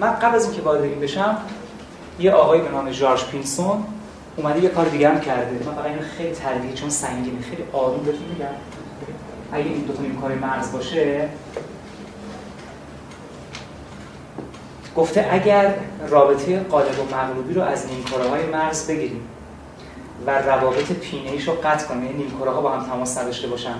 من قبل از اینکه وارد این بشم یه آقای به نام جارج پینسون اومده یه کار دیگه هم کرده. من فقط اینو خیلی تلویحی چون سنگینه. خیلی آروم بهتون میگم. اگه این دو تا کار مرز باشه گفته اگر رابطه قالب و مغلوبی رو از نیمکره های مرز بگیریم و روابط پینه رو قطع کنیم یعنی نیمکره ها با هم تماس نداشته باشن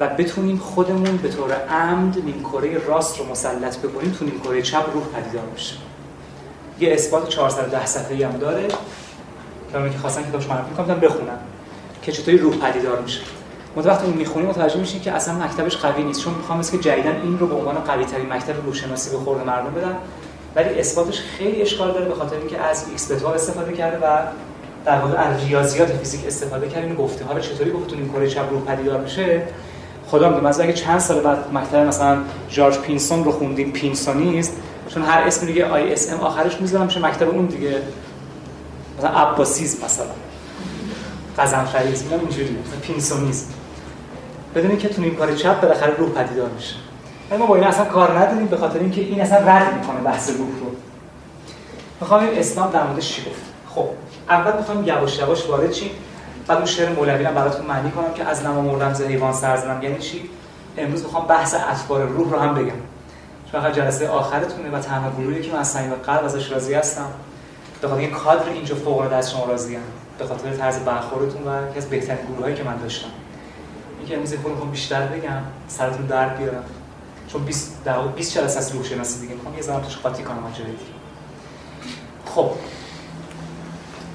و بتونیم خودمون به طور عمد نیمکره راست رو مسلط بکنیم تو نیمکره چپ روح پدیدار بشه یه اثبات 410 صفحه‌ای هم داره. که که خواستن کتابش معرفی کنم بخونم. که چطوری روح پدیدار میشه. وقتی اون می‌خونی متوجه میشین که اصلا مکتبش قوی نیست. چون می‌خوام که جدیدا این رو به عنوان قوی ترین مکتب روحشناسی به خورد مردم بدن ولی اثباتش خیلی اشکال داره به خاطر اینکه از ایکس بتا استفاده کرده و در واقع از ریاضیات فیزیک استفاده کرده. این گفته رو چطوری گفتن نیمکره چپ روح پدیدار میشه؟ خدا می‌دونه. مثلا اگه چند سال بعد مکتب مثلا جورج پینسون رو خوندیم پینسونیسم چون هر اسم دیگه ISM آخرش می‌ذارم میشه مکتب اون دیگه. مثلا عباسیسم مثلا. غضنفریسم میگم اینجوری. مثلا پینسونیسم بدونی که تو نیمکره چپ بالاخره روح پدیدار میشه. ما با این اصلا کار نداریم به خاطر اینکه این اصلا رد می‌کنه بحث روح رو. می‌خوام اسلام در موردش چی گفت. خب اول می‌خوام یواش یواش وارد چی بعد اون شعر مولوی رو براتون معنی کنم که از نما مردم ز حیوان سرزنم یعنی چی؟ امروز می‌خوام بحث اطوار روح رو هم بگم. چون فقط جلسه آخرتونه و تنها گروهی که من از صمیم قلب ازش راضی هستم. به خاطر این کادر اینجا فوق العاده از شما راضیم به خاطر طرز برخوردتون و یکی از بهترین گروهایی که من داشتم. اینکه امروز خودم بیشتر بگم سرتون درد بیارم چون 20 در 20 جلسه از روح شناسی دیگه می‌خوام. یه زمان توش قاطی کنم جای دیگه. خب.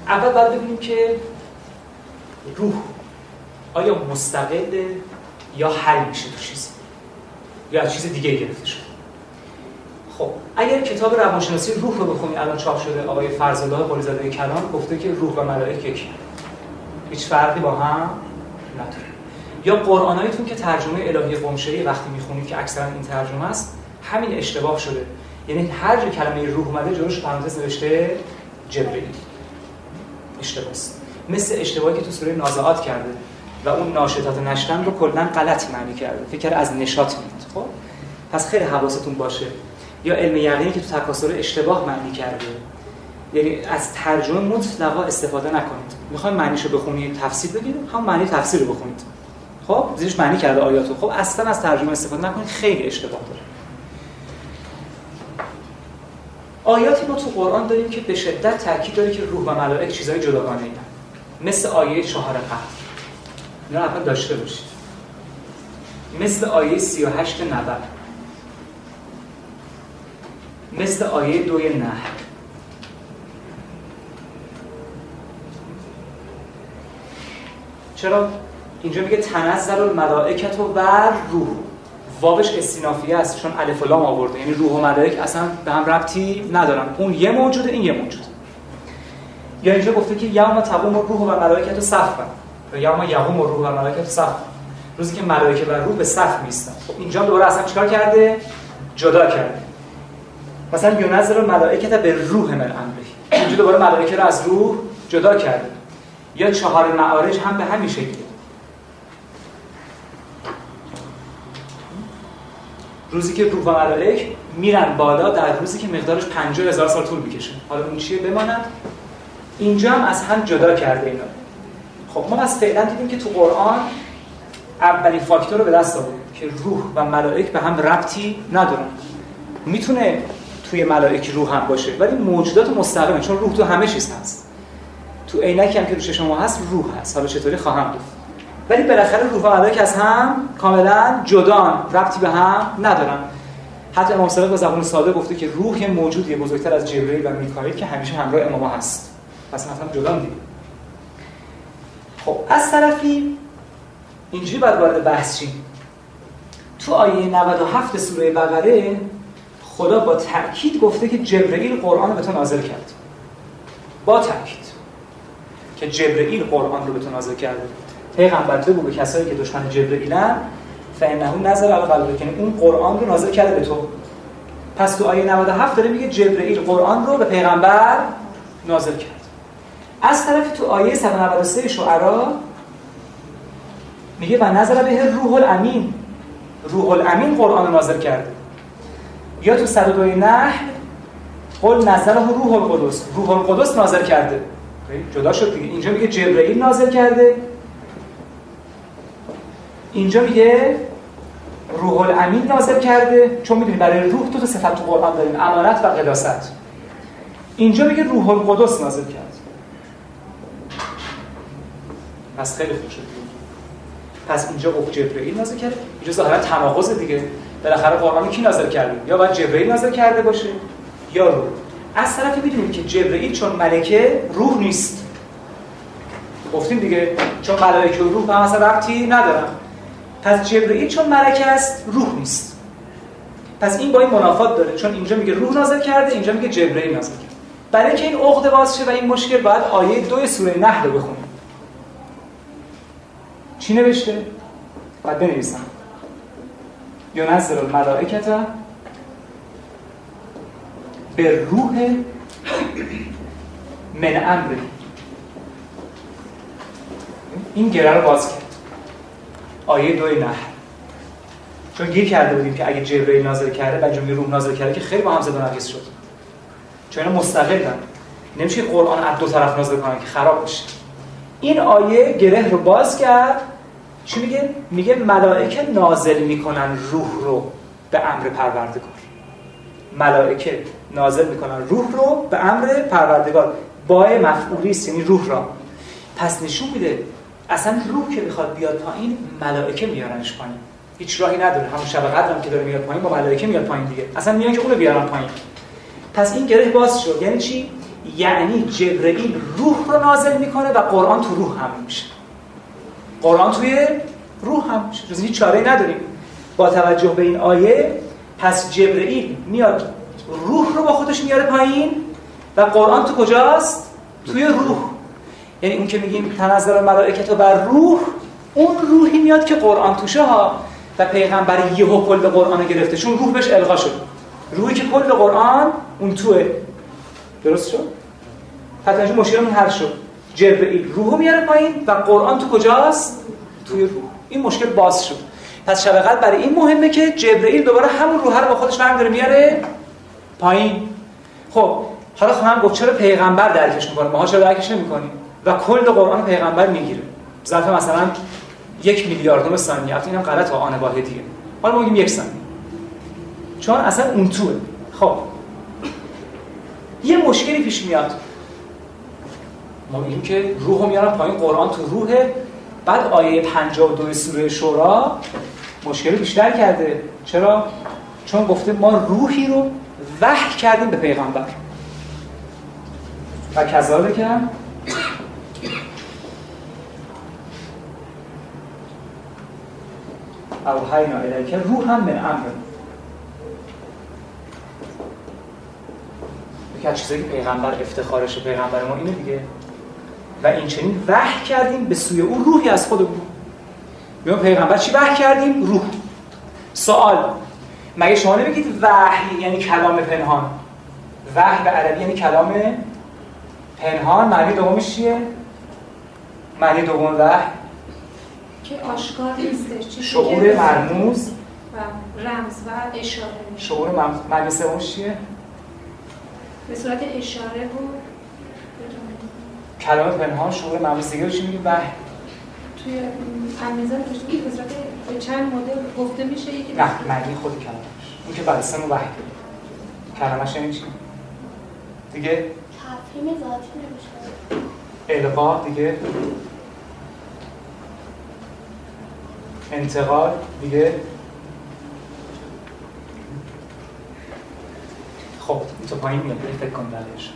اول باید ببینیم که روح. آیا مستقل یا حل میشه تو چیزی؟ یا از چیز دیگه گرفته شده؟ خب اگر کتاب روانشناسی روح رو بخونی الان چاپ شده آقای فرزالله قلیزاده کلام گفته که روح و ملائکه یکی هیچ فرقی با هم نداره. یا قرآنایتون که ترجمه الهی قمشه‌ای وقتی می‌خونید که اکثرا این ترجمه است همین اشتباه شده. یعنی هر کلمه روح اومده جلوش پرانتز نوشته جبرئیل اشتباه مثل اشتباهی که تو سوره نازعات کرده و اون ناشطات نشتن رو کلا غلط معنی کرده. فکر از نشاط میاد خب؟ پس خیلی حواستون باشه. یا علم یقینی که تو تکاسر اشتباه معنی کرده. یعنی از ترجمه مطلقا استفاده نکنید. می‌خوایم معنیشو بخونید تفسیر بگیرید هم معنی تفسیر رو بخونید. خب؟ زیرش معنی کرده آیاتو. خب اصلا از ترجمه استفاده نکنید. خیلی اشتباه داره. آیاتی ما تو قرآن داریم که به شدت تاکید داره که روح و ملائک چیزای جداگانه اینا. مثل آیه چهار قهر اینا اول داشته باشید. مثل آیه 38 نبر مثل آیه دوی نه چرا؟ اینجا میگه تنزل الملائکت و بر روح. وابش استینافیه است چون الف و لام آورده. یعنی روح و ملائک اصلا به هم ربطی ندارن. اون یه موجوده این یه موجود یا اینجا گفته که یوم تقوم روح و ملائکت صفا یا یوم یقوم روح و ملائکت صفا روزی که ملائکه و روح به صف میستن خب اینجا دوباره اصلا چیکار کرده؟ جدا کرده. مثلا ینزل الملائکت به روح من امری اینجا دوباره ملائکه رو از روح جدا کرده. یا چهار معارج هم به همین شکله روزی که روح و ملائک میرن بالا در روزی که مقدارش 50 هزار سال طول می‌کشه. حالا اون چیه؟ بماند. اینجا هم از هم جدا کرده اینا. خب ما از فعلا دیدیم که تو قرآن اولین فاکتور رو به دست آورد که روح و ملائک به هم ربطی ندارن. می‌تونه توی ملائک روح هم باشه ولی موجودات مستقیمه چون روح تو همه چیز هست. تو عینکی هم که روش شما هست روح هست. حالا چطوری خواهم گفت؟ ولی بالاخره روح و ملائک از هم کاملا جدان ربطی به هم ندارن. حتی امام صادق با زبان ساده گفته که روح موجودی بزرگتر از جبرئیل و میکائیل که همیشه همراه امام هست. پس مثلا جدا دیگه خب از طرفی اینجوری باید وارد بحث شیم. تو آیه 97 سوره بقره خدا با تأکید گفته که جبرئیل قرآن رو به تو نازل کرد. با تأکید که جبرئیل قرآن رو به تو نازل کرده پیغمبر بگو به کسایی که دشمن جبرئیلن فانه نظر علی قلبه که اون قرآن رو نازل کرده به تو. پس تو آیه 97 داره میگه جبرئیل قرآن رو به پیغمبر نازل کرد. از طرف تو آیه 193 شعرا میگه و نظر به روح الامین روح الامین قرآن نازل کرده. یا تو 102 نحل قول نزله روح القدس روح القدس نازل کرده. جدا شد دیگه. اینجا میگه جبرئیل نازل کرده. اینجا میگه روح الامین نازل کرده. چون می‌دونی برای روح دو تا صفت تو قرآن داریم. امانت و قداست. اینجا میگه روح القدس نازل کرد پس خیلی خوب شد پس اینجا گفت جبرئیل نازل کرده. اینجا ظاهرا تناقض دیگه. بالاخره قرآن کی نازل کرده؟ یا باید جبرئیل نازل کرده باشه یا روح. از طرفی می‌دونیم که جبرئیل چون ملکه روح نیست. گفتیم دیگه چون ملائکه و روح به مثلا ربطی ندارن. پس جبرئیل چون ملکه است روح نیست. پس این با این منافات داره. چون اینجا میگه روح نازل کرده اینجا میگه جبرئیل نازل کرده. برای اینکه این عقده باز شه و این مشکل باید آیه دو سوره نحل رو بخونیم. چی نوشته؟ باید بنویسم. ینزل الملائکت به روح من امر. این گره رو باز کرد. آیه دوی نه چون گیر کرده بودیم که اگه جبرئیل نازل کرده بعد جمعی روح نازل کرده که خیلی با هم زد شد. چون اینا مستقلن. نمیشه قرآن از دو طرف نازل کنن که خراب بشه. این آیه گره رو باز کرد. چی میگه؟ میگه ملائکه نازل می‌کنن روح رو به امر پروردگار. ملائکه نازل می‌کنن روح رو به امر پروردگار. با مفعولی است یعنی روح را. پس نشون میده اصلا روح که می‌خواد بیاد پایین ملائکه میارنش پایین. هیچ راهی نداره. همون شب قدرم که داره میاد پایین با ملائکه میاد پایین دیگه. اصلا میان که اونو بیارن پایین. پس این گره باز شد. یعنی چی؟ یعنی جبرئیل روح رو نازل می‌کنه و قرآن تو روح هم میشه. قرآن توی روح هم جز هیچ چاره نداریم. با توجه به این آیه پس جبرئیل میاد روح رو با خودش میاره پایین و قرآن تو کجاست؟ توی روح. یعنی اون که میگیم تنزل ملائکت بر روح اون روحی میاد که قرآن توشه ها و پیغمبر یهو کل قرآن گرفته. چون روح بهش القا شد روحی که کل قرآن اون توه. درست شد؟ حتی مشکلمون حل شد. جبرئیل روحو میاره پایین و قرآن تو کجاست؟ توی روح. این مشکل باز شد. پس شب برای این مهمه که جبرئیل دوباره همون روح رو با خودش برمی داره میاره پایین. خب حالا خواهم گفت چرا پیغمبر درکش می‌کنه؟ ما چرا درکش نمی‌کنیم؟ و کل قرآن پیغمبر می‌گیره. ظرف مثلا یک میلیاردم ثانیه. البته اینم غلط آن واحدیه. حالا ما میگیم یک ثانیه. چون اصلا اون توه. خب. یه مشکلی پیش میاد. ما میگیم که روحو میارن پایین قرآن تو روحه بعد آیه 52 سوره شورا مشکل بیشتر کرده. چرا؟ چون گفته ما روحی رو وحی کردیم به پیغمبر. و کذالک اوحینا الیک روح هم من امر. یکی از چیزایی که پیغمبر افتخارش پیغمبر ما اینه دیگه. و این چنین وحی کردیم به سوی او روحی از خودمون میگم پیغمبر چی وحی کردیم؟ روح. سوال. مگه شما نمیگید وحی یعنی کلام پنهان؟ وحی به عربی یعنی کلام پنهان؟ معنی دومش چیه؟ معنی دوم وحی. که آشکار نیستش شعور مرموز. و رمز و اشاره. شعور معنی سومش چیه؟ به صورت اشاره بود. کلام پنهان شعور مرموز دیگه چی میگیم؟ وحی. توی امیزان که به چند مدل گفته میشه یکی نه معنی خود کلامش اون که بعد سن وحی. کلمش یعنی چی؟ دیگه؟ تفهیم ذاتی نمیشه. القا دیگه؟ انتقال دیگه؟ خب این تو پایین میاد فکر کن درش.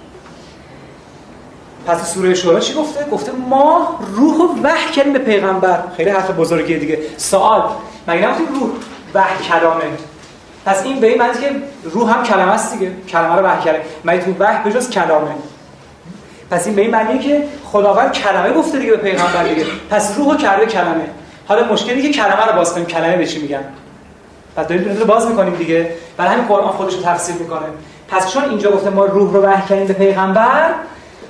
پس سوره شورا چی گفته؟ گفته ما روح و وحی کردیم به پیغمبر. خیلی حرف بزرگیه دیگه. سوال. مگه نگفتیم روح وحی کلامه؟ پس این به این معنی که روح هم کلمه است دیگه. کلمه رو وحی کرده مگه تو وحی بجز کلامه؟ پس این به این معنیه که خداوند کلمه گفته دیگه به پیغمبر دیگه. پس روحو کرده کلمه. حالا مشکلی که کلمه رو باز کنیم. کلمه به چی میگن؟ پس داریم رو باز می‌کنیم دیگه. برای همین قرآن خودش رو تفسیر می‌کنه. پس چون اینجا گفته ما روح رو وحی کردیم به پیغمبر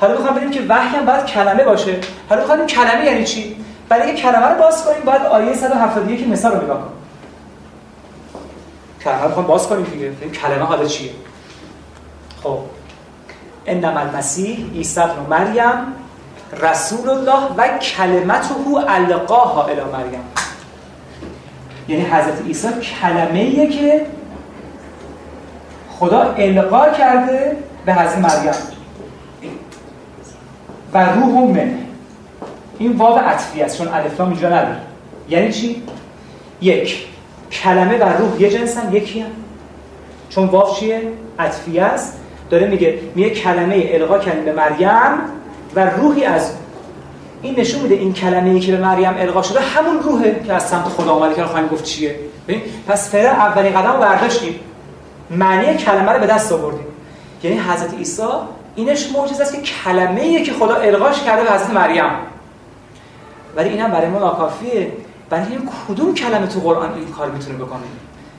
حالا می‌خوام ببینیم که وحی هم باید کلمه باشه. حالا می‌خوام کلمه یعنی چی؟ برای اینکه کلمه رو باز کنیم باید آیه 171 مثال رو نگاه کنیم. کلمه رو باز کنیم دیگه. کلمه حالا چیه. خب. انما المسیح عیسی ابن مریم رسول الله و کلمته القاها الی مریم. یعنی حضرت عیسی کلمه ایه که خدا القا کرده به حضرت مریم. و روح من. این واو عطفی است چون الف اینجا نداره یعنی چی؟ یک. کلمه و روح یه جنسن یکی هم. چون واو چیه؟ عطفی است. داره میگه میگه کلمه القا کردیم به مریم و روحی از این نشون میده این کلمه ای که به مریم القا شده همون روحه که از سمت خدا اومده که خواهیم گفت چیه. پس فعلا اولین قدم رو برداشتیم. معنی کلمه رو به دست آوردیم. یعنی حضرت عیسی اینش معجزه است که کلمه ای که خدا القاش کرده به حضرت مریم. ولی اینم برای ما ناکافیه. برای این کدوم کلمه تو قرآن این کار می‌تونه بکنه؟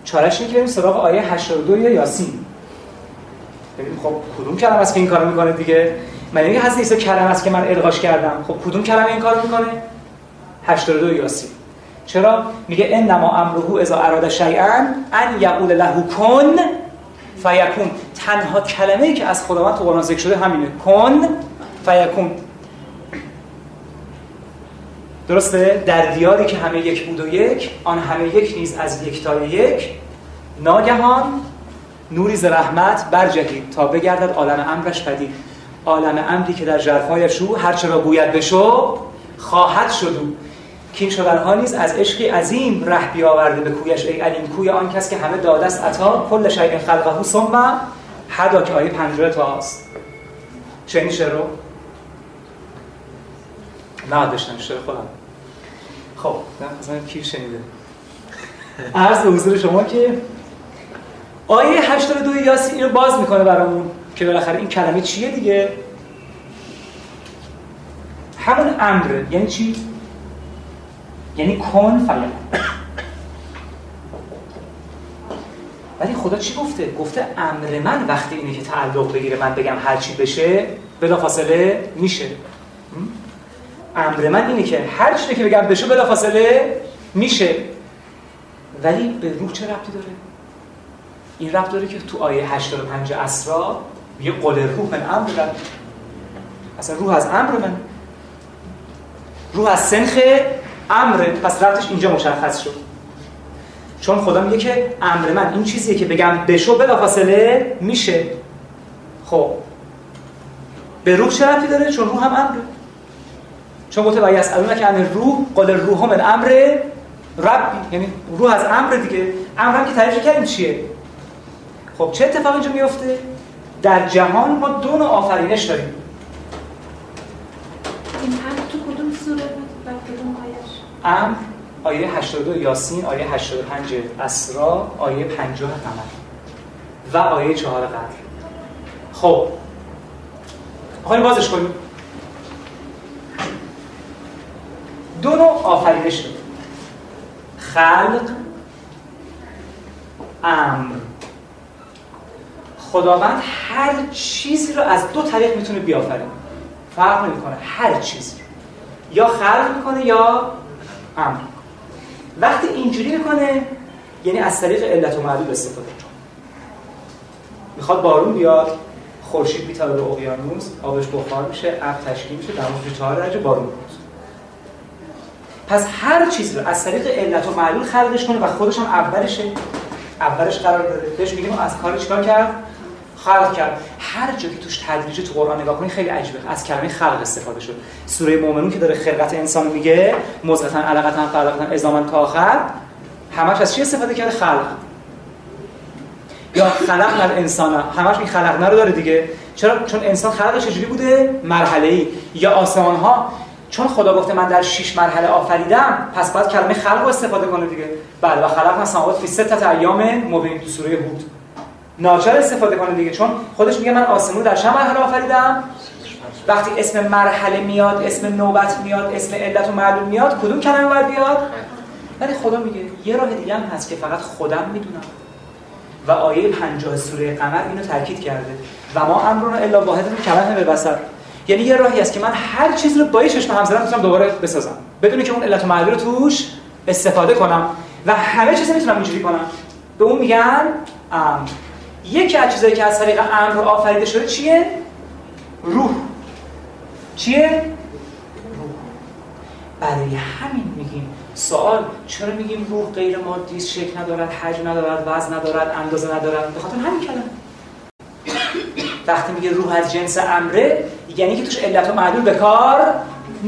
چارش اینه که سراغ آیه 82 یا یاسین. ببینیم خب کدوم کلمه است که این کارو می‌کنه دیگه؟ من اینکه حضرت عیسی کلمه است که من القاش کردم. خب کدوم کلمه این کارو می‌کنه؟ 82 یاسین. چرا؟ میگه انما امره اذا اراد شیئا ان یقول له کن فیکون. تنها کلمه ای که از خداوند تو قرآن ذکر شده همینه. کن فیکون. درسته؟ در دیاری که همه یک بود و یک آن همه یک نیز از یک تا یک. ناگهان نوری ز رحمت برجهید تا بگردد عالم امرش پدید. عالم امری که در جرفایش رو هر چرا گوید بشو خواهد شد کین شدنها نیز از عشقی عظیم ره بیاورده به کویش ای علیم. کوی آن کس که همه داده است عطا. کل شیء خلقه ثم حدا که آیه 50 تا است چنین رو؟ نه داشتم شعر خودم. خب مثلا کی شنیده. عرض به حضور شما که آیه 82 یاسین اینو باز می‌کنه برامون که بالاخره این کلمه چیه دیگه؟ همون امره. یعنی چی؟ یعنی کن فیکون ولی خدا چی گفته؟ گفته امر من وقتی اینه که تعلق بگیره من بگم هر چی بشه بلا فاصله میشه امر من اینه که هر چی که بگم بشه بلا فاصله میشه. ولی به روح چه ربطی داره؟ این ربط داره که تو آیه 85 اسرا یه قول روح من امر ربط اصلا روح از امر من. روح از سنخ امره پس ربطش اینجا مشخص شد. چون خدا میگه که امر من این چیزیه که بگم بشو بلافاصله میشه. خب. به روح چه ربطی داره؟ چون روح هم امره چون گفته و یسالون که امر روح قل روح من امر ربی. یعنی روح از امر دیگه. امر که تعریف کردیم چیه؟ خب چه اتفاقی اینجا میفته؟ در جهان ما دو نوع آفرینش داریم. امر آیه 82 یاسین آیه 85 اسرا آیه 50 قمر و آیه 4 قدر. خب. خواهیم بازش کنیم. دو نوع آفرینش داریم. خلق امر خداوند هر چیزی رو از دو طریق می‌تونه بیافرینه. فرق نمی‌کنه. هر چیزی یا خلق می‌کنه یا امر. وقتی اینجوری می‌کنه یعنی از طریق علت و معلول استفاده می‌خواد بارون بیاد خورشید میتابه به اقیانوس آبش بخار میشه ابر تشکیل میشه مورد 4 درجه بارون میاد پس هر چیز رو از طریق علت و معلول خلقش کنه و خودش هم اولشه. اولش قرار داره بهش میگیم از کار کرد؟ خلق کرد. هر جا که توش تدریج تو قرآن نگاه کنی خیلی عجیبه. از کلمه خلق استفاده شد. سوره مؤمنون که داره خلقت انسان میگه مزغتا علقتا فرقتا ازامن تا آخر همش از چی استفاده کرده؟ خلق. یا خلق الانسان. همش این خلق رو داره دیگه. چرا؟ چون انسان خلقش چجوری بوده؟ مرحله ای یا آسمان ها چون خدا گفته من در 6 مرحله آفریدم پس باید کلمه خلق رو استفاده کنه دیگه. بله و خلق سماوات فی ست ایام مبین تو سوره هود. ناچار استفاده کنه دیگه. چون خودش میگه من آسمون در چند مرحله آفریدم. وقتی اسم مرحله میاد اسم نوبت میاد اسم علت و معلوم میاد کدوم کلمه باید بیاد؟ ولی خدا میگه یه راه دیگه هم هست که فقط خودم می‌دونم. و آیه 50 سوره قمر اینو تاکید کرده. و ما امرنا الا واحد کلمه به بصر. یعنی یه راهی هست که من هر چیز رو با یه چشم هم می‌تونم دوباره بسازم. بدون که اون علت و معلول رو توش استفاده کنم. و همه چیز می‌تونم اینجوری کنم. به اون میگن امر یکی از چیزایی که از طریق امر آفریده شده چیه؟ روح. چیه؟ روح. برای همین میگیم سوال چرا میگیم روح غیر مادی است شکل ندارد حجم ندارد وزن ندارد اندازه ندارد؟ به خاطر همین کلمه. وقتی میگه روح از جنس امره یعنی که توش علت و معلول به کار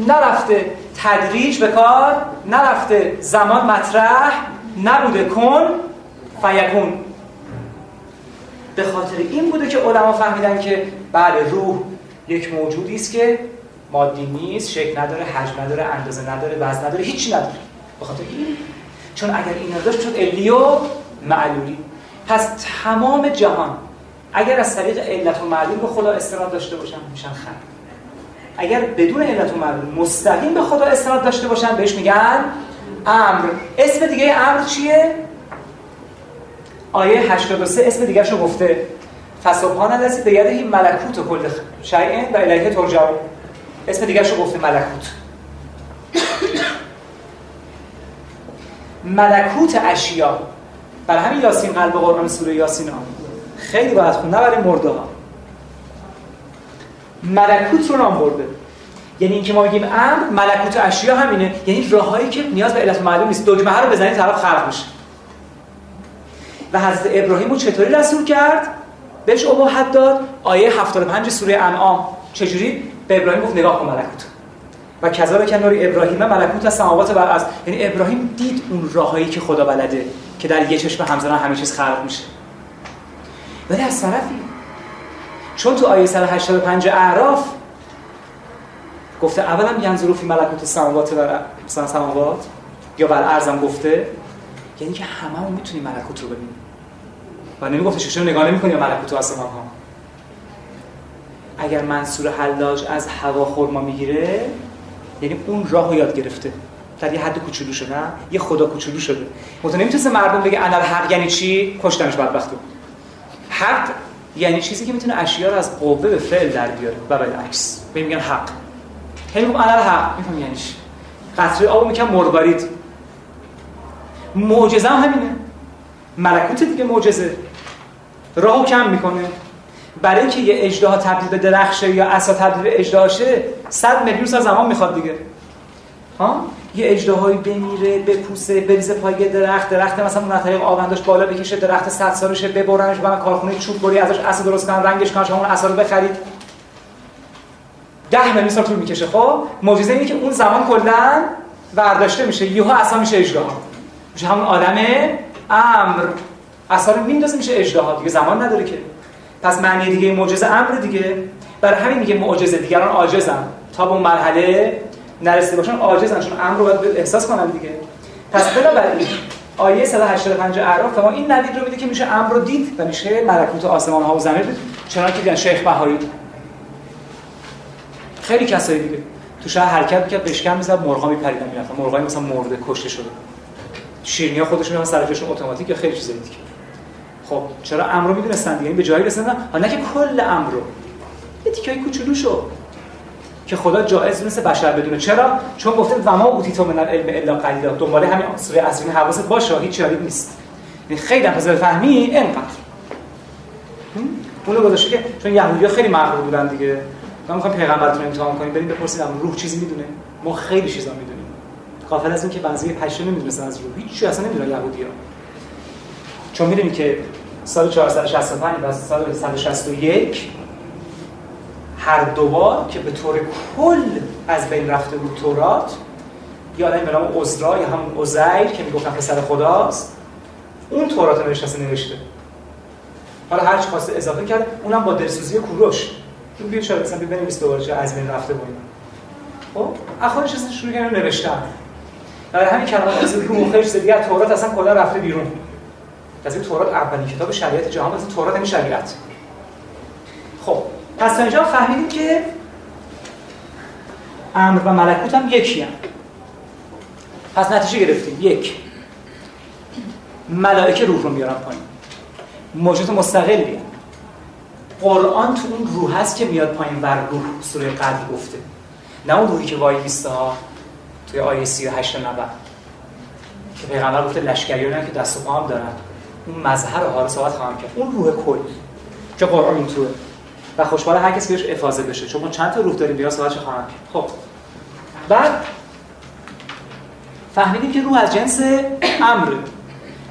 نرفته. تدریج به کار نرفته. زمان مطرح نبوده. کن فیکون. به خاطر این بوده که علما فهمیدن که بله روح یک موجودی است که مادی نیست شکل نداره حجم نداره اندازه نداره وزن نداره هیچی نداره. به خاطر این؟ چون اگر این نداشت شد علی و معلولی پس تمام جهان اگر از طریق علت و معلول به خدا استناد داشته باشن میشن خلق. اگر بدون علت و معلول مستقیم به خدا استناد داشته باشن بهش میگن امر. اسم دیگه امر چیه؟ آیه 83 اسم دیگه شو گفته. فسبحان الذی بیده ملکوت کل شیء و الیه ترجعون. اسم دیگه شو گفته ملکوت. ملکوت اشیا. برای همین یاسین قلب قرآن سوره یاسین ها. خیلی باید خون نه برای مرده ها ملکوت رو نام برده. یعنی اینکه ما بگیم امر ملکوت اشیا همینه. یعنی راههایی که نیاز به علت معلوم نیست. دکمه رو بزنید طرف خلق میشه. و حضرت ابراهیم رو چطوری رسول کرد؟ بهش اباحت داد. آیه 75 سوره انعام. چجوری؟ به ابراهیم گفت نگاه کن ملکوت. و کذالک نوری ابراهیم ملکوت از سماوات بر از یعنی ابراهیم دید اون راههایی که خدا بلده که در یه چشم همزمان همه چیز خلق میشه. ولی از طرفی چون تو آیه 185 اعراف گفته اولا ینظرو فی ملکوت سماوات مثلا سماوات یا بر ارزم گفته یعنی که هممون می‌تونیم ملکوت رو ببینیم و نمی‌گفته چرا نگاه نمی‌کنی ملکوت آسمان ها. اگر منصور حلاج از هوا خورما می‌گیره یعنی اون راهو یاد گرفته. در یه حد کوچولو شده نه؟ یه خدا کوچولو شده. مثلا نمی‌تونه مردم بگه انا حق یعنی چی؟ کشتنش بدبختو حق یعنی چیزی که می‌تونه اشیا رو از قوه به فعل در بیاره. و بالعکس به میگن حق. هی میگم انا حق میفهم یعنی چی؟ قطره آب میگم مروارید معجزه هم همینه. ملکوت دیگه معجزه. راهو کم می‌کنه. برای اینکه یه اجدها تبدیل به درخشه یا عصا تبدیل به اجدها شه 100 میلیون سال زمان می‌خواد دیگه. ها؟ یه اجدهایی بمیره بپوسه بریزه پای درخت درخت مثلا اون طریق آونداش بالا بکشه درخت 100 سالشه ببرنش برن کارخونه چوب بری ازش عصا درست کنن رنگش کنن شما اون رو بخرید. 10 میلیون سال طول می‌کشه. خب؟ معجزه اینه که اون زمان کلا برداشته میشه. یهو عصا میشه اجدها میشه همون آدم امر. رو میندازه میشه اجدها دیگه زمان نداره که. پس معنی دیگه معجزه امر دیگه. برای همین میگه معجزه دیگران عاجزن. تا به مرحله نرسیده باشن عاجزن چون امر رو باید احساس کنن دیگه. پس بنابراین آیه 185 اعراف ما این ندید رو میده که میشه امر رو دید و میشه ملکوت آسمان ها و زمین دید. چنانکه دیدن شیخ بهایی. خیلی کسایی دیگه. تو شهر حرکت می‌کرد بشکم می‌زد مرغا میپریدن می‌رفتن. مرغای مثلا مرده کشته شده. شیرینیا خودشون هم سر اتوماتیک یا خیلی چیزا دیگه. خب چرا امر رو می‌دونستن دیگه؟ این به جایی رسیدن؟ ها نه که کل امر رو. یه کوچولو شو که خدا جایز مثل بشر بدونه. چرا؟ چون گفته و ما اوتیتو من العلم الا قلیلا. دنباله همین سوره اصلی حواست باشه هیچ چیزی نیست. یعنی خیلی هم فهمی اینقدر. اونو گذاشته که چون یهودی‌ها خیلی مغرور بودن دیگه. ما می‌خوایم پیغمبرتون امتحان کنیم بریم بپرسید روح چیزی می‌دونه؟ ما خیلی چیزا می‌دونیم. غافل از این که بعضی پشه نمی‌دونستن از روح. هیچ چیزی اصلا نمی‌دونن یهودی‌ها. چون می‌دونید که سال 465 و سال 161 هر دوبار که به طور کل از بین رفته بود تورات یا آدمی به نام عزرا یا همون عزیر که می‌گفتن پسر خداست اون تورات رو نوشته نوشته. حالا هر چی خواسته اضافه کرده اونم با دلسوزی کوروش. این بیا شاید مثلا ببینیم دوباره چه از بین رفته بود. خب اخوانش شروع کردن نوشتن. برای همین کلمات از رو مخش دیگه تورات اصلا کلا رفته بیرون. از این تورات اولین کتاب شریعت جهان از تورات همین شریعت. خب پس تا اینجا فهمیدیم که امر و ملکوت هم یکی هم. پس نتیجه گرفتیم. یک. ملائکه روح رو میارن پایین. موجود مستقلی. قرآن تو اون روح هست که میاد پایین بر روح سوره قدر گفته. نه اون روحی که وای ها توی آیه 38 90 که پیغمبر گفته لشکریان که دست و پا هم دارن. اون مظهر رو صحبت خواهم کرد. اون روح کل. که قرآن این توه و خوشحال هر کسی بهش افاضه بشه. چون ما چند تا روح داریم بیا صحبتش خواهم کرد؟ خب. بعد فهمیدیم که روح از جنس امر.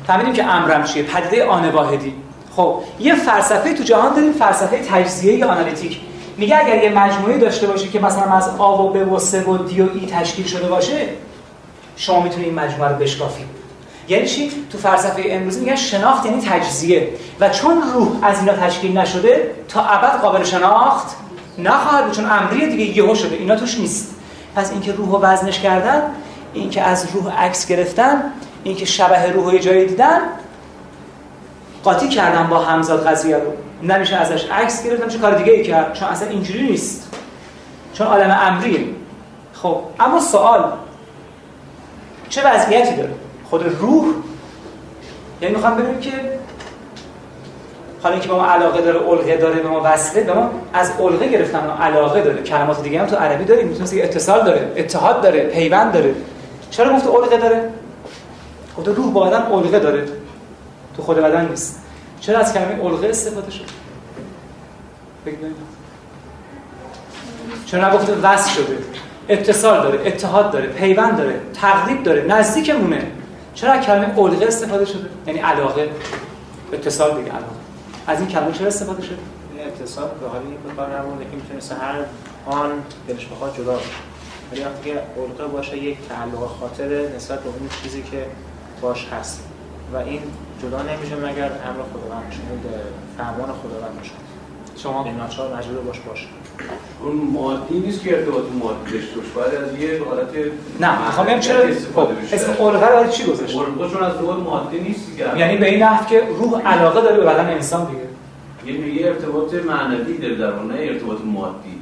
فهمیدیم که امرم چیه؟ پدیده آن واحدی. خب. یه فلسفه تو جهان داریم فلسفه تجزیه آنالیتیک. میگه اگر یه مجموعه داشته باشه که مثلا از آ و ب و س و دی و ای تشکیل شده باشه شما می‌تونید این مجموعه رو بشکافید یعنی چی؟ تو فلسفه امروزی میگن شناخت یعنی تجزیه. و چون روح از اینا تشکیل نشده تا ابد قابل شناخت نخواهد بود چون امریه دیگه یهو شده. اینا توش نیست. پس اینکه روح رو وزنش کردن اینکه از روح عکس گرفتن اینکه شبه روح جایی دیدن قاطی کردن با همزاد قضیه رو. نمیشه ازش عکس گرفتن چه کار دیگه ای کرد؟ چون اصلا اینجوری نیست. چون عالم امریه. خب اما سوال چه وضعیتی داره؟ خود روح. یعنی می‌خوام ببینیم که حالا اینکه به ما علاقه داره الغه داره به ما وصله به ما از الغه گرفتن و علاقه داره. کلمات دیگه هم تو عربی داریم می‌تونه اتصال داره اتحاد داره پیوند داره. چرا گفت الغه داره؟ خود روح با آدم الغه داره. تو خود بدن نیست. چرا از کلمه الغه استفاده شد؟ چرا نگفته وصل شده؟ اتصال داره اتحاد داره پیوند داره تقریب داره نزدیکمونه. چرا کلمه الغه استفاده شده؟ یعنی علاقه. اتصال دیگه علاقه. از این کلمه چرا استفاده شده؟ اتصال به حالی به کار نمونده که می‌تونست هر آن دلش بخواد جدا بشه. ولی وقتی که الغه باشه یک تعلق خاطر نسبت به اون چیزی که باش هست. و این جدا نمیشه مگر امر خداوند باشه فرمان خداوند باشه شما؟ به ناچار مجبور باش باشه. اون مادی نیست که ارتباط مادی داشته باشه باید از یه حالت نه می‌خوام بگم چرا خب اسم الغه رو چی گذاشت الغه چون از روح مادی نیست دیگه. یعنی به این نحو که روح علاقه داره به بدن انسان دیگه. یه ارتباط معنوی داره در اون نه ارتباط مادی.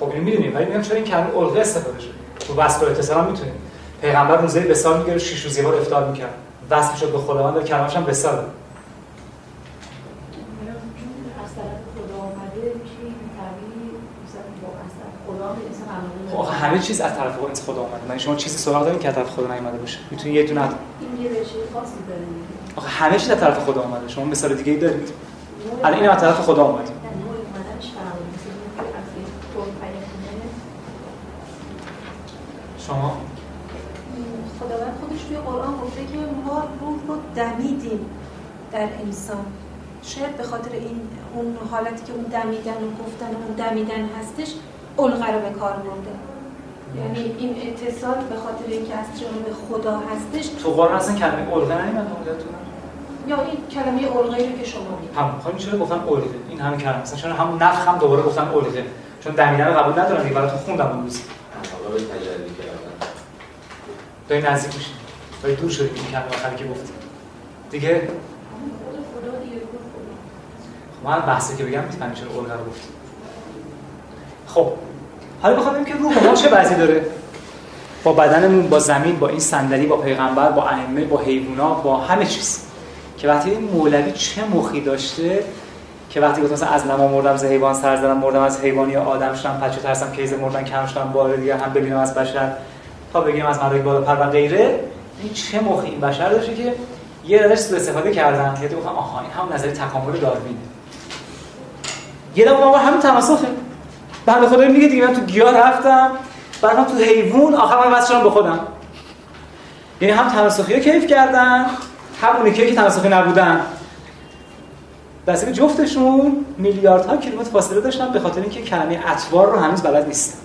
خب اینو می‌دونیم. ولی میگم چرا این کلمه الغه استفاده شده. تو وصف اتصال می‌تونیم. پیغمبر روزه به سال میگه 6 روز یه بار افطار می‌کرد. وصف شد به خداوند و کلمه‌ش هم به سال همه چیز از طرف خدا خدا اومده. من شما چیزی سراغ دارین که از طرف خدا نیومده باشه. می‌تونی یه دونه آخه همه چیز از طرف خدا اومده. شما مثال دیگه ای دارید. الان این از طرف خدا اومد شما؟ خداوند خودش توی قرآن گفته که ما روح رو دمیدیم در انسان. شاید به خاطر این اون حالتی که اون دمیدن و گفتن و اون دمیدن هستش الغه رو به کار برده. یعنی این اتصال به خاطر اینکه از جانب خدا هستش تو قرآن اصلا کلمه الغه نیومده اونجاتون یا این کلمه الغه رو که شما میگید. هم خب چرا گفتن الغه این همین کلمه مثلا چرا هم نفخ هم دوباره گفتن الغه چون دمیدن رو قبول ندارن دیگه براتون خوندم اون روز. حالا به تجلی کردن. داری نزدیک میشین ولی دور شدیم این کلمه آخری که گفتی. دیگه؟ خدا دیگه خب من بحثی که بگم می‌تونم چرا الغه رو گفتی. خب حالا بخوام که روح ما چه وضعی داره؟ با بدنمون با زمین با این صندلی با پیغمبر با ائمه با حیوونا با همه چیز. که وقتی این مولوی چه مخی داشته؟ که وقتی گفت مثلا از نما مردم ز حیوان سر زدم مردم از حیوانی آدم شدم پچه ترسم کیز مردن کم شدم بار دیگه هم ببینم از بشر. تا بگیم از ملائکه بالا پر و غیره. این چه مخی؟ این بشر داشته که یه ازش سوء استفاده کردن. که گفتن آها این هم نظری تکامل داروینه یه دفعه همین تناسخه بعد خدا میگه دیگه من تو گیاه رفتم بعد تو حیوان آخر من واسه به خودم. یعنی هم تناسخی رو کیف کردن هم اونی که تناسخی نبودن. دسته جفتشون میلیاردها کیلومتر فاصله داشتن به خاطر اینکه کلمه اطوار رو هنوز بلد نیستن.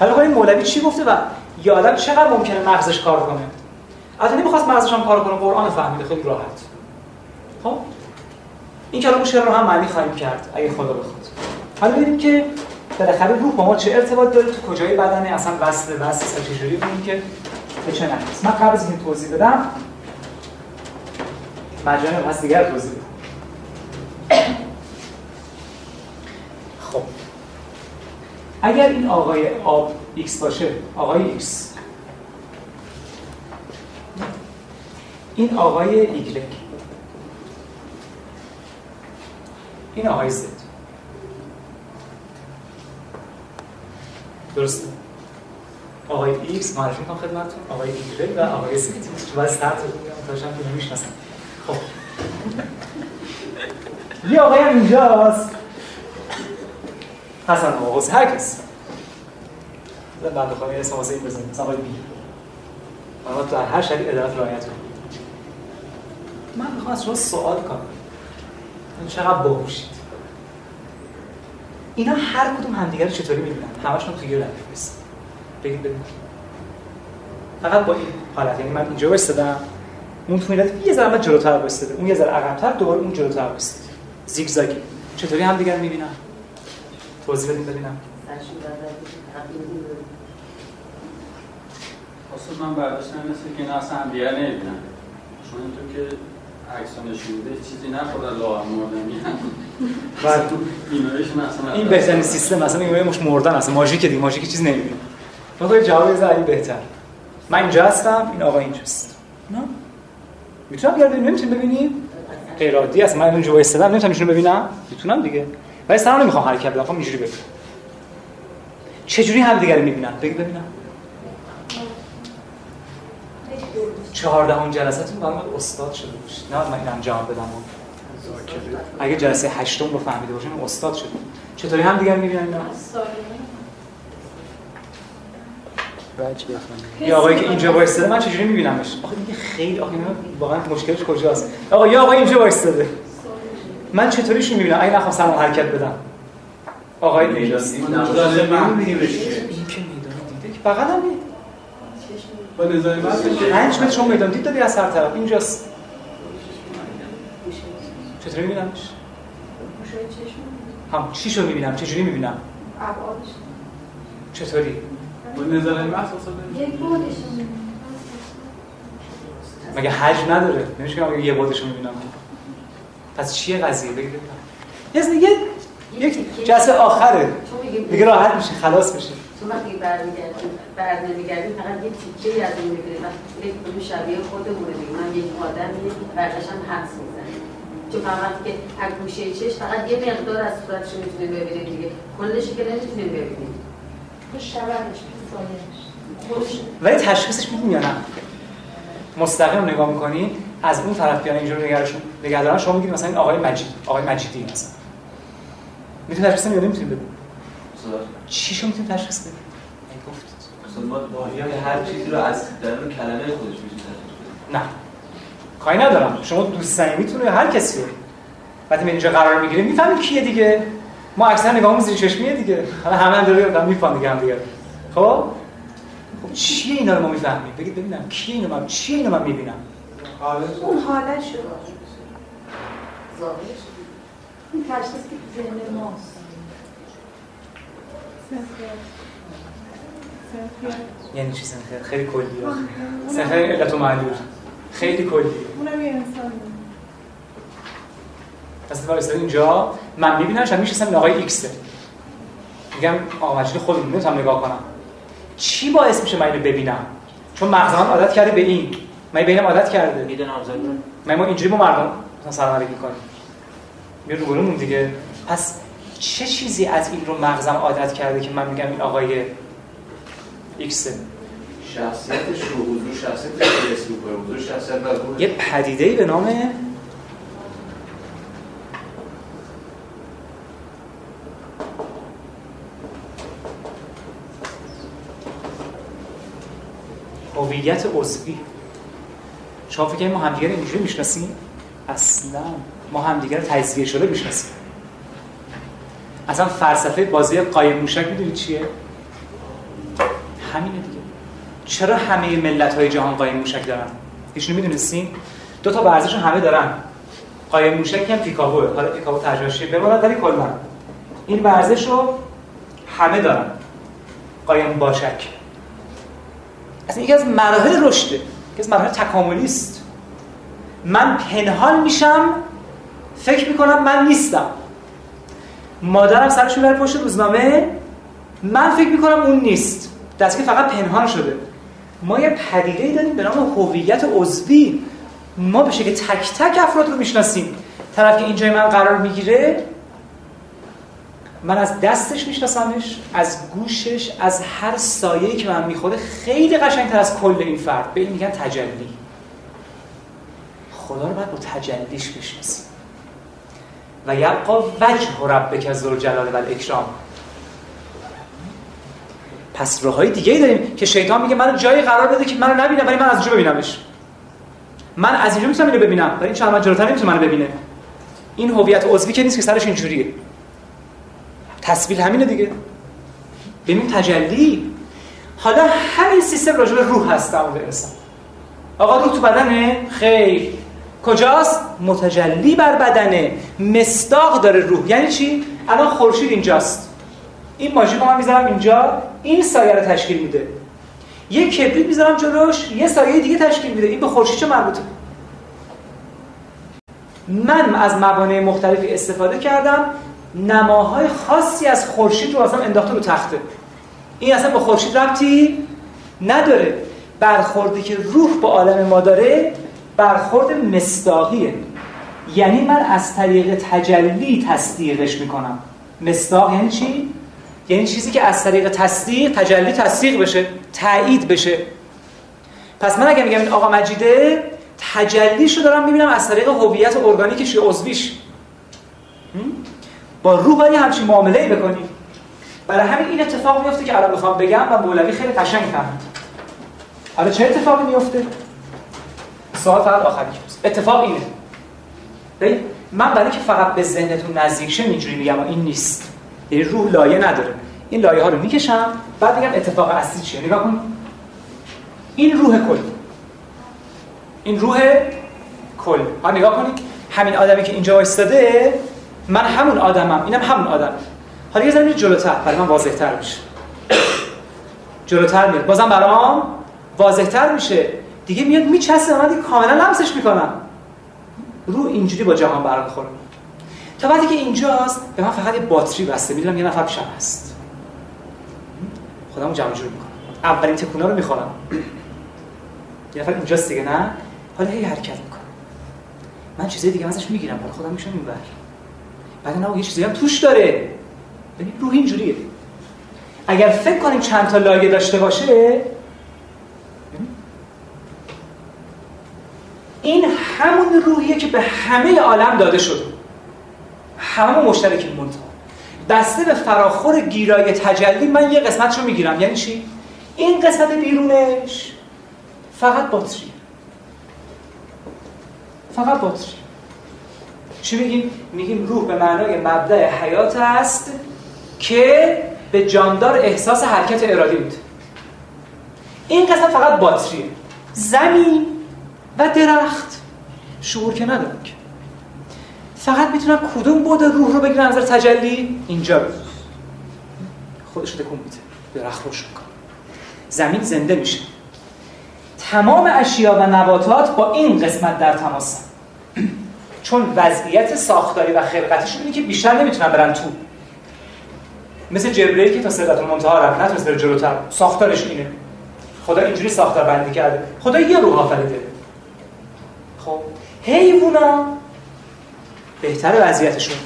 حالا این مولوی چی گفته و یه آدم چقدر ممکنه مغزش کار کنه؟ البته نمی‌خواست مغزش هم کار کنه قرآن فهمیده خیلی راحت. خب؟ این کلام شعر رو هم معنی خواهیم کرد اگه خدا بخواد. حالا ببینیم که بالاخره روح با ما چه ارتباط داره تو کجای بدنه؟ اصلا وصل وصل چجوری ببینیم که به چه نحوی من قبل از این توضیح بدم مجانی پس دیگر توضیح بدم. خب. اگر این آقای آب ایکس باشه آقای ایکس. این آقای ایگرک این آقای زد. درسته آقای ایکس معرفی کنم خدمتتون. آقای ایگرک و آقای باید سرت رو بگم تاشم که نمی‌شناسم. خب. یه آقای هم اینجاست. حسن آقا هر کس. بنده خواهی اسم حسین بزنیم. مثلا آقای بی. ما در هر شکل ادارت رعایت کنیم من می‌خوام از شما سوال کنم. این چقدر باهوشید اینا هر کدوم همدیگه رو چطوری می‌بینن همشون تو ردیف بس بگید ببینید. فقط با این حالت یعنی من اینجا وایسادم اون تو یه ذره جلوتر وایساده اون یه ذره عقب‌تر دوباره اون جلوتر وایساده زیگزاگی. چطوری همدیگه رو می‌بینن؟ توضیح بدین ببینم. اصلا من برداشتم مثل که اینا اصلا هم دیگر نمی‌بینن. چون اینطور که عکس نشون میده چیزی نخورد لا مردنی. بعد اصلا این بهترین سیستم مثلا این مش مردن اصلا ماژیک دیگه ماژیک چیز نمی‌بینه من جواب زایی بهتر. من اینجا هستم این آقا اینجاست. نه؟ می‌تونم بیار ببینم؟ نمی‌تونی ببینیم غیر عادی است من اونجا وایسادم نمی‌تونم ایشونو ببینم؟ می‌تونم دیگه. ولی سلام نمی‌خوام حرکت بدم خب اینجوری ببینم چجوری هم دیگه می‌بینم بگی ببینم. چهاردهم جلساتون برای استاد شده باشید. نه من این انجام بدم. اگه جلسه هشتم رو فهمیده باشیم استاد شده. چطوری هم دیگر می‌بینن اینا؟ یه آقایی که اینجا وایستاده من چجوری میبینمش؟ آخه دیگه خیلی آخه واقعا مشکلش کجاست؟ آقا یه آقا اینجا وایستاده. من چطوریش می‌بینم؟ اگه نخوام سلام حرکت بدم. آقای اینجاست. این که می‌دونه دیده که بغل با نظامیت پنج متر شما میدان دید دادی از هر طرف. اینجاست چطوری میبینمش؟ هم چی شو می‌بینم چجوری می‌بینم؟ چطوری؟ با نظر محض مگه حج نداره؟ نمیشه که یه بادشو می‌بینم. پس چیه قضیه؟ بگید یه یک جلسه آخره. دیگه راحت میشه خلاص میشه. تو وقتی برمیگردیم بر نمیگردیم فقط یه تیکه از اون می‌گیریم. وقتی یک شبیه خودمونه دیگه. من یک آدمی برگشتم حدس می‌زنیم چون فقط که از گوشه چش فقط یه مقدار از صورتش می‌تونیم ببینیم دیگه. کلش که نمی‌تونیم ببینیم. شبهش ولی تشخیصش می‌دونی یا نه؟ مستقیم نگاه می‌کنی از اون طرف بیان اینجور نگرشون نگهدارن شما میگید مثلا این آقای مجید آقای مجیدی مثلا. می‌تونی تشخیص یا نمی‌تونی بدید چی شو می‌تونی تشخیص بدید؟ گفتید ما هر چیزی رو از درون کلمه خودش می‌تونی نه. کاری ندارم. شما دوست می‌تونه هر کسی. رو وقتی من اینجا قرار می‌گیریم می‌فهمیم کیه دیگه. ما اکثر نگاهمون زیر چشمیه دیگه. حالا همه هم داره می‌فهمن دیگه هم دیگه. خب؟ خب چیه اینا رو ما می‌فهمیم؟ بگید ببینم کیه اینو من چیه اینو من می‌بینم؟ اون حالش شد. ظاهرش این تشخیص که ذهن ماست. یعنی چی سنخیر خیلی کلیه سنخیر علت و معلول. خیلی کلیه اونم یه انسان پس اینجا من میبینمش هم میشستم این آقای ایکسه میگم آقا مجید خودمون نمی‌تونم نگاه کنم. چی باعث میشه من اینو ببینم؟ چون مغزم عادت کرده به این. من ببینم عادت کرده. میده نامزدی من ما اینجوری با مردم مثلا سلام علیکم کنیم میاد روبرومون دیگه. پس چه چیزی از این رو مغزم عادت کرده که من میگم این آقای ایکسه شخصیتش رو حضور شخصیتش رو حضور شخصیت یه پدیده به نام هویت عضوی. شما فکر ما همدیگه رو اینجوری می‌شناسیم؟ اصلا. ما همدیگه رو تجزیه شده می‌شناسیم. اصلا فلسفه بازی قایم موشک می‌دونید چیه؟ همینه دیگه. چرا همه ملت های جهان قایم موشک دارن؟ هیچ می‌دونستین؟ دو تا ورزش همه دارن. قایم موشک هم پیکابوه حالا پیکابو ترجمهش بماند ولی کلا این ورزش رو همه دارن. قایم باشک. اصلا یکی از مراحل رشده یکی از مراحل تکاملی است. من پنهان میشم فکر می‌کنم من نیستم. مادرم سرش می‌بره پشت روزنامه من فکر می‌کنم اون نیست. دست که فقط پنهان شده. ما یه پدیده داریم به نام هویت عضوی. ما به شکل تک تک افراد رو می‌شناسیم. طرف که اینجای من قرار می‌گیره من از دستش میشناسمش از گوشش از هر سایه‌ای که من می‌خوره خیلی قشنگتر از کل این فرد. به این میگن تجلی. خدا رو باید با تجلیش بشناسیم. و یبقا وجه ربک ذوالجلال و الاکرام. پس راههای دیگه ای داریم که شیطان میگه منو جایی قرار بده که منو نبینه ولی من از اونجا ببینمش. من از اینجا می‌تونم اینو ببینم ولی این چند جلوتر نمی‌تونه منو ببینه. این هویت عضوی که نیست که سرش اینجوریه. تصویر همینه دیگه. ببین تجلی. حالا همین سیستم راجع به روح هست در انسان. آقا روح تو بدنه؟ خیر. کجاست؟ متجلی بر بدنه. مستاق داره روح. یعنی چی؟ الان خورشید اینجاست. این ماژیک من می‌ذارم اینجا. این سایه رو تشکیل میده. یه کبریت می‌ذارم جلوش. یه سایه دیگه تشکیل میده. این به خورشید چه مربوطه؟ من از موانع مختلفی استفاده کردم. نماهای خاصی از خورشید رو اصلا انداخته رو تخته. این اصلا به خورشید ربطی نداره. برخوردی که روح با عالم ما داره برخورد مصداقیه. یعنی من از طریق تجلی تصدیقش می‌کنم. مصداق یعنی چی؟ یعنی چیزی که از طریق تصدیق تجلی تصدیق بشه تایید بشه. پس من اگه میگم این آقا مجیده تجلیشو دارم می‌بینم از طریق هویت ارگانیکش یا عضویش. با روح باید همچین معامله بکنیم برای همین این اتفاق میفته که الان می‌خوام بگم و مولوی خیلی قشنگ فهمید. حالا چه اتفاقی میفته سوال فقط آخری اتفاق اینه. ببین من برای که فقط به ذهنتون نزدیک شه اینجوری میگم این نیست. یعنی روح لایه نداره. این لایه ها رو می‌کشم بعد میگم اتفاق اصلی چیه؟ نگاه کن. این روح کل. این روح کل. ها نگاه کنید همین آدمی که اینجا وایستاده من همون آدمم. اینم همون آدم. حالا یه ذره جلوتر. برای من واضح‌تر میشه. جلوتر میاد. بازم برام واضح‌تر میشه. دیگه میاد میچسه من دیگه کاملا لمسش می‌کنم. رو اینجوری با جهان برمیخوره. تا وقتی که اینجاست به من فقط یه باتری بسته. می‌دونم یه نفر پیشم هست. خودمو جمع جور می‌کنم. اولین تکونا رو می‌خورم. یه نفر اینجاست دیگه نه؟ حالا هی حرکت می‌کنم من چیزای دیگه ازش می‌گیرم. حالا خودم میشم اینور. بعد نه یه چیزی هم توش داره. ببین روح اینجوریه. اگر فکر کنیم چند تا لایه داشته باشه این همون روحیه که به همه عالم داده شده. همه مشترکیم منتها بسته به فراخور گیرای تجلی من یه قسمت رو می‌گیرم. یعنی چی؟ این قسمت بیرونش فقط باتری. فقط باتری. چی میگیم؟ میگیم روح به معنای مبدع حیات است که به جاندار احساس حرکت ارادی بود این قسمت فقط باتریه. زمین و درخت. شعور که ندارن که. فقط می‌تونن کدوم بود روح رو بگیرن نظر تجلی؟ اینجا رو خودش رو تکون میده. درخت روش می‌کنه زمین زنده میشه. تمام اشیا و نباتات با این قسمت در تماس چون وضعیت ساختاری و خلقتیشون اینه که بیشتر نمی‌تونن برن تو. مثل جبرئیل که تا صدت المنتها رفت نتونست بره جلوتر. ساختارش اینه. خدا اینجوری ساختار بندی کرده. خدا یه روح آفریده. خب حیوونا بهتر وضعیتشون.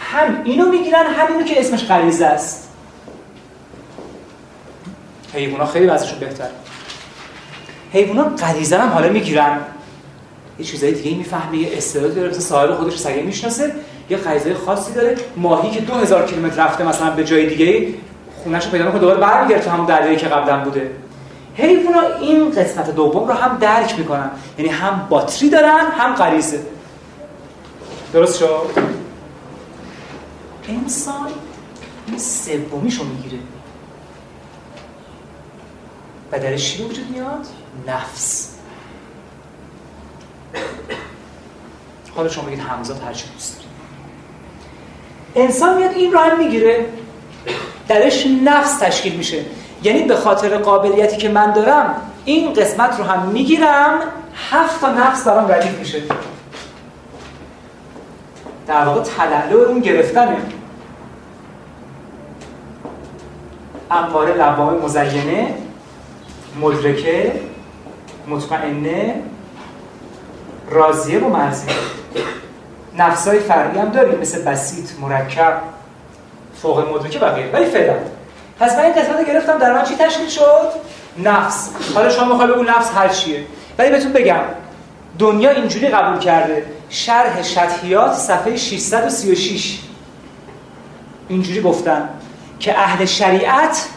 هم اینو می‌گیرن هم اینو که اسمش غریزه است. حیوونا خیلی وضعشون بهتر. حیوونا غریزه هم حالا می‌گیرن. یه چیزای دیگه می‌فهمه یه استعداد داره مثل صاحب خودش سگه می‌شناسه یه غریزه خاصی داره. ماهی که 2000 کیلومتر رفته مثلا به جای دیگه خونش پیدا می‌کنه دوباره برمیگرده تو همون دریایی که قبلا بوده. حیوونا این قسمت دوم رو هم درک می‌کنن. یعنی هم باتری دارن هم غریزه. درست شد؟ انسان این سومیشو می‌گیره. و درش چی وجود میاد؟ نفس. حالا شما بگید همزاد هر انسان میاد این رو هم می‌گیره. درش نفس تشکیل میشه. یعنی به خاطر قابلیتی که من دارم این قسمت رو هم می‌گیرم هفت تا نفس دارم ردیف میشه. در واقع تلالو اون گرفتنه. امواره لوامه مزینه مدرکه مطمئنه راضیه و مرزیه نفسای فرعی هم داریم مثل بسیط مرکب فوق مدرکه بقیه. ولی فعلا پس من این قسمت گرفتم در من چی تشکیل شد؟ نفس. حالا شما می‌خوای بگو نفس هر چیه. ولی بهتون بگم دنیا اینجوری قبول کرده شرح شتحیات صفحه 636 اینجوری گفتن که اهل شریعت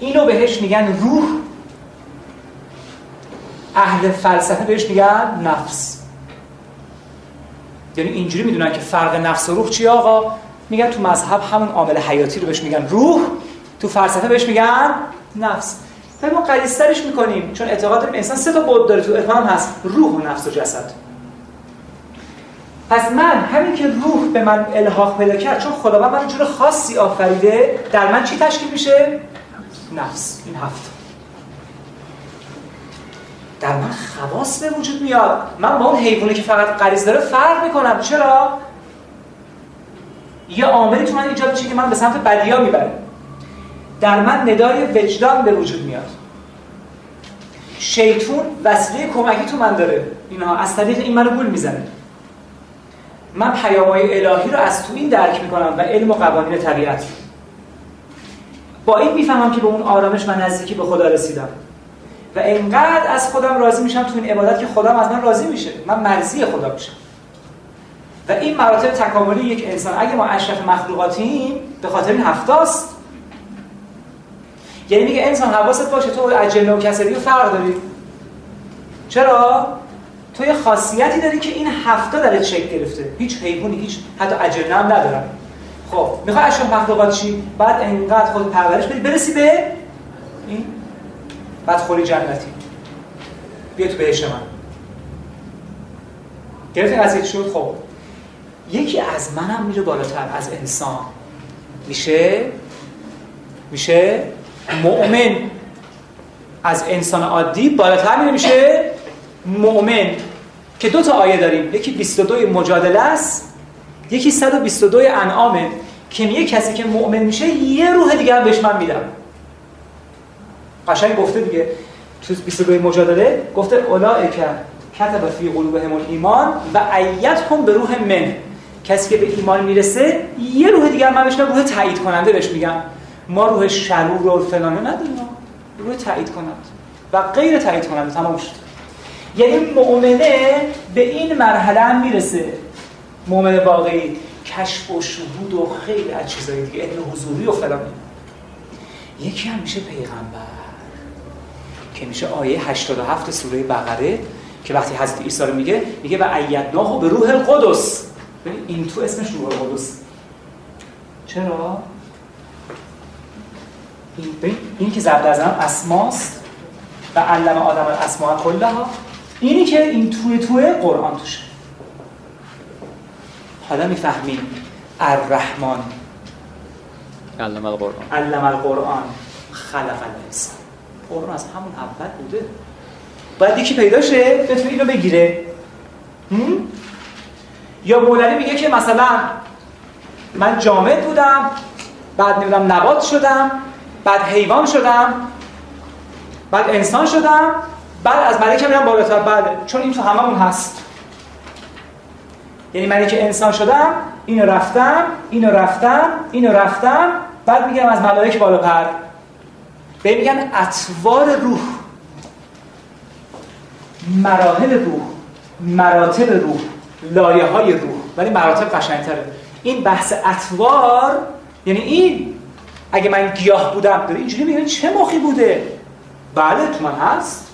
اینو بهش میگن روح اهل فلسفه بهش میگن نفس. یعنی اینجوری می‌دونن که فرق نفس و روح چی آقا؟ میگن تو مذهب همون عامل حیاتی رو بهش میگن روح. تو فلسفه بهش میگن نفس. ما قلیسترش می‌کنیم چون اعتقاد داریم انسان سه تا بود داره تو افهام هست روح و نفس و جسد. پس من همین که روح به من الحاق پیدا کرد چون خداوند من جور خاصی آفریده در من چی تشکیل میشه؟ نفس. این هفت. در من خواص به وجود میاد. من با اون حیوانی که فقط غریز داره فرق می‌کنم. چرا؟ یه عاملی تو من ایجاد میشه که من به سمت بدیا می‌بره در من ندای وجدان به وجود میاد. شیطون وسیله کمکی تو من داره. اینها از طریق این منو گول می‌زنه. من پیامهای الهی رو از تو این درک می‌کنم و علم و قوانین طبیعت با این می‌فهمم که به اون آرامش و نزدیکی به خدا رسیدم. و انقدر از خودم راضی میشم تو این عبادت که خودم از من راضی میشه. من مرزی خدا میشم. و این مراتب تکاملی یک انسان اگه ما اشرف مخلوقاتیم به خاطر این هفتاست یعنی میگه انسان حواست باشه تو از جن و کسری فرق داری. چرا؟ تو یه خاصیتی داری که این هفته داره شکل گرفته. هیچ حیوانی هیچ حتی اجنه هم ندارن. خب می‌خوای اشرف مخلوقات چی؟ بعد انقدر خود پرورش بدی. برسی به این؟ بعد خوری جنتی. بیا تو بهش من. گرفتی قضیه شد؟ خب. یکی از منم میره بالاتر از انسان. میشه؟ میشه؟ مؤمن از انسان عادی بالاتر میشه مؤمن که دو تا آیه داریم. یکی 22 مجادله است یکی 122 انعامه. که میگه کسی که مؤمن میشه یه روح دیگه هم بهش من میدم. قشنگ گفته دیگه. تو 22 مجادله گفته اولائک کتب فی قلوبهم ایمان و هم به روح من کسی که به ایمان می‌رسه یه روح دیگه من بهش روح تایید کننده بهش میگم. ما روح شرور و فلانه نداریم روح تایید کننده. و غیر تایید کننده تمام شد. یعنی مؤمنه به این مرحله هم می‌رسه. مؤمن واقعی کشف و شهود و خیلی از چیزایی دیگه علم حضوری و فلان. یکی هم میشه پیغمبر که میشه آیه 87 سوره بقره که وقتی حضرت عیسی رو میگه میگه و ایدناه به روح القدس. این تو اسمش روح القدس. چرا؟ این اینی که زبد از اسماست و علم آدم الاسماء کلها اینی که این توی توی قرآن توشه. حالا می‌فهمیم الرحمن. علم القرآن. علم القرآن خلق الانسان. قرآن از همون اول بوده. باید یکی پیدا شه بتونه اینو بگیره. یا مولوی میگه که مثلا من جامد بودم بعد نمی‌دونم نبات شدم. بعد حیوان شدم بعد انسان شدم بعد از ملکه میرم بالاتر بله چون این تو هممون هست. یعنی من که انسان شدم اینو رفتم اینو رفتم اینو رفتم بعد میگم از ملائک بالاتر. به میگن اطوار روح. مراحل روح مراتب روح لایه های روح. ولی مراتب قشنگتره. این بحث اطوار یعنی این اگه من گیاه بودم داره اینجوری میگن چه مخی بوده؟ بله تو من هست.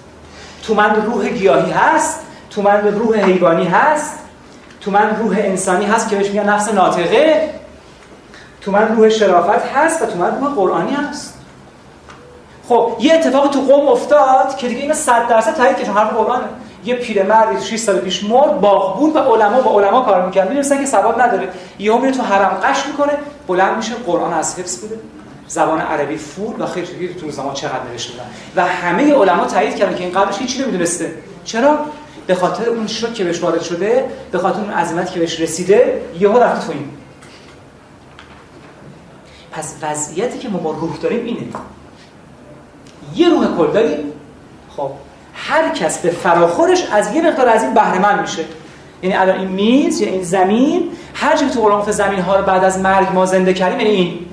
تو من روح گیاهی هست. تو من روح حیوانی هست. تو من روح انسانی هست که بهش میگن نفس ناطقه. تو من روح شرافت هست و تو من روح قرآنی هست. خب یه اتفاق تو قوم افتاد که دیگه اینو 100 درصد تایید که حرف قرآنه. یه پیرمردی 6 سال پیش مرد باغبون و علما با علما کار می‌کرد. می‌دونستن که ثواب نداره. یهو میره تو حرم قش می‌کنه. بلند میشه قرآن از حفظ بوده. زبان عربی فول و خیلی تو زمان چقدر نوشته بودن. و همه علما تایید کردن که این قبلش هیچی نمی‌دونسته. چرا؟ به خاطر اون شوک که بهش وارد شده به خاطر اون عظمت که بهش رسیده یهو رفت تو این. پس وضعیتی که ما با روح داریم اینه. یه روح کل داریم. خب هر کس به فراخورش از یه مقدار از این بهره میشه. یعنی الان این میز یا این زمین هر چیزی تو قرآن زمین ها رو بعد از مرگ ما زنده کردیم یعنی این.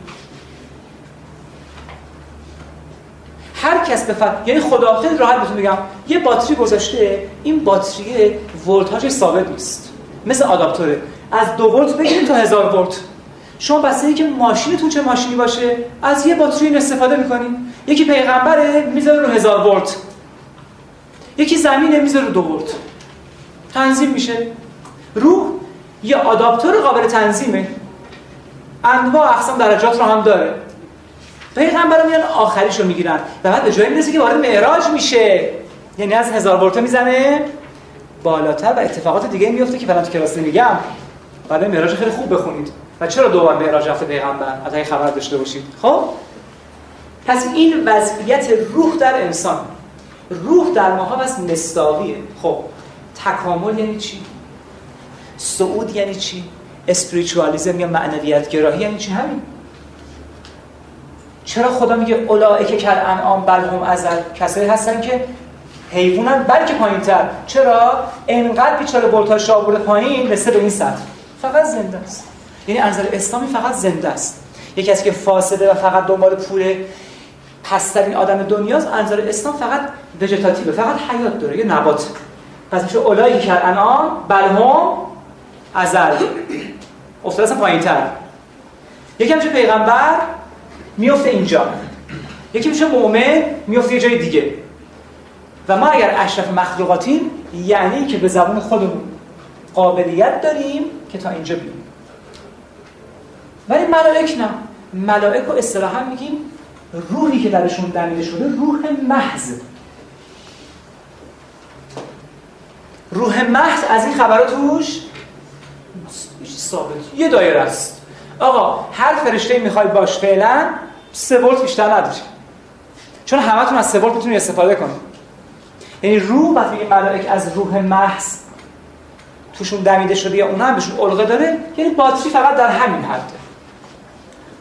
هر کس به یعنی خدا خیلی راحت بهتون میگم یه باتری گذاشته این باتری ولتاژش ثابت نیست مثل آداپتوره از دو ولت بگیریم تا هزار ولت. شما بسته که ماشینتون چه ماشینی باشه از یه باتری استفاده می‌کنین یکی پیغمبره می‌ذاره رو هزار ولت. یکی زمینه می‌ذاره رو دو ولت. تنظیم میشه. روح یه آداپتور قابل تنظیمه. انواع اقسام درجات رو هم داره. پیغمبر میان آخریش رو می‌گیرن. و بعد به جایی می‌رسه که وارد معراج میشه. یعنی از هزار ولت می‌زنه. بالاتر و اتفاقات دیگه میفته که فلان تو کلاس نمیگم. بعد معراج خیلی خوب بخونید. و چرا دوبار معراج رفته پیغمبر؟ از خبر داشته باشید. خب؟ پس این وضعیت روح در انسان. روح در ماها بس مستاویه خب تکامل یعنی چی؟ صعود یعنی چی؟ اسپریچوالیزم یا معنویت گراهی یعنی چی؟ همین. چرا خدا میگه اولائک کل انعام بل هم ازل؟ کسایی هستن که حیوانن بلکه پایینتر. چرا؟ انقدر بیچاره بولتاژ آورده پایین رسه به این سطح. فقط زنده است. یعنی از اسلامی فقط زنده است. یکی از که فاسده و فقط دنبال پول پسترین آدم دنیاست انظر اسلام فقط وجتاتیوه فقط حیات داره یه نبات. پس میشه اولایی که انعام بل هم ازل. افتاد اصلا پایین تر یکی میشه پیغمبر میفته اینجا. یکی میشه مؤمن میفته یه جای دیگه. و ما اگر اشرف مخلوقاتیم یعنی که به زبان خودمون قابلیت داریم که تا اینجا بیاییم ولی ملائک نه. ملائک رو اصطلاحا میگیم روحی که درشون دمیده شده روح محض. روح محض از این خبرات توش ثابت. یه دایره است. آقا هر فرشته می‌خوای باش فعلا سه ولت بیشتر نداری چون همتون از سه ولت می‌تونید استفاده کنید یعنی روح وقتی این ملائک از روح محض. توشون دمیده شده یا اونها هم بهشون علقه داره یعنی باتری فقط در همین حده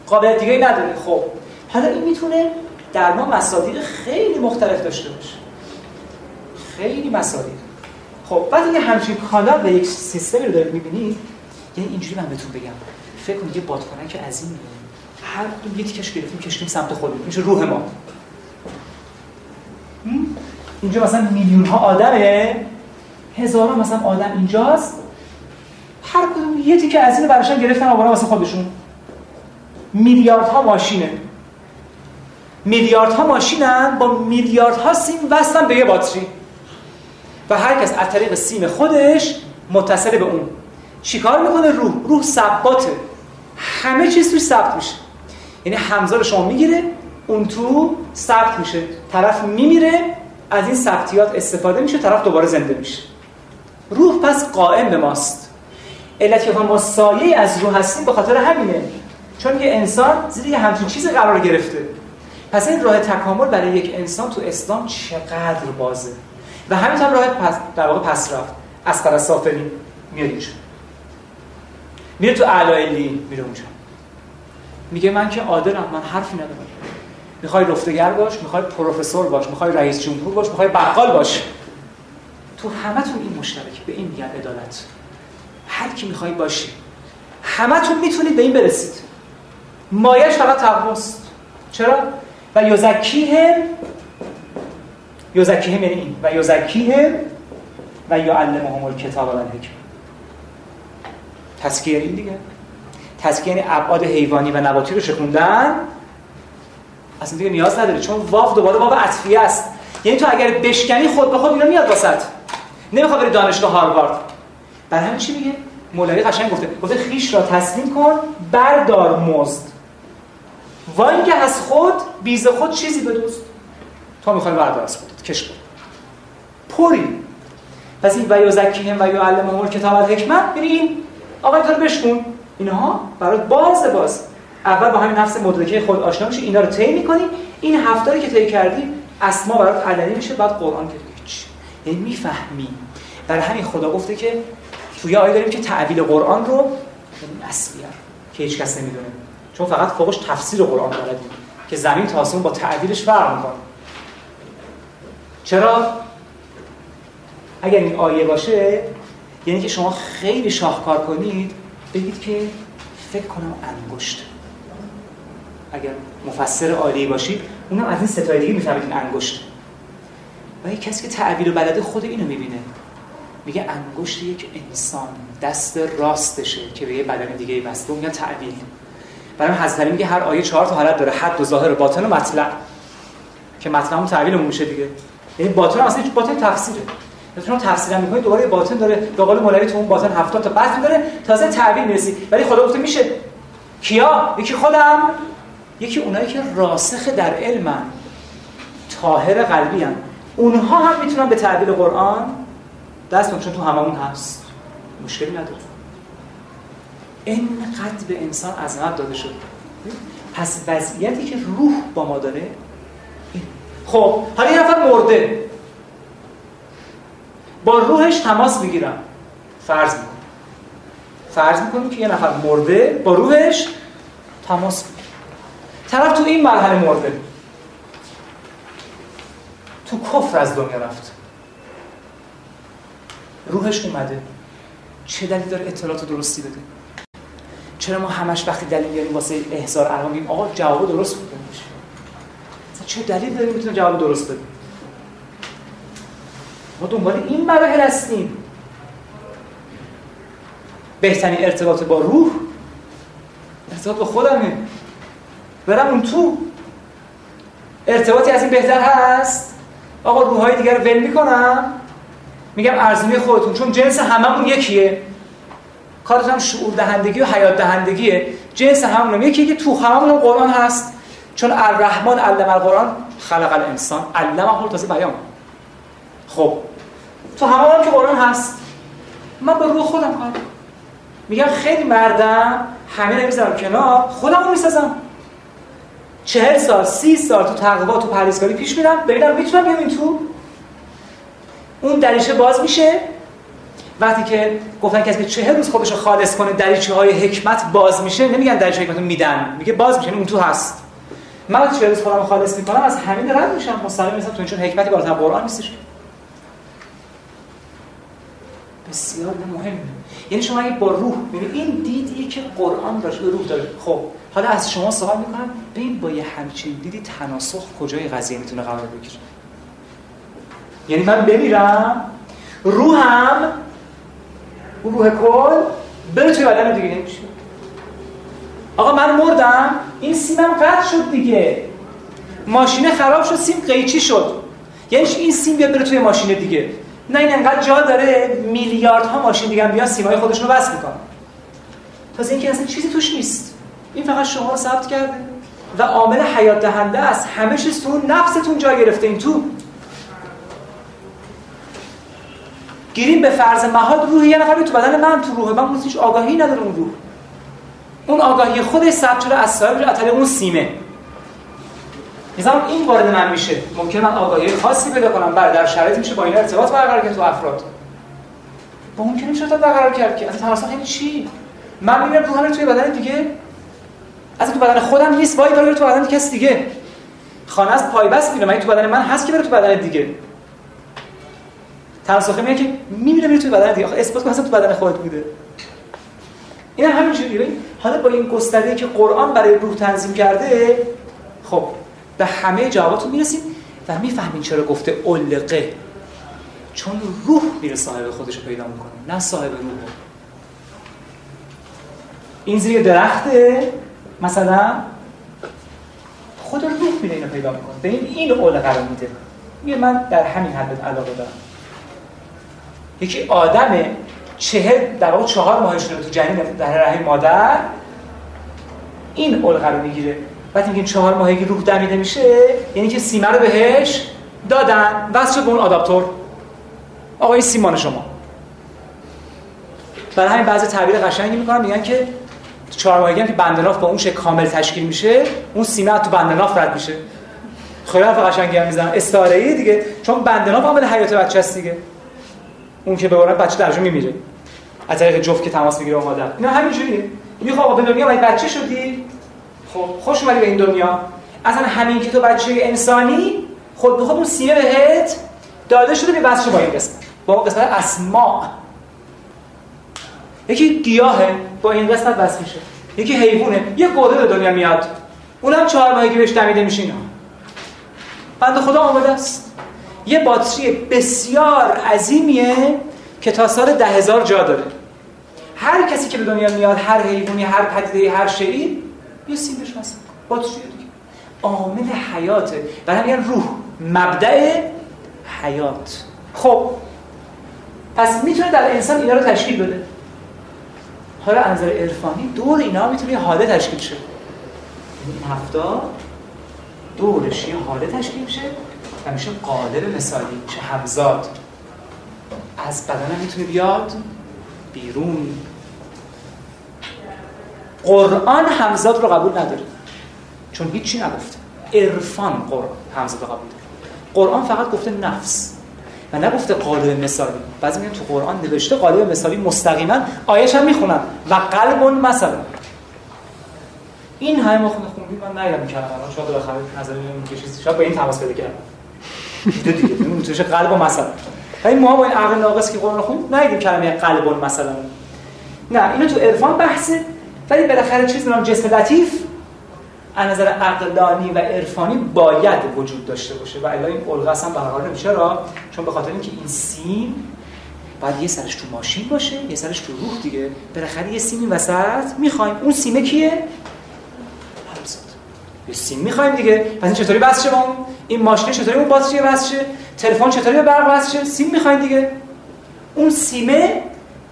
قابلیت دیگه نداره. خب حالا این می‌تونه در ما مصادیق خیلی مختلف داشته باشه. خیلی مصادیق. خب بعد یه همچین کانال و یک سیستمی رو دارید می‌بینید یعنی اینجوری من بهتون بگم. فکر کنید یه بادکنک عظیمی هر کدوم یه تیکش گرفتیم کشیدیم سمت خودمون. میشه روح ما. اینجا مثلا میلیون ها آدمه. هزاران مثلا آدم اینجاست. هر کدوم یه تیکه از این براشون گرفتن آوردن واسه خودشون. میلیاردها ماشینه. میلیاردها ماشینن با میلیاردها سیم وصلن به یه باتری. و هر کس از طریق سیم خودش متصل به اون. چیکار می‌کنه روح؟ روح ثباته. همه چیز توش ثبت میشه. یعنی همزه رو شما می‌گیره اون تو ثبت میشه. طرف میمیره از این ثبتیات استفاده میشه طرف دوباره زنده میشه. روح پس قائم به ماست. علت که ما سایه از روح هستیم به خاطر همینه. چون یه انسان زیر یه همچین چیز قرار گرفته. پس این راه تکامل برای یک انسان تو اسلام چقدر بازه؟ و همینطور راه پس در واقع پس رفت. از پر سافری میاد میره تو اعلی میره اونجا. میگه من که عادلم من حرفی ندارم. می‌خوای رفتگر باش می‌خوای پروفسور باش می‌خوای رئیس جمهور باش می‌خوای بقال باش. تو همتون این مشترک به این میگن عدالت. هر کی می‌خوای باشی. همتون می‌تونید به این برسید. مایش فقط تقواست. چرا؟ و یزکیهم یزکیهم یعنی این. و یزکیهم و یعلمهم الکتاب و الحکمه تزکیه این دیگه. تزکیه یعنی ابعاد حیوانی و نباتی رو شکوندن. اصلا دیگه نیاز نداری چون واف دوباره واف عطفیه است. یعنی تو اگر بشکنی خود به خود اینا میاد واسط. نمی‌خواد بری دانشگاه هاروارد. برای همین چی میگه؟ مولوی قشنگ گفته گفته خیش را تسلیم کن بردار مزد. و اینکه از خود بیز خود چیزی بدوز تو می‌خوای بردار از خودت کش کن. پری پس این و یزکیهم و یعلمهم کتاب الحکمت ببین آقا تو بشکن اینها برات باز باز. اول با همین نفس مدرکه خود آشنا میشی اینا رو طی می‌کنی. این هفته که طی کردی اسما برات علنی میشه بعد قرآن که هیچ یعنی می‌فهمی. برای همین خدا گفته که توی آیه داریم که تعویل قرآن رو نسبیه که هیچ کس نمی‌دونه. چون فقط فوقش تفسیر قرآن بلدیم که زمین تا با تعویلش فرق می‌کنه. چرا؟ اگر این آیه باشه یعنی که شما خیلی شاهکار کنید بگید که فکر کنم انگشت. اگر مفسر عالی باشید اونم از این ستای دیگه می‌فهمید این انگشت. و یک کسی که تعبیر و بلده خود اینو می‌بینه. میگه انگشت یک انسان دست راستشه که به یه بدن دیگه بسته. میگن تعبیل برای حضرت میگه هر آیه چهار تا حالت داره حد و ظاهر و باطن و مطلع. که مطلع هم تعبیل میشه دیگه. یعنی باطن هم اصلا باطن تفسیره. شما تفسیر می‌کنی دوباره باطن داره به قول مولوی تو اون باطن 70 تا بحث داره تازه تعبیر می‌رسی. ولی خدا گفته میشه کیا؟ یکی خودم. یکی اونایی که راسخ در علمن طاهر قلبی هم. اونها هم می‌تونن به تعبیر قرآن دست چون تو هممون هست. مشکلی نداره. اینقدر به انسان عظمت داده شد. پس وضعیتی که روح با ما داره خب حالا یه نفر مرده. با روحش تماس می‌گیرم. فرض می‌کنم. فرض می‌کنیم که یه نفر مرده با روحش تماس می‌گیرم طرف تو این مرحله مرده. تو کفر از دنیا رفت. روحش اومده. چه دلیل داره اطلاعات درستی بده؟ چرا ما همش وقتی دلیل بیاریم واسه احضار ارقام میگیم آقا جواب درست بده چه دلیل داریم می‌تونه جواب درست بده ما دنبال این مراحل هستیم. بهترین ارتباط با روح ارتباط با خودمه. برم اون تو. ارتباطی از این بهتر هست؟ آقا روحهای دیگر رو ول می‌کنم. میگم ارزمی خودتون چون جنس هممون یکیه. کارتون هم شعور دهندگی و حیات دهندگیه. جنس هممون یکیه که تو هممون قرآن هست. چون الرحمن علم القرآن خلق الانسان. علم تازه بیان. خب تو همه که قرآن هست. من با روح خودم کار میگم خیلی مردم همه نمی‌ذارم کنار خودم رو می‌سازم. چهل سال سی سال تو تقوا تو پرهیزکاری پیش میرم ببینم می‌تونم بیام این تو. اون دریچه باز میشه. وقتی که گفتن کسی که چهل روز خودش رو خالص کنه دریچه های حکمت باز میشه نمیگن دریچه حکمت رو میدن. میگه باز میشه اون تو هست. من چهل روز خودم خالص می‌کنم از همین رد میشم. مستقیم میشم تو چون حکمتی بالاتر قرآن نیستش. بسیار مهمه یعنی شما اگه با روح ببین این دیدی که قرآن راجع به روح داره. خب حالا از شما سوال می‌کنم ببین با یه همچین دیدی تناسخ کجای قضیه می‌تونه قرار بگیره؟ یعنی من بمیرم روحم اون روح کل بره توی بدن دیگه نمیشه آقا من مردم این سیمم قطع شد دیگه. ماشینه خراب شد سیم قیچی شد. یعنی این سیم بیاد بره توی ماشین دیگه. نه این انقدر جا داره میلیاردها ماشین دیگه بیان سیمای خودشون رو وصل می‌کنن. تازه اینکه اصلا چیزی توش نیست. این فقط شما ثبت کرده. و عامل حیات دهنده است. همه چیز تو نفستون جا گرفته این تو. گیریم به فرض محال روح یه نفر تو بدن من تو روح. من هیچ آگاهی نداره اون روح. اون آگاهی خودش ثبت شده از صاحب اون سیمه. مثلا این وارد من میشه. ممکن من آگاهی خاصی پیدا کنم. بر در شرایط میشه با این ارتباط برقرار کرد تو افراد. با ممکنه میشه برقرار کرد که اصلا تناسخ یعنی چی؟ من تو همین توی بدن دیگه. از تو بدن خودم نیست وای داره تو بدن کسی دیگه. خانه از پایبست میره من تو بدن من هست که بره تو بدن دیگه؟ تناسخ میگه که میمیره میره تو بدن دیگه. آخه اثبات کنه تو بدن خودت بوده. این همینجوریه. حالا با این گسترده که قرآن برای روح تنظیم کرده خب به همه جواباتون می‌رسیم و می‌فهمین چرا گفته علقه. چون روح میره صاحب خودش رو پیدا می‌کنه نه صاحب روح. این زیر درخته مثلا خود روح میره اینو پیدا می‌کنه. به این این علقه رو میده. میگه من در همین حد علاقه دارم. یکی آدم چهل در چهار ماهش رو تو جنین در رحم مادر این علقه رو می‌گیره. وقتی میگیم چهار ماهگی روح دمیده میشه یعنی که سیمه رو بهش دادن. واسه به اون آداپتور. آقا این سیمان شما. برای همین بعضی تعبیر قشنگی می‌کنن میگن که چهار ماهگی که بندناف با اون شکل کامل تشکیل میشه اون سیمه تو بندناف رد میشه. خیلی حرف قشنگی هم می‌زنن. استعاره ای دیگه چون بندناف عامل حیات بچه است دیگه. اون که به قرآن بچه درجا میمیره. از طریق جفت که تماس می‌گیره با مادر اینا همینجوریه. میگه به دنیا بچه شدی؟ خب خوش اومدی به این دنیا. اصلا همین که تو بچه انسانی خود به خود اون سینه بهت داده شده به بچه با این قسمت. با قسمت اسماء یکی گیاهه با این قسمت بس میشه. یکی حیوانه. یه گوده به دنیا میاد. اونم چهار ماهگی بهش دمیده میشه بند خدا آمده است. یه باتری بسیار عظیمیه که تا سال ده هزار جا داره. هر کسی که به دنیا میاد هر حیوانی هر پدیده هر شیعی یه سیم بهش وصل باتری دیگه. عامل حیاته برای همین روح. مبدع حیات. خب. پس می‌تونه در انسان اینا رو تشکیل بده. حالا از نظر عرفانی دور اینا می‌تونه حاله تشکیل شه. این هفته دورش یه حاله تشکیل شه. و میشه قالب مثالی. میشه همزاد. از بدن می‌تونه بیاد بیرون. قرآن همزاد رو قبول نداره. چون هیچی نگفته. عرفان قرآن همزاد رو قبول داره. قرآن فقط گفته نفس. و نگفته قالب مثالی. بعضی میگن تو قرآن نوشته قالب مثالی مستقیما آیش هم می‌خونن. و قلب مثلا. این همه ما خوندیم. من نیدم کردم شاید نظر که چیزی شاید با این تماس پیدا کردم. دیده دیگه. توش قلب و مثلا. ولی ما با این عقل ناقص که قرآن خوند ندیدیم کلمه قلب مثلا. نه اینو تو عرفان بحثه. ولی بالاخره چیز نام جسم لطیف از نظر عقلانی و عرفانی باید وجود داشته باشه. و الا این الغاز هم برقرار نمیشه. را چون به خاطر اینکه این سیم باید یه سرش تو ماشین باشه یه سرش تو روح دیگه. بالاخره یه سیمی وسط می‌خوایم. اون سیمه کیه؟ یه سیم می‌خوایم دیگه. پس این چطوری وصل شه این ماشین چطوری اون باتری وصل شه؟ تلفن چطوری به برق وصل شه؟ سیم می‌خوایم دیگه. اون سیمه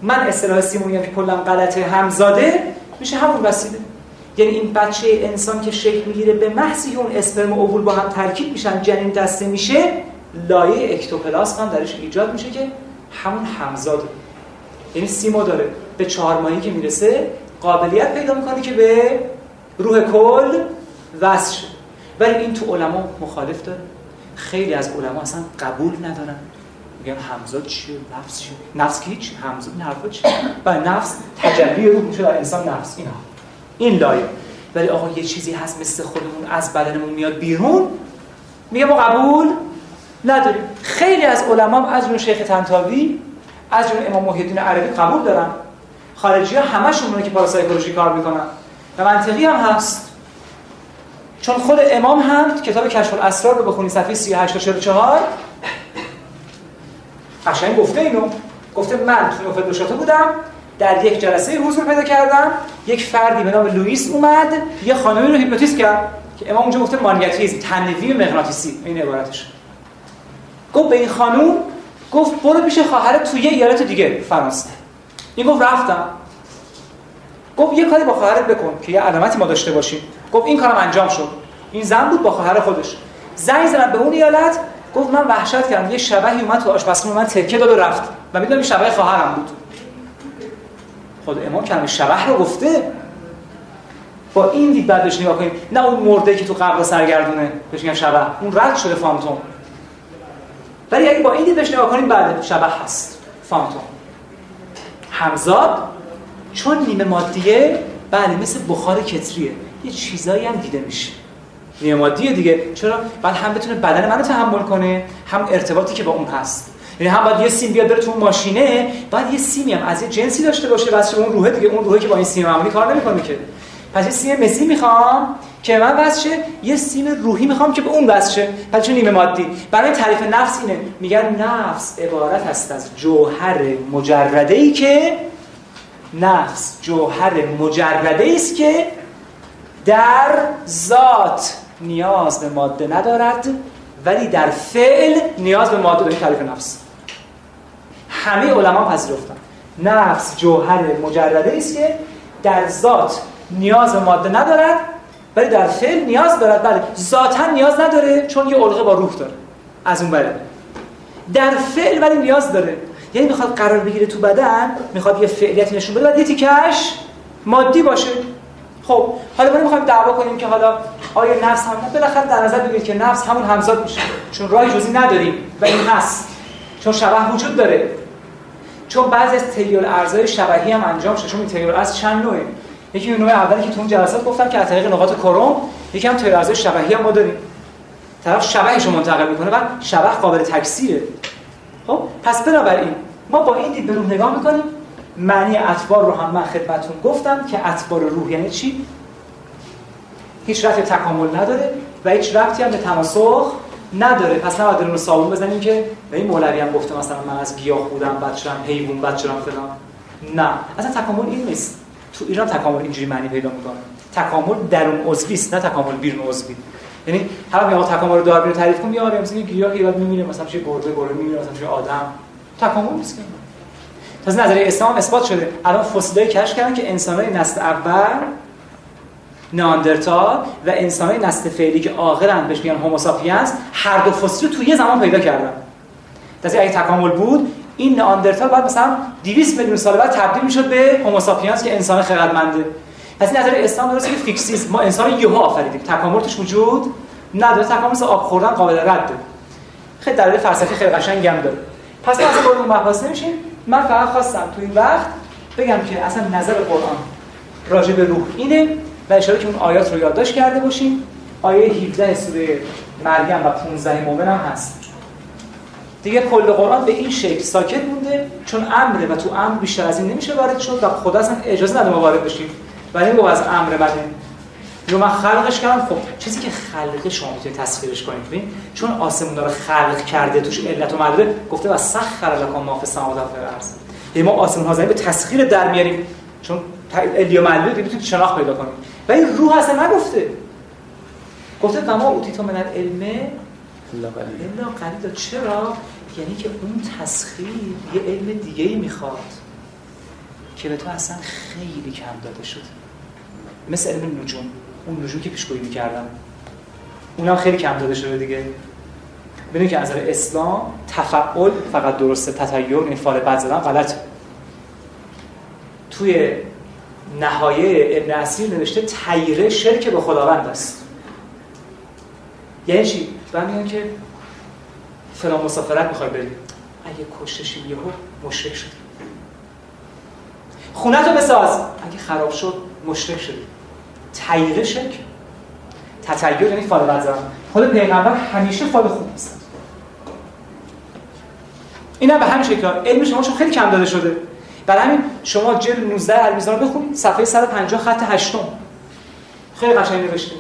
من اصطلاح سیم میگم که کلا غلطه همزاده. میشه همون وسیله. یعنی این بچه انسان که شکل می‌گیره به محضی اون اسپرم و اوول با هم ترکیب میشن جنین دسته میشه لایه اکتوپلاس هم درش ایجاد میشه که همون همزاده. یعنی سیمو داره. به چهار ماهی که می‌رسه قابلیت پیدا می‌کنه که به روح کل وصل ولی این تو علما مخالف داره. خیلی از علما اصلا قبول ندارن. میگن همزاد چیه؟ نفس چیه؟ نفس کی؟ چیه همزاد این حرفا چیه؟ و نفس تجلی روح میشه در انسان نفس اینا. این لایه. ولی آقا یه چیزی هست مثل خودمون از بدنمون میاد بیرون. میگه ما قبول نداریم. خیلی از علما از جون شیخ تنتاوی از جون امام محی الدین عربی قبول دارن. خارجی ها همشون که پاراسایکولوژی کار می‌کنن. و منطقی هم هست. چون خود امام هم کتاب کشف الاسرار رو بخونی صفحه 38 تا 44 قشنگ گفته اینو. گفته من تو نوفل دوشاته بودم در یک جلسه حضور پیدا کردم یک فردی به نام لوئیس اومد یه خانمی رو هیپنوتیزم کرد که امام اونجا گفته مانگتیزم تنوی مغناطیسی این عبارتش. گفت به این خانوم گفت برو پیش خواهرت توی یه ایالت دیگه فرانسه. این گفت رفتم. گفت یه کاری با خواهرت بکن که یه علامتی ما داشته باشیم. گفت این کارم انجام شد. این زن بود با خواهر خودش. زنگ زدن به اون ایالت گفت من وحشت کردم. یه شبحی اومد تو آشپزخونه من تکه داد و رفت. و می‌دونم این شبح خواهرم بود. خود امام کلمه شبح رو گفته. با این دید بعد بهش نگاه کنیم. نه اون مرده که تو قبر سرگردونه. بهش میگن شبح اون رد شده فانتوم. ولی اگه با این دید بهش نگاه کنیم بعد شبح هست. فانتوم. همزاد چون نیمه مادیه بله مثل بخار کتریه. یه چیزایی هم دیده میشه. نیمه مادیه دیگه. چرا؟ بعد هم بتونه بدن منو تحمل کنه هم ارتباطی که با اون هست. یعنی هم باید یه سیم بیاد بره تو اون ماشینه بعد یه سیمی هم از یه جنسی داشته باشه واسه اون روحه دیگه اون روحه که با این سیم معمولی کار نمی‌کنه که. پس یه سیم مسی می‌خوام که من واسه یه سیم روحی می‌خوام که به اون واسه پس چون نیمه مادی. برای تعریف نفس اینه. میگن نفس عبارت است از جوهر مجرده ای که نفس جوهر مجرده است که در ذات. نیاز به ماده ندارد ولی در فعل نیاز به ماده داره تعریف نفس. همه علما پذیرفتن. نفس جوهر مجرده است که در ذات نیاز به ماده ندارد ولی در فعل نیاز دارد. بله ذاتا نیاز نداره چون یه علقه با روح داره. از اون بله. در فعل ولی نیاز داره. یعنی می‌خواد قرار بگیره تو بدن می‌خواد یه فعلیت نشون بده بعد یه تیکش مادی باشه. خب حالا ما می‌خوایم دعوا کنیم که حالا آیا نفس هم بالاخره در نظر بگیرید که نفس همون همزاد میشه چون راه جزئی نداریم و این هست چون شبه وجود داره. چون بعضی از تریال ارزای شبهی هم انجام شده چون تریال ارز چند نوعه؟ یکی نوع اولی که تو اون جلسات گفتم که از طریق نقاط کروم یکی هم تریال ارزای شبهی هم ما داریم. طرف شبهش رو منتقل می‌کنه و شبه قابل تکثیره. خب پس بنابراین ما با این دید به نگاه می‌کنیم. معنی اطبار رو هم من خدمتون گفتم که اطبار روح یعنی چی؟ هیچ رفت تکامل نداره و هیچ رفتی هم به تناسخ نداره. پس نباید رو صابون بزنیم که به این مولوی هم گفته مثلا من از گیاه بودم بد شدم حیوان بد شدم فلان. نه. اصلا تکامل این نیست. تو ایران تکامل اینجوری معنی پیدا می‌کنه. تکامل درون عضوی است نه تکامل بیرون عضوی. یعنی هر میگم تکامل رو داربین تعریف کنم یا مثلا گیاهی بعد میمیره مثلا چه گربه گربه میمیره مثلا چه آدم. تکامل نیست که. تازه نظریه اسلام اثبات شده. الان فسیلای کشف کردن که انسانای نسل اول ناندرتال و انسانای نسل فعلی که عاقلن بهش میگن هوموساپینز هر دو فسیل رو توی یه زمان پیدا کردن. تازه اگه تکامل بود این ناندرتال بعد مثلا 200 میلیون سال بعد تبدیل می‌شد به هوموساپینز که انسان خردمنده. پس نظر اسلام درسته که فیکسیست ما انسان یهو آفریدیم. تکامل توش وجود نداره. تکامل مثل آب خوردن قابل رده خیلی دلیل فلسفی خیلی قشنگی هم داره. پس ما از اون بحث نمیشیم. من فقط خواستم تو این وقت بگم که اصلا نظر قرآن راجع به روح اینه و اشاره که اون آیات رو یادداشت کرده باشیم. آیه 17 سوره مریم و 15 مؤمن هم هست. دیگه کل قرآن به این شکل ساکت مونده چون امره و تو امر بیشتر از این نمیشه وارد شد و خدا اصلا اجازه نده ما وارد بشیم. ولی این از امر بده رو من خلقش کردم. خب چیزی که خلق شما می‌تونید تصویرش کنید ببین چون آسمون داره خلق کرده توش علت و مداره گفته و سخر لکم ما فی السماوات و یعنی ما آسمون ها به تسخیر در میاریم. چون الی و معلومه می‌تونید شناخت پیدا کنید و این روح اصلا نگفته. گفته فما اوتیتو من العلم الا قلیل. چرا؟ یعنی که اون تسخیر یه علم دیگه ای می‌خواد که به تو اصلا خیلی کم داده شده. مثل علم نجوم. اون نجوم که پیشگویی می‌کردم. اونم خیلی کم داده شده دیگه. ببینید که از اسلام تفعل فقط درسته تطیر این فال بد زدن غلط توی نهایه ابن اسیر نوشته تیره شرک به خداوند است. یعنی چی؟ و میگن که فلان مسافرت می‌خوای بریم اگه کشتشی یهو مشرک شدی. خونه تو بساز. اگه خراب شد مشرک شدی. تیره شک تطیر یعنی فال بد زدن خود پیغمبر همیشه فال خوب نیست این به همین شکل. علم شما شما خیلی کم داده شده. برای همین شما جلد 19 المیزان رو بخونید. صفحه 150 خط 8 خیلی قشنگ نوشته.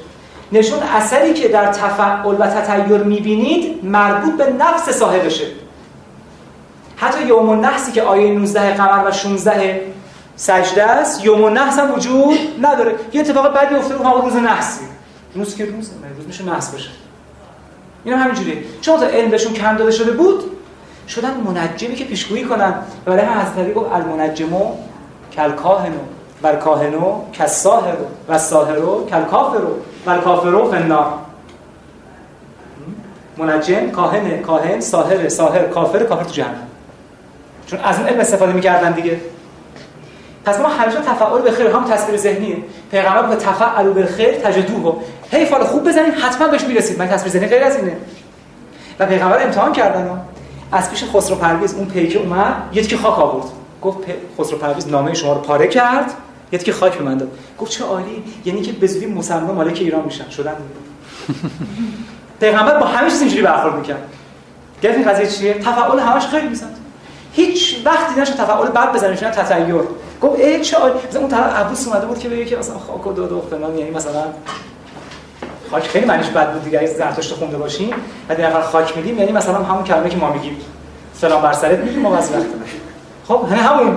نشون اثری که در تفعل و تطیر می‌بینید مربوط به نفس صاحبشه. حتی یوم النحسی که آیه 19 قمر و 16 سجده است یوم النحس هم وجود نداره. یه اتفاق بدی افتاده رو روز نحسی روز که روز؟ روز میشه نحس باشه اینا همینجوریه. چون تا بهشون کم داده شده بود شدن منجمی که پیشگویی کنن. برای حضرت علی گفت المنجمو کل کاهنو و کاهنو کساهرو و ساهرو کل کافرو و کافرو فنار. منجم کاهن کاهن ساهر ساهر کافر کافر تو جهنم. چون از این علم استفاده می‌کردن دیگه. پس ما همیشه تفعال به خیر هم تصویر ذهنیه پیغمبر به تفعل به خیر تجدوه. هی فال خوب بزنید حتما بهش می‌رسید من تصویر ذهنی غیر از اینه. و پیغمبر امتحان کردن از پیش خسرو پرویز اون پیکه اومد یه که خاک آورد. گفت خسرو پرویز نامه شما رو پاره کرد یه که خاک به من داد. گفت چه عالی یعنی که به زودی مسلمان مالک ایران میشن. شدن. پیغمبر با همه چیز اینجوری برخورد می‌کرد. گفت این قضیه چیه؟ تفعال همش خیلی می‌زد. هیچ وقتی نشه تفعال بعد بزنه شدن تطیر گفت ای چه مثلا اون طرف عبوس اومده بود که بگه که مثلا خاک و دو فلان. یعنی مثلا خاک خیلی معنیش بد بود دیگه اگه زرتشت خونده باشیم و یه نفر خاک میدیم یعنی مثلا همون کلمه که ما میگیم. سلام بر سرت میگیم ما وقت خب نه همون.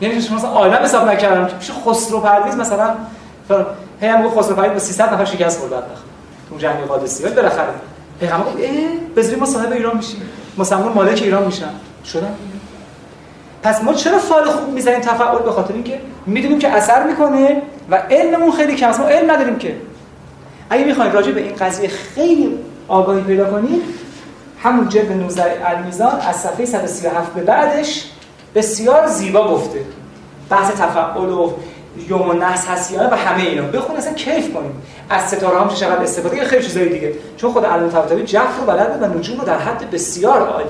یعنی شما مثلا عالم حساب نکردم. میشه خسرو پرویز مثلا هی هم گفت خسرو پرویز با 300 نفر شکست خورد بدبخت. تو جنگ قادسی. ولی بالاخره. پیغمبر گفت ای بذاریم ما صاحب ایران میشیم. مسلمان مالک ایران میشن. شدن؟ پس ما چرا فال خوب می‌زنیم تفعول به خاطر اینکه می‌دونیم که اثر می‌کنه و علممون خیلی کم ما علم نداریم که. اگه می‌خواید راجع به این قضیه خیلی آگاهی پیدا کنید همون جلد 19 المیزان از صفحه 137 به بعدش بسیار زیبا گفته. بحث تفعول و یوم و نحس هستیانه و همه اینا. بخون اصلا کیف کنیم. از ستاره هم چقدر استفاده یا خیلی چیزای دیگه. چون خود علم طباطبایی جف رو بلد و نجوم رو در حد بسیار عالی.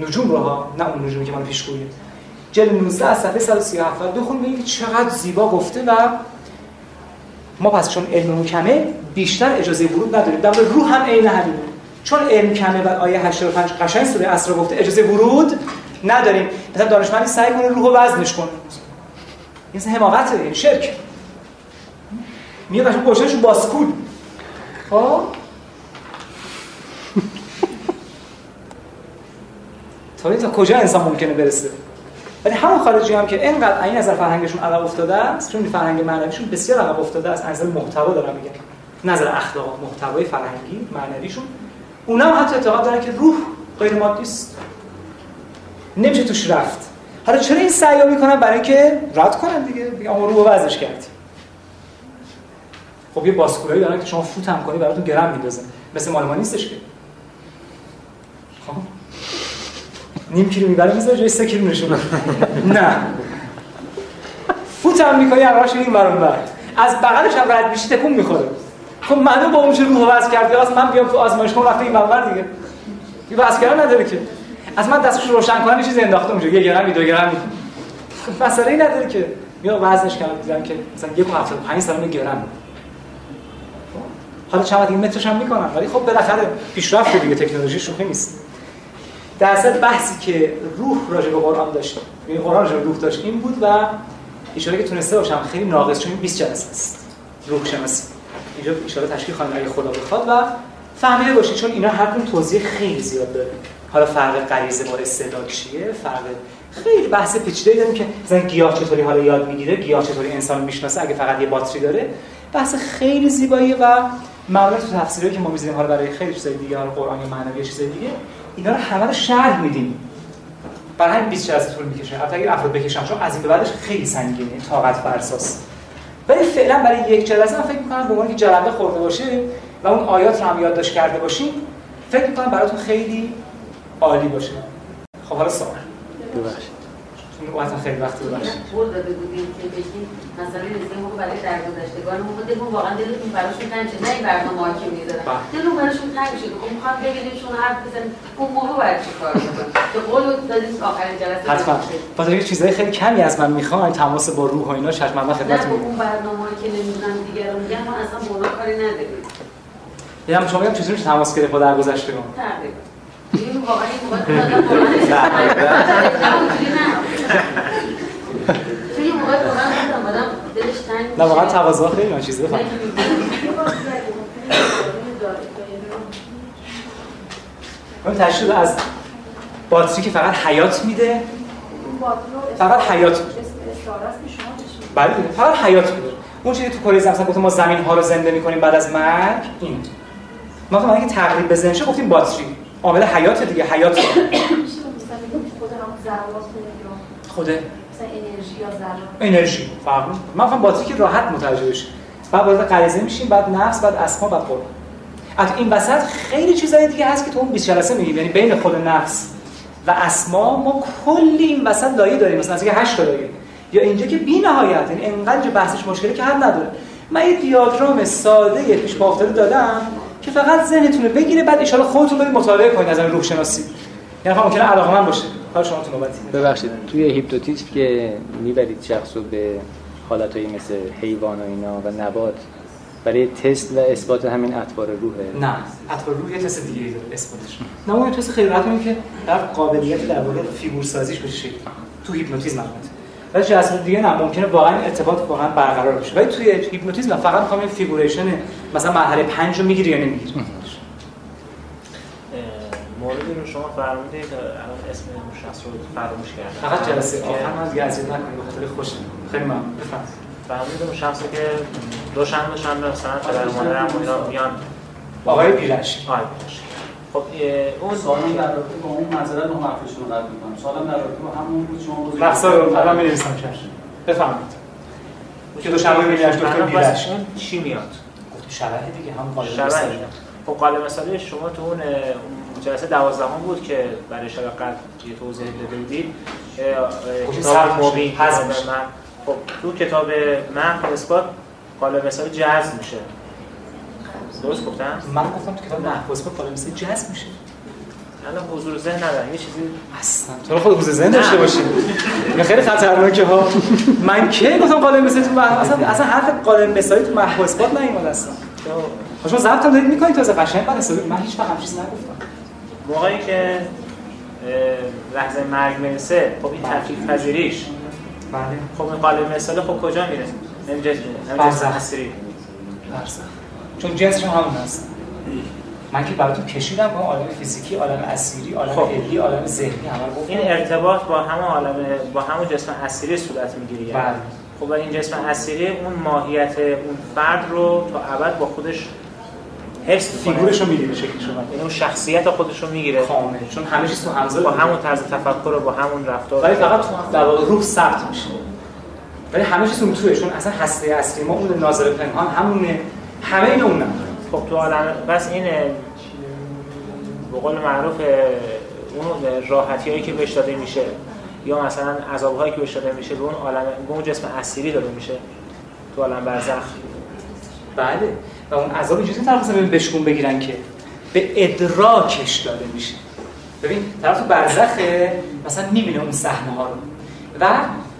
نجوم رو ها نه اون نجومی که من پیشگویی جلد 19 از صفحه 137 بخون ببینید چقدر زیبا گفته و ما پس چون علم کمه بیشتر اجازه ورود نداریم. در روح هم عین همینه. چون علم کمه و آیه 85 قشنگ سوره اسرا گفته اجازه ورود نداریم. مثلا دانشمندی سعی کنه روح و وزنش کنه. این حماقته این شرک. میاد قشنگ گوشهشو باسکول خب؟ تا کجا انسان ممکنه برسه؟ ولی همون خارجی هم که اینقدر این نظر فرهنگشون عقب افتاده است چون فرهنگ معنویشون بسیار عقب افتاده است از نظر محتوا دارم میگم نظر اخلاق محتوای فرهنگی معنویشون. اونا هم حتی اعتقاد دارن که روح غیر مادی است. نمیشه توش رفت. حالا چرا این سعی می‌کنن؟ برای اینکه رد کنن دیگه. بگم روح وزش کردی خب یه باسکولایی دارن که شما فوت هم کنی براتون گرم میندازه. مثل مال ما که خب نیم کیلو می‌بره می‌ذاره جای سه کیلو نشون نه. فوت هم می‌کنی همراهش این برون بر از بغلش هم رد میشی تکون می‌خوره. خب معلوم با اون چه روح وز کردی. از من بیام تو آزمایش کنم رفته این بر دیگه. یه وز کردن نداره که. از من دستش روشن کنم یه چیزی انداخته اونجا. یه گرمی دو گرمی مسئله ای نداره که. یا وزنش کردن دیدن که مثلا 1.75 سال گرم. حالا چند این مترش هم می‌کنن ولی خب بالاخره پیشرفت دیگه تکنولوژی شوخی نیست. در اصل بحثی که روح راجع به قرآن داشت این یعنی قرآن راجع روح داشت این بود و اشاره که تونسته باشم خیلی ناقص چون 20 جلسه است. روح شناسی. اینجا اشاره تشکیل خواهیم اگه خدا بخواد و فهمیده باشید چون اینا هر توضیح خیلی زیاد داره. حالا فرق غریزه با استعداد چیه؟ فرق خیلی بحث پیچیده داریم که مثلا گیاه چطوری حالا یاد می‌گیره گیاه چطوری انسان می‌شناسه اگه فقط یه باتری داره. بحث خیلی زیباییه و معمولا تو تفسیری که ما می‌ذاریم حالا برای خیلی چیزای دیگه حالا قرآن معنوی چیزای دیگه اینا رو همه رو شرح میدیم. برای همین 20 از طول می‌کشه. حتی اگه افراد بکشم چون از این به بعدش خیلی سنگینه طاقت فرساس ولی فعلا برای یک جلسه من فکر می‌کنم به عنوان که جلنده خورده باشه و اون آیات رو هم یادداشت کرده باشیم فکر می‌کنم براتون خیلی عالی باشه. خب حالا سوال. ببخشید. خیلی وقت ببخشید پول داده بودیم که بگیم مثلا مثل موقع برای درگذشتگان موقع دلمون واقعا دلتون براشون تنگ شد نه این برنامه ها که می‌ذارن بله. دلمون براشون تنگ شد خب می‌خوام ببینیم شما حرف بزنید اون موقع باید چی کار که قول دادیم آخرین جلسه حتما اینکه چیزای خیلی کمی از من می‌خوان تماس با روح و اینا چشم من خدمتتون نه اون برنامه که نمی‌دونم دیگه رو میگن ما اصلا با کاری نداریم یعنی شما میگم تماس گرفت با درگذشتگان تقریبا این واقعا این موقع توی موقع قرآن آدم دلش تنگ نه واقعا تواضع خیلی اون چیزی بفهم اون تشکیل از باتری که فقط حیات میده؟ فقط حیات میده. بله فقط حیات میده. اون چیزی تو کره زمین مثلا گفتم ما زمین ها رو زنده می‌کنیم بعد از مرگ این. ما تو که تقریب ذهنش گفتیم باتری. عامل حیات دیگه حیات. خود انرژی یا ذره انرژی فرق من فهم باتری که راحت متوجه بشی. بعد وارد غریزه میشیم بعد نفس بعد اسما بعد قرآن. از این وسط خیلی چیزای دیگه هست که تو اون 20 جلسه میگیم یعنی بین خود نفس و اسما ما کلی این وسط لایه داریم. مثلا از 8 تا لایه. یا اینجا که بی نهایت یعنی انقدر بحثش مشکلی که حل نداره. من یه دیاگرام ساده پیش پا افتاده دادم که فقط ذهنتون رو بگیره بعد ان خودتون برید مطالعه کنید از روح شناسی یعنی ممکنه علاقه من باشه. حالا شما تو نوبتی. ببخشید. توی هیپنوتیزم که می‌برید شخص رو به حالتهایی مثل حیوان و اینا و نبات برای تست و اثبات همین اطوار روحه نه. اطوار روح یه تست دیگه داره اثباتش. نه اون تست خیلی راحت که در قابلیت در واقع فیگور سازیش بشه شکل. تو هیپنوتیزم البته ولی جلسات دیگه نه ممکنه واقعا ارتباط واقعا برقرار بشه ولی توی هیپنوتیزم فقط می‌خوام این figuration مثلا مرحله 5 رو می‌گیری یا نمی‌گیری. موردی رو شما فرمودید الان اسم شخص رو فراموش کردم. فقط جلسه آخر من دیگه اذیت نکنید بخاطر خوش خیلی ممنون. بفرمایید. فرمودید اون شخصی که دو شنبه شنبه مثلا پدر مادرم و اینا میان آقای بیرش آقای بیرش خب اون سوالم در رابطه با اون معذرت رو حرفشون رو قطع می‌کنم. سوالم در رابطه با همون بود شما بود رفتار رو الان می‌نویسم چشم بفرمایید. که دو شنبه بیرش دکتر بیرش اون چی میاد؟ گفت شبه دیگه هم قالب شبه خب قالب مثلا شما تو اون جلسه دوازدهم بود که برای شب قبل یه توضیح داده بودید. کتاب مبین کتاب من خب تو کتاب من اثبات قالب مثلا جذب میشه. درست گفتم؟ من گفتم تو کتاب محو اثبات قالب مثلا جذب میشه. الان حضور ذهن ندارم یه چیزی اصلا. تو خود حضور ذهن داشته باشی. خیلی خطرناکه ها من کی گفتم قالب مثلا تو اصلا اصلا حرف قالب مثالی تو محو اثبات نیومد اصلا. شما ضبط هم دارید می‌کنید تازه قشنگ من حسابی من هیچ وقت چیزی نگفتم. موقعی که لحظه مرگ می‌رسه خب این تفکیک پذیریش. بله. خب این قالب مثال خب کجا میره نمیشه نمیشه چون جنسش همون هست من که براتون کشیدم با عالم فیزیکی عالم اسیری عالم خب. عالم ذهنی همه. این ارتباط با همون عالم با همون جسم اسیری صورت می‌گیره. بله. خب این جسم اسیری اون ماهیت اون فرد رو تا ابد با خودش می‌کنه. فیگورش رو میدی به شکلش یعنی اون شخصیت خودش رو می‌گیره. کامل. چون همه چیز تو همزه با همون طرز تفکر و با همون رفتار. ولی فقط در روح ثبت میشه. ولی همه چیز اون توه. چون اصلا هسته اصلی ما اون ناظر پنهان همونه. همه اینا اونم خب تو عالم بس این به قول معروف اون راحتی هایی که بهش داده میشه یا مثلا عذاب هایی که بهش داده میشه به اون عالم به اون جسم اسیری داده میشه تو عالم برزخ. بله. و اون عذاب اینجوری طرف مثلا ببین بشکون بگیرن که به ادراکش داده میشه. ببین طرف تو برزخه مثلا می‌بینه اون صحنه ها رو. و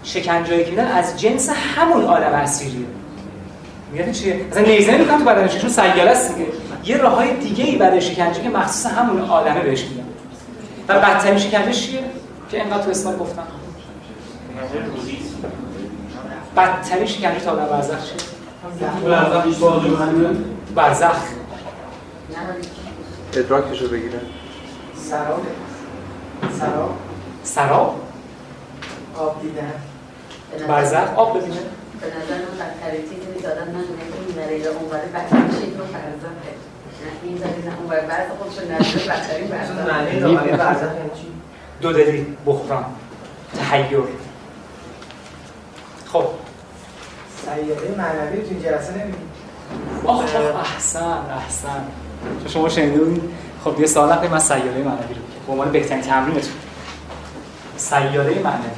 شکنجایی که میدن از جنس همون عالم اسیریه. میگن چیه؟ مثلا نیزه می‌کنن تو بدنش چون سیاله است دیگه. یه راههای دیگه ای برای شکنجه که مخصوص همون عالمه بهش میدن. و بدترین شکنجه چیه؟ که انقدر تو اسلام گفتن بدترین شکنجه تا عالم برزخ چیه؟ برزخ. ادراکش رو بگیره. سراب. سراب. سراب؟ آب دیدن. نظر- برزخ؟ آب ببینه. به نظر من بدترین چیزی نیست آدم من این نریده اونوره بدترین شکل و برزخه. نه این زمین نه اونوره برز خودشو بدترین اصلا برزخ برزخ یعنی چی؟ دو دلی بحران. تحیر. خب سیاره معنوی تو این جلسه نمیدیم. آخ احسن احسن. چون شما شنیده بودین خب یه سال من سیاره معنوی رو به عنوان بهترین تمرینتون. سیاره معنوی.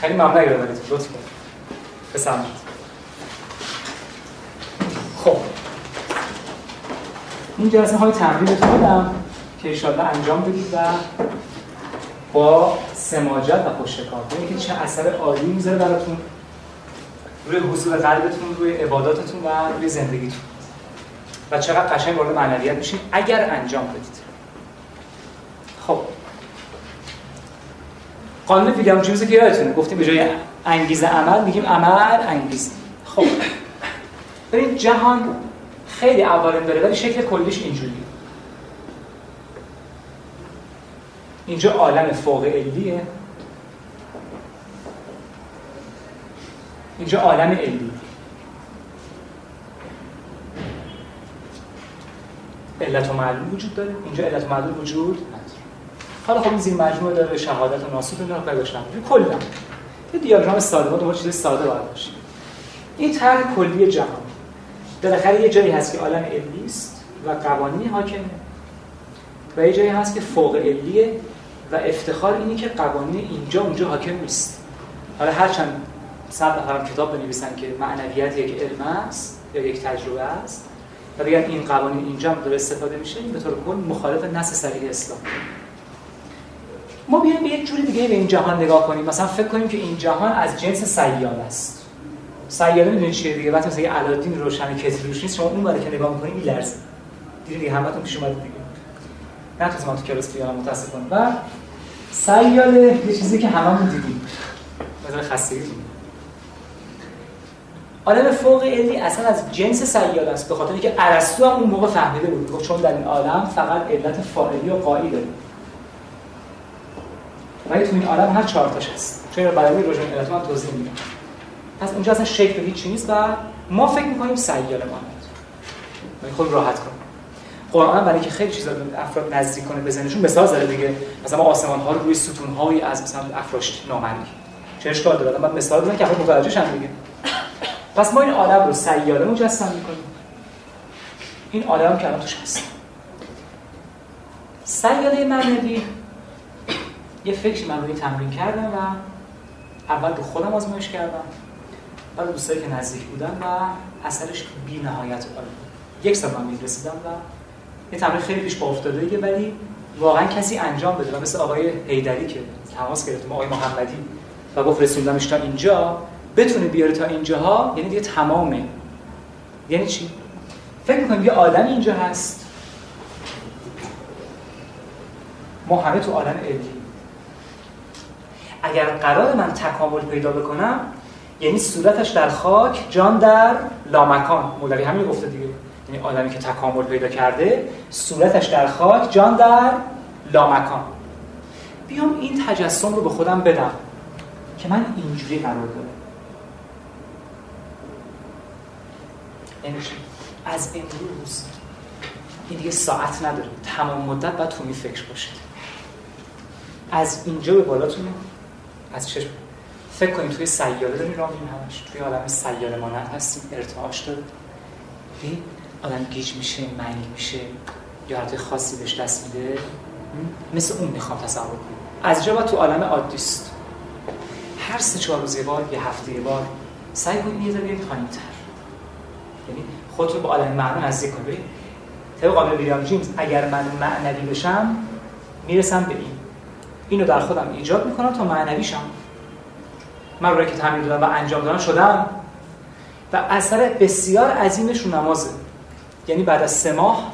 خیلی ممنون اگر دارید لطف کنید. بسلامت خب. این جلسه های تمرینتون بدم که ایشالله انجام بدید و با سماجت و پشتکار ببینید که چه اثر عالی می‌ذاره براتون. روی حضور قلبتون روی عباداتتون و روی زندگیتون. و چقدر قشنگ وارد معنویت میشین. اگر انجام بدید. خب. قانون ویلیام جیمز که یادتونه. گفتیم به جای انگیزه عمل میگیم عمل انگیزه خب. ببین جهان خیلی عوارم داره ولی شکل کلیش اینجوریه. اینجا عالم فوق علیه. اینجا عالم علی. علت و معلول وجود داره. اینجا علت و معلول وجود نداره. حالا خب این زیر مجموعه داره شهادت و ناسوت اینا رو داشتم کلا. یه دیاگرام ساده دنبال چیز ساده باید باشیم این طرح کلی جهان. بالاخره یه جایی هست که عالم علی است و قوانین حاکمه. و یه جایی هست که فوق علیه و افتخار اینی که قوانین اینجا اونجا حاکم نیست. حالا هرچند صد نفرم کتاب بنویسن که معنویت یک علم است یا یک تجربه است و بگن این قوانین اینجا هم استفاده میشه این به طور کل مخالف نص صریح اسلام. ما بیایم به یک جوری دیگه به این جهان نگاه کنیم. مثلا فکر کنیم که این جهان از جنس سیال است. سیاله می‌دونید چیه دیگه؟ وقتی مثلا یه علادین روشن کتری روش نیست شما اون که نگاه می‌کنید میلرزه. دیدید دیگه همتون پیش اومد دیگه. نه تو ما کلاس بیارم متاسفانه. و سیاله یه چیزی که هممون دیدیم. مثلا خستگی عالم فوق علی اصلا از جنس سیال است به خاطر اینکه ارسطو هم اون موقع فهمیده بود. گفت چون در این عالم فقط علت فاعلی و قایی داره ولی تو این عالم هر چهار تاش هست. چون برای روشن علت من توضیح میدم. پس اونجا اصلا شکل هیچ نیست و ما فکر می‌کنیم سیال ولی خود راحت کن. قرآن برای اینکه خیلی چیزا به افراد نزدیک کنه به ذهنشون مثال زده دیگه. مثلا ما آسمان ها رو روی ستون هایی از مثلا افراشت نامرئی. چه اشکال داره؟ بعد مثال بزنم که افراد متوجه شن دیگه. پس ما این عالم رو سیاله مجسم می‌کنیم. این عالم که الان توش هست. سیاله معنوی. یه فکری من روی تمرین کردم و اول رو خودم آزمایش کردم. بعد دوستایی که نزدیک بودن و اثرش بی نهایت عالی یک سال من رسیدم و یه تمرین خیلی پیش افتاده ولی واقعا کسی انجام بده. و مثل آقای حیدری که تماس گرفتیم آقای محمدی و گفت رسوندمش تا اینجا بتونه بیاره تا اینجاها یعنی دیگه تمامه. یعنی چی؟ فکر می‌کنیم یه آدمی اینجا هست. ما همه تو عالم علی اگر قرار من تکامل پیدا بکنم یعنی صورتش در خاک جان در لامکان. مولوی همین گفته دیگه. یعنی آدمی که تکامل پیدا کرده صورتش در خاک جان در لامکان. بیام این تجسم رو به خودم بدم که من اینجوری قرار دارم. یعنی از امروز این دیگه ساعت نداره تمام مدت باید تو فکر باشید از اینجا به بالاتون از چشم. فکر کنید توی سیاره داریم راه همش. توی عالم سیاره مانند هستیم. ارتعاش داره آدم گیج میشه منگ میشه یا حالت خاصی بهش دست میده مثل اون می‌خوام تصور کنم. از جا تو عالم عادیست هر سه چهار روز بار یه هفته یه بار سعی کنید یه ذره پایین تر یعنی خودت رو به عالم معنی نزدیک کن ببین طبق قانون ویلیام جیمز اگر من معنوی بشم می‌رسم به این. اینو در خودم ایجاد می‌کنم تا معنوی شم. من روی که تمرین دادم و انجام دادم شدم. و اثر بسیار عظیمش رو نمازه. یعنی بعد از سه ماه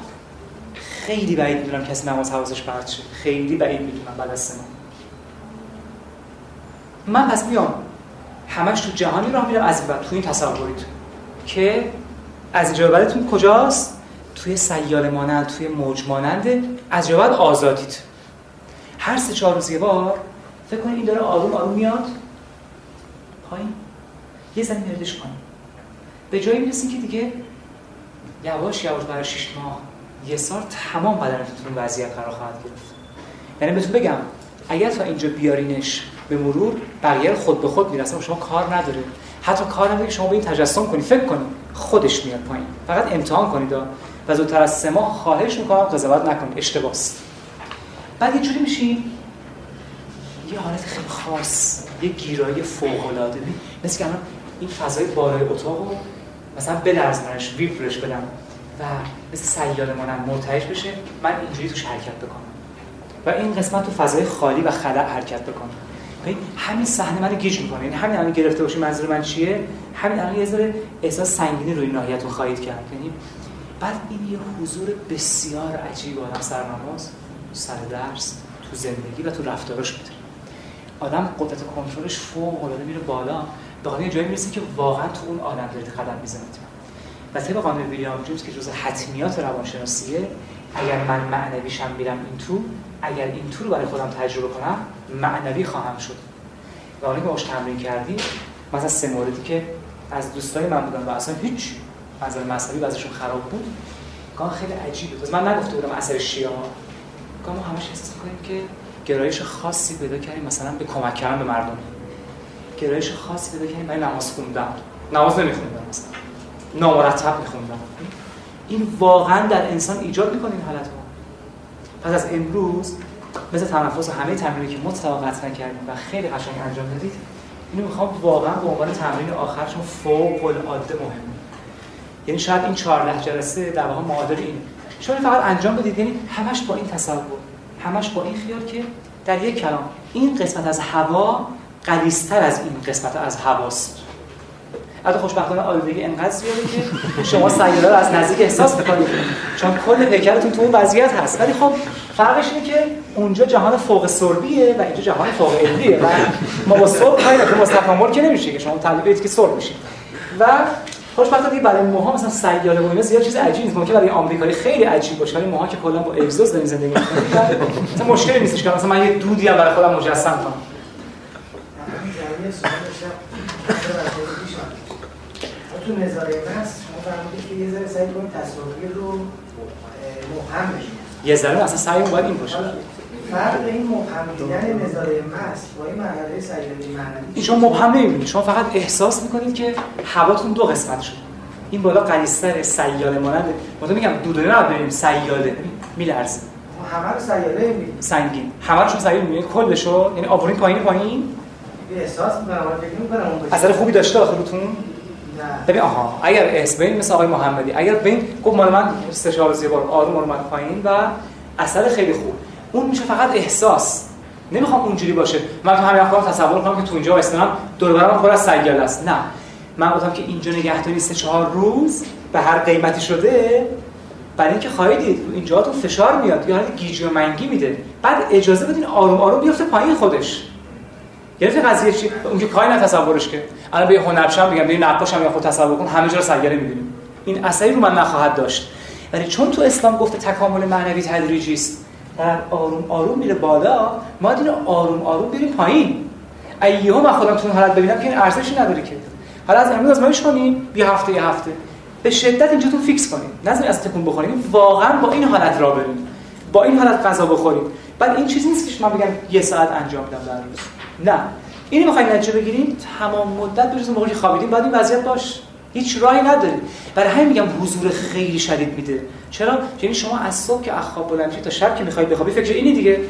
خیلی بعید می‌دونم کسی نماز حواسش پرت شه خیلی بعید می‌دونم بعد از سه ماه. من پس میام. همش تو جهانی راه میرم. از بعد تو این تصورید که از اینجا بعدتون کجاست؟ توی سیال مانند توی موج مانند از بعد آزادید. هر سه چهار روز یه بار فکر کنید این داره آروم آروم میاد پایین. یه زنی مردش کنید به جایی می‌رسید که دیگه یواش یواش برای شش ماه یه سال تمام بدنتون وضعیت قرار خواهد گرفت. یعنی بهتون بگم اگر تا اینجا بیارینش به مرور بقیه خود به خود می‌رسه شما کار نداره. حتی کار نداره که شما به این تجسم کنید فکر کنید خودش میاد پایین. فقط امتحان کنید و زودتر از سه ماه خواهش می‌کنم قضاوت نکنید. اشتباست بعد یه جوری میشین یه حالت خیلی خاص. یه گیرایی فوق العاده مثل که این فضای بالای اتاق رو مثلا بلرزنش ویبرش بدم و مثل سیاره مانم مرتعش بشه من اینجوری توش حرکت بکنم. و این قسمت تو فضای خالی و خلع حرکت بکنم همین صحنه منو گیج می‌کنه. یعنی همین الان گرفته باشی منظور من چیه؟ همین الان یه ذره احساس سنگینی روی ناحیه‌تون خواهید کرد. یعنی بعد این یه حضور بسیار عجیب آدم سر نماز سر درس تو زندگی و تو رفتارش میده آدم قدرت کنترلش فوق العاده میره بالا. به جایی می‌رسه که واقعا تو اون عالم دارید قدم می‌زنید و طبق قانون ویلیام جیمز که جزء حتمیات روانشناسیه اگر من معنویشم میرم این تو اگر این تو رو برای خودم تجربه کنم معنوی خواهم شد. و حالا که باش تمرین کردی مثلا سه موردی که از دوستای من بودن و اصلا هیچ از مذهبی بعضشون خراب بود گاه خیلی عجیبه. من نگفته بودم اثر شیعه گاه ما همش احساس که گرایش خاصی پیدا کردیم مثلا به کمک کردن به مردم. گرایش خاصی پیدا کردیم برای نماز خوندن. نماز نمیخوندن مثلا. نامرتب میخوندن این واقعا در انسان ایجاد می‌کنه این حالت ها پس از امروز مثل تنفس همه تمرینی که مطابقت نکردیم و خیلی قشنگ انجام دادید اینو می‌خوام واقعا به عنوان تمرین آخرشون فوق العاده مهمه. یعنی شاید این 14 جلسه در واقع معادل این شما فقط انجام بدید یعنی همش با این تصور همش با این خیال که در یک کلام این قسمت از هوا قلیستر از این قسمت از هواست البته خوشبختانه آلودگی انقدر زیاده که شما سیاره رو از نزدیک احساس می‌کنید. چون کل پیکرتون تو اون وضعیت هست. ولی خب فرقش اینه که اونجا جهان فوق سربیه و اینجا جهان فوق علمیه و ما با سرب کاری که که نمیشه که شما تعلیقید که سرب میشید و خوشبختانه برای موها مثلا سیاره و اینا زیاد چیز عجیبی نیست. ممکنه برای آمریکایی خیلی عجیب باشه. ولی موها که کلا با اگزوز داریم زندگی می‌کنیم مثلا مشکلی نیستش که. مثلا من یه دودی هم برای خودم مجسم کنم. تو نظاره مست شما فرمودید که یه ذره سعی کنید تصاویر رو مبهم بشید یه ذره اصلا سعی باید این باشه. فرق این مبهم دیدن نظاره مست با این مرحله سیاره معنوی شما مبهم نمی‌بینید. شما فقط احساس می‌کنید که هواتون دو قسمت شده. این بالا قلیستر سیاله مانند تو میگم دودونه رو بریم سیاله. میلرزه. همه رو سیاله می‌بینید سنگین. همه رو شما سیاله می‌بینید. کلشو یعنی آبورین پایین پایین. احساس می‌کنم فکر می‌کنم اثر خوبی داشته آخرتون ببین آها اگر اس بین مثل آقای محمدی اگر بین گفت مال من سه چهار یه بار آروم اومد پایین و اثر خیلی خوب. اون میشه فقط احساس. نمی‌خوام اونجوری باشه. من تو همین خودم تصور کنم که تو اینجا وایسادم دور برم پر از سیال است. نه. من گفتم که اینجا نگهداری سه چهار روز به هر قیمتی شده برای اینکه خواهید دید اینجا تو فشار میاد یا حالت گیجی و منگی میده. بعد اجازه بدین آروم آروم بیفته پایین خودش. گرفتی قضیه چی؟ اون که کاری تصورش که الان به هنرشم میگم به نقاشم یا خود تصور کن همه جا رو سیاره می‌بینیم. این اثری رو من نخواهد داشت. ولی چون تو اسلام گفته تکامل معنوی تدریجی است در آروم آروم میره بالا ما اینو آروم آروم بریم پایین. ایهو من خودم تو حالت ببینم که این ارزشی نداره که. حالا از امروز آزمایش کنیم یه هفته یه هفته. به شدت اینجا تو فیکس کنیم. نذارید از تکون بخوریم. واقعا با این حالت را بریم. با این حالت غذا بخوریم. بعد این چیزی نیست که من بگم یه ساعت انجام بدم در روز. نه. اینو می‌خوایم نتیجه بگیریم تمام مدت جز موقعی خوابیدیم بعد این وضعیت باش. هیچ راهی نداری برای همین میگم حضور خیلی شدید میده. چرا؟ یعنی شما از صبح که اخواب بلند تا شب که می‌خواید بخوابی فکر اینی دیگه.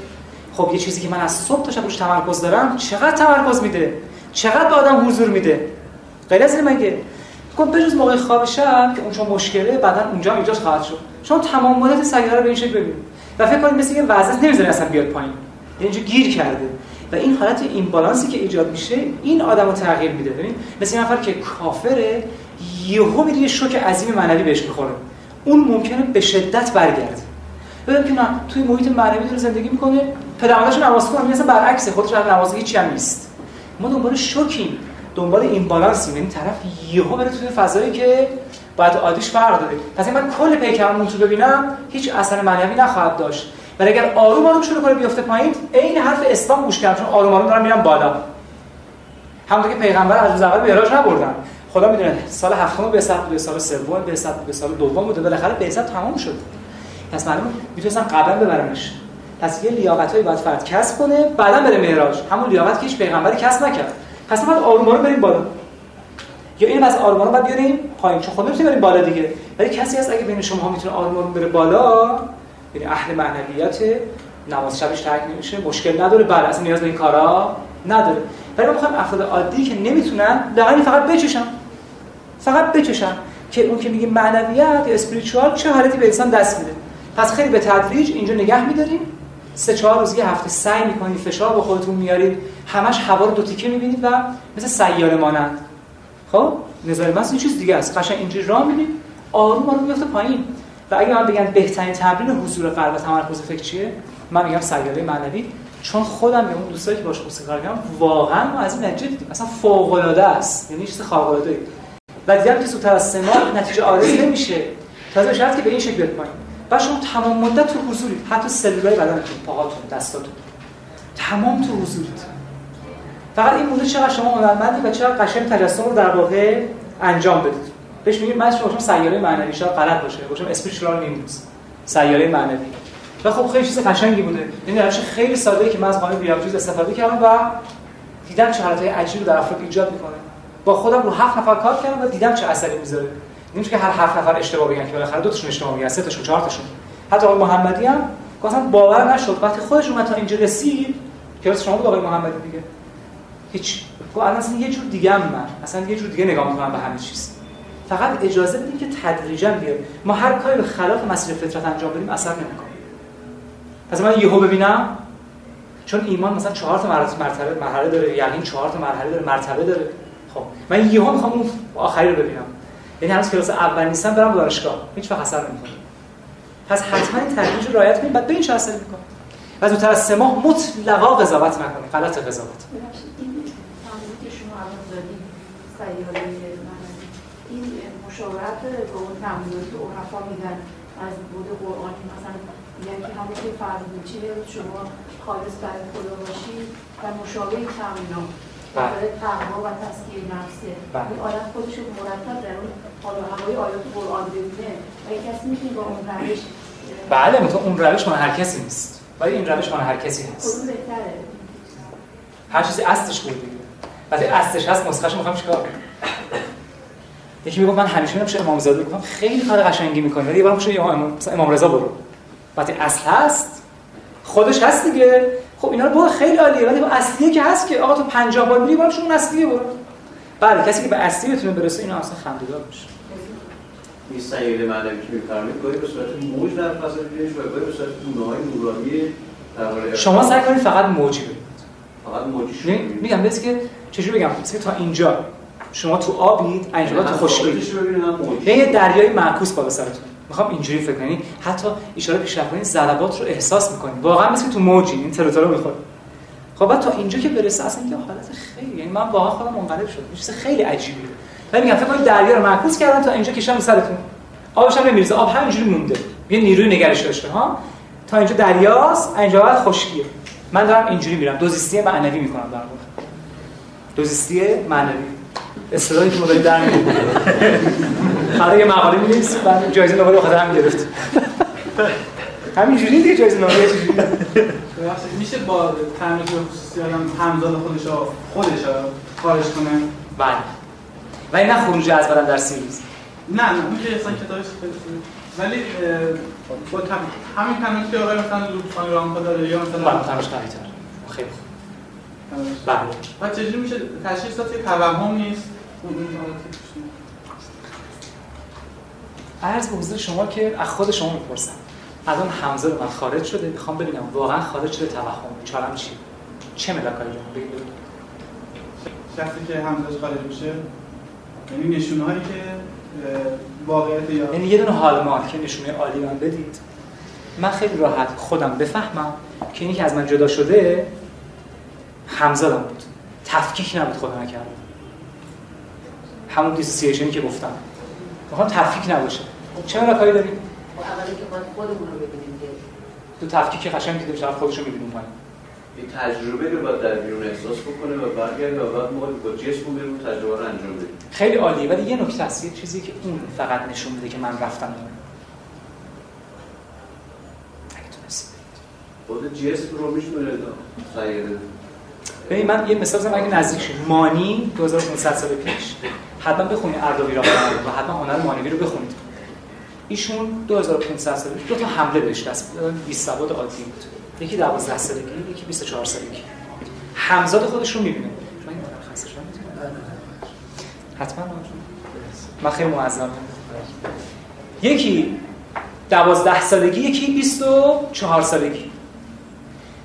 خب یه چیزی که من از صبح تا شب روش تمرکز دارم چقدر تمرکز میده؟ چقدر به آدم حضور میده؟ غیر از این مگه؟ خب بجز موقع خواب شب که اونجا مشکله بعدا اونجا ایجاد خواهد شد. شما تمام مدت سیاره به این شکل ببینید. و فکر کنید مثل یه وضعیت نمی‌ذاره اصلا بیاد پایین. یعنی گیر کرده. و این حالت این بالانسی که ایجاد میشه این آدمو تغییر میده. ببین مثل نفر که کافره یهو میره یه شوک عظیم معنوی بهش می‌خوره. اون ممکنه به شدت برگرده. ببین که نه توی محیط معنوی داره زندگی می‌کنه پدرمادرش نماز کنه مثلا برعکس خودش از نماز هیچی هم نیست. ما دنبال شوکیم دنبال این بالانس این طرف یهو بره توی فضایی که باید عادیش فرق داره پس من کل پیکرمون تو ببینم هیچ اثر معنوی نخواهد داشت. ولی اگر آروم آروم شروع کنه بیفته پایین عین حرف اسلام گوش کردم چون آروم آروم دارم میرم بالا. همونطور که پیغمبر از روز اول معراج نبردن. خدا می‌دونه سال هفتم به سال به سال سوم به سال به سال دوم بوده. بالاخره به تمام شد. پس معلومه می‌تونستن قبلا ببرنش پس یه لیاقتایی باید فرد کسب کنه بعدا بره معراج. همون لیاقت که هیچ پیغمبری کسب نکرد. پس ما آروم آروم بریم بالا. یا این از آروم بعد بیاریم پایین. چون خود نمی‌تونیم بریم بالا دیگه. ولی کسی هست اگه بین شما می‌تونه آروم بره بالا یعنی اهل معنویت نماز شبش ترک نمیشه مشکل نداره. بله اصلا نیاز به این کارا نداره. ولی ما می‌خوایم افراد عادی که نمی‌تونن لاغری فقط بچشن. فقط بچشن. که اون که میگه معنویت یا اسپریچوال چه حالتی به انسان دست میده. پس خیلی به تدریج اینجا نگه میداریم. سه چهار روز یه هفته سعی می‌کنید فشار به خودتون میارید. همش هوا رو دو تیکه می‌بینید و مثل سیاره مانند. خب نظر من این چیز دیگه است. قشنگ اینجوری راه می‌دید آروم آروم میفته پایین. و اگه من بگم بهترین تمرین حضور قلب تمرکز فکر چیه؟ من میگم سیاره معنوی. چون خودم به اون دوستایی که باش خوب کار کردم واقعا ما از این نتیجه دیدیم. اصلا فوق العاده است. یعنی چیز خارق العاده و دیدم که زودتر از نتیجه آرز نمیشه. تازه شرط که به این شکل بیاد پایین. و شما تمام مدت تو حضورید. حتی سلولای بدنتون پاهاتون دستاتون. تمام تو حضورید. فقط این مونده چقدر شما هنرمندی و چقدر قشنگ تجسم رو در واقع انجام بدید. بهش میگیم من شما سیاره معنوی شاید غلط باشه. باشم اسپریچوال نیمز سیاره معنوی. و خب خیلی چیز قشنگی بوده. یعنی روش خیلی ساده ای که من از قانون بیابجوز استفاده کردم و دیدم چه حالتهای عجیبی در افراد ایجاد می‌کنه. با خودم رو هفت نفر کار کردم و دیدم چه اثری می‌ذاره. نمیشه که هر هفت نفر اشتباه بگن که بالاخره دو تاشون اشتباه میگن سه تاشون چهار تاشون. حتی آقای محمدی هم اصلا باور نشد. وقتی خودش اومد تا اینجا رسید که شما بود آقای محمدی دیگه. هیچ. گفت اصلا یه جور دیگه هم من. اصلا یه جور دیگه نگاه می‌کنم به همه چیز. فقط اجازه بدید که تدریجا بیاد ما هر کاری به خلاف مسیر فطرت انجام بدیم اثر نمی‌کنه. پس من یهو ببینم چون ایمان مثلا چهار تا مرتبه مرحله داره یقین چهار تا مرحله داره مرتبه داره. خب من یهو می‌خوام اون آخری رو ببینم. یعنی هنوز کلاس اول نیستم برم دانشگاه. هیچ وقت اثر نمی‌کنه. پس حتما این تدریج رو رعایت کنید بعد ببین چه اثر می‌کنه. و زودتر از سه ماه مطلقا قضاوت نکنید غلط قضاوت. این مشاورت به اون تمریناتی که عرفا میدن از بود قرآنی. مثلا میگن که همون که فرض شما خالص برای خدا باشی و مشابه تمرینات برای تقوا و تسکیه نفسه بله. این آیت خودش مرتب در اون حال هوای آیات قرآن ببینه. و کسی می‌تونه با اون روش بله مثلا اون روش مال هر کسی نیست. ولی این روش مال هر کسی هست هر چیزی اصلش خوبه وقتی اصلش هست نسخه‌شو می‌خوام چیکار یکی میگه من همیشه میرم امام زاده گفتم خیلی کار قشنگی می‌کنه ولی یه بار پیش امام امام رضا برو. وقتی اصل هست خودش هست دیگه. خب اینا رو خیلی عالیه ولی اصلیه که هست که آقا تو 50 بار میری اون اصلیه برو. بله کسی که به اصلی بتونه برسه اینا اصلا خنده‌دار میشه. این سیل معنوی که میفرمایید گاهی به صورت موج در فضا ببینید و گاهی به صورت دونه‌های نورانی شما سعی کنید فقط موجی ببینید. فقط موجی میگم بس که چجوری بگم؟ بس تا اینجا. شما تو آبید اینجا تو خشکی یه دریای معکوس بالا سرتون. می‌خوام اینجوری فکر کنی؟ حتی اشاره پیشرفت کنید ضربات رو احساس می‌کنید واقعا مثل تو موجی این تروتورو می‌خوره. خب بعد تا اینجا که برسه اصلا یه حالت خیلی یعنی من واقعا خودم منقلب شدم. چیز خیلی عجیبیه. ولی میگم فکر کنید دریا رو معکوس کردن تا اینجا کشم سرتون. آبش هم نمیریزه. آب همینجوری مونده. یه نیروی نگرش داشته ها؟ تا اینجا دریاست اینجا بعد خشکیه. من دارم اینجوری میرم. دوزیستی معنوی می‌کنم در واقع. دوزیستی معنوی. اصطلاحی که مدل در میاد. قرار یه مقاله می‌نویسی بعد جایزه نوبل بخاطر همین گرفت. همینجوری دیگه جایزه نوبل چجوری میشه با تعمیر خصوصی آدم همزاد خودش خودش خارج کنه؟ بله. ولی نه خروج از بدن در سی روز نه نه اون که اصلا کتابش. ولی با. همین تمرین که آقای مثلا لوتفان رامپا داره یا مثلا بله تمش قوی تر خیلی خوب. بله. و چجوری میشه تشخیص داد که توهم نیست؟ عرض به حضور شما که از خود شما می‌پرسم. الان حمزه رو من خارج شده. می‌خوام ببینم واقعا خارج شده توهم چالم چی؟ چه ملاکایی بگید. شخصی که همزاش خارج میشه. یعنی نشونه هایی که واقعیت یا یعنی یه دونه هالمارک که نشونه عالی من بدید. من خیلی راحت خودم بفهمم که اینی که از من جدا شده همزادم بود تفکیک نبود خدا نکرده همون دیسوسییشنی که گفتم. می‌خوام تفکیک نباشه. چه ملاکایی داریم خب اولی که باید خودمون رو ببینیم که تو تفکیک قشنگ دیده میشه خودش رو می‌بینیم پایین. این تجربه رو باید در بیرون احساس بکنه و برگرده و بعد موقعی با جسم بریم تجربه رو انجام بدیم. خیلی عالیه. ولی یه نکته هست یه چیزی که اون فقط نشون میده که من رفتم اگه تونستی خود جسم رو میشمره سیاره ببین من یه مثال بزنم اگه نزدیک شد مانی 2500 سال پیش حتما بخونید اردوی را و حتما هنر مانوی رو بخونید. ایشون 2500 سال پیش دو تا حمله بهش دست داد. 20 سواد عادی بود. یکی 12 سالگی یکی 24 سالگی. همزاد خودش رو می‌بینه. می‌تونید؟ حتما من خیلی معظمم یکی 12 سالگی یکی 24 سالگی.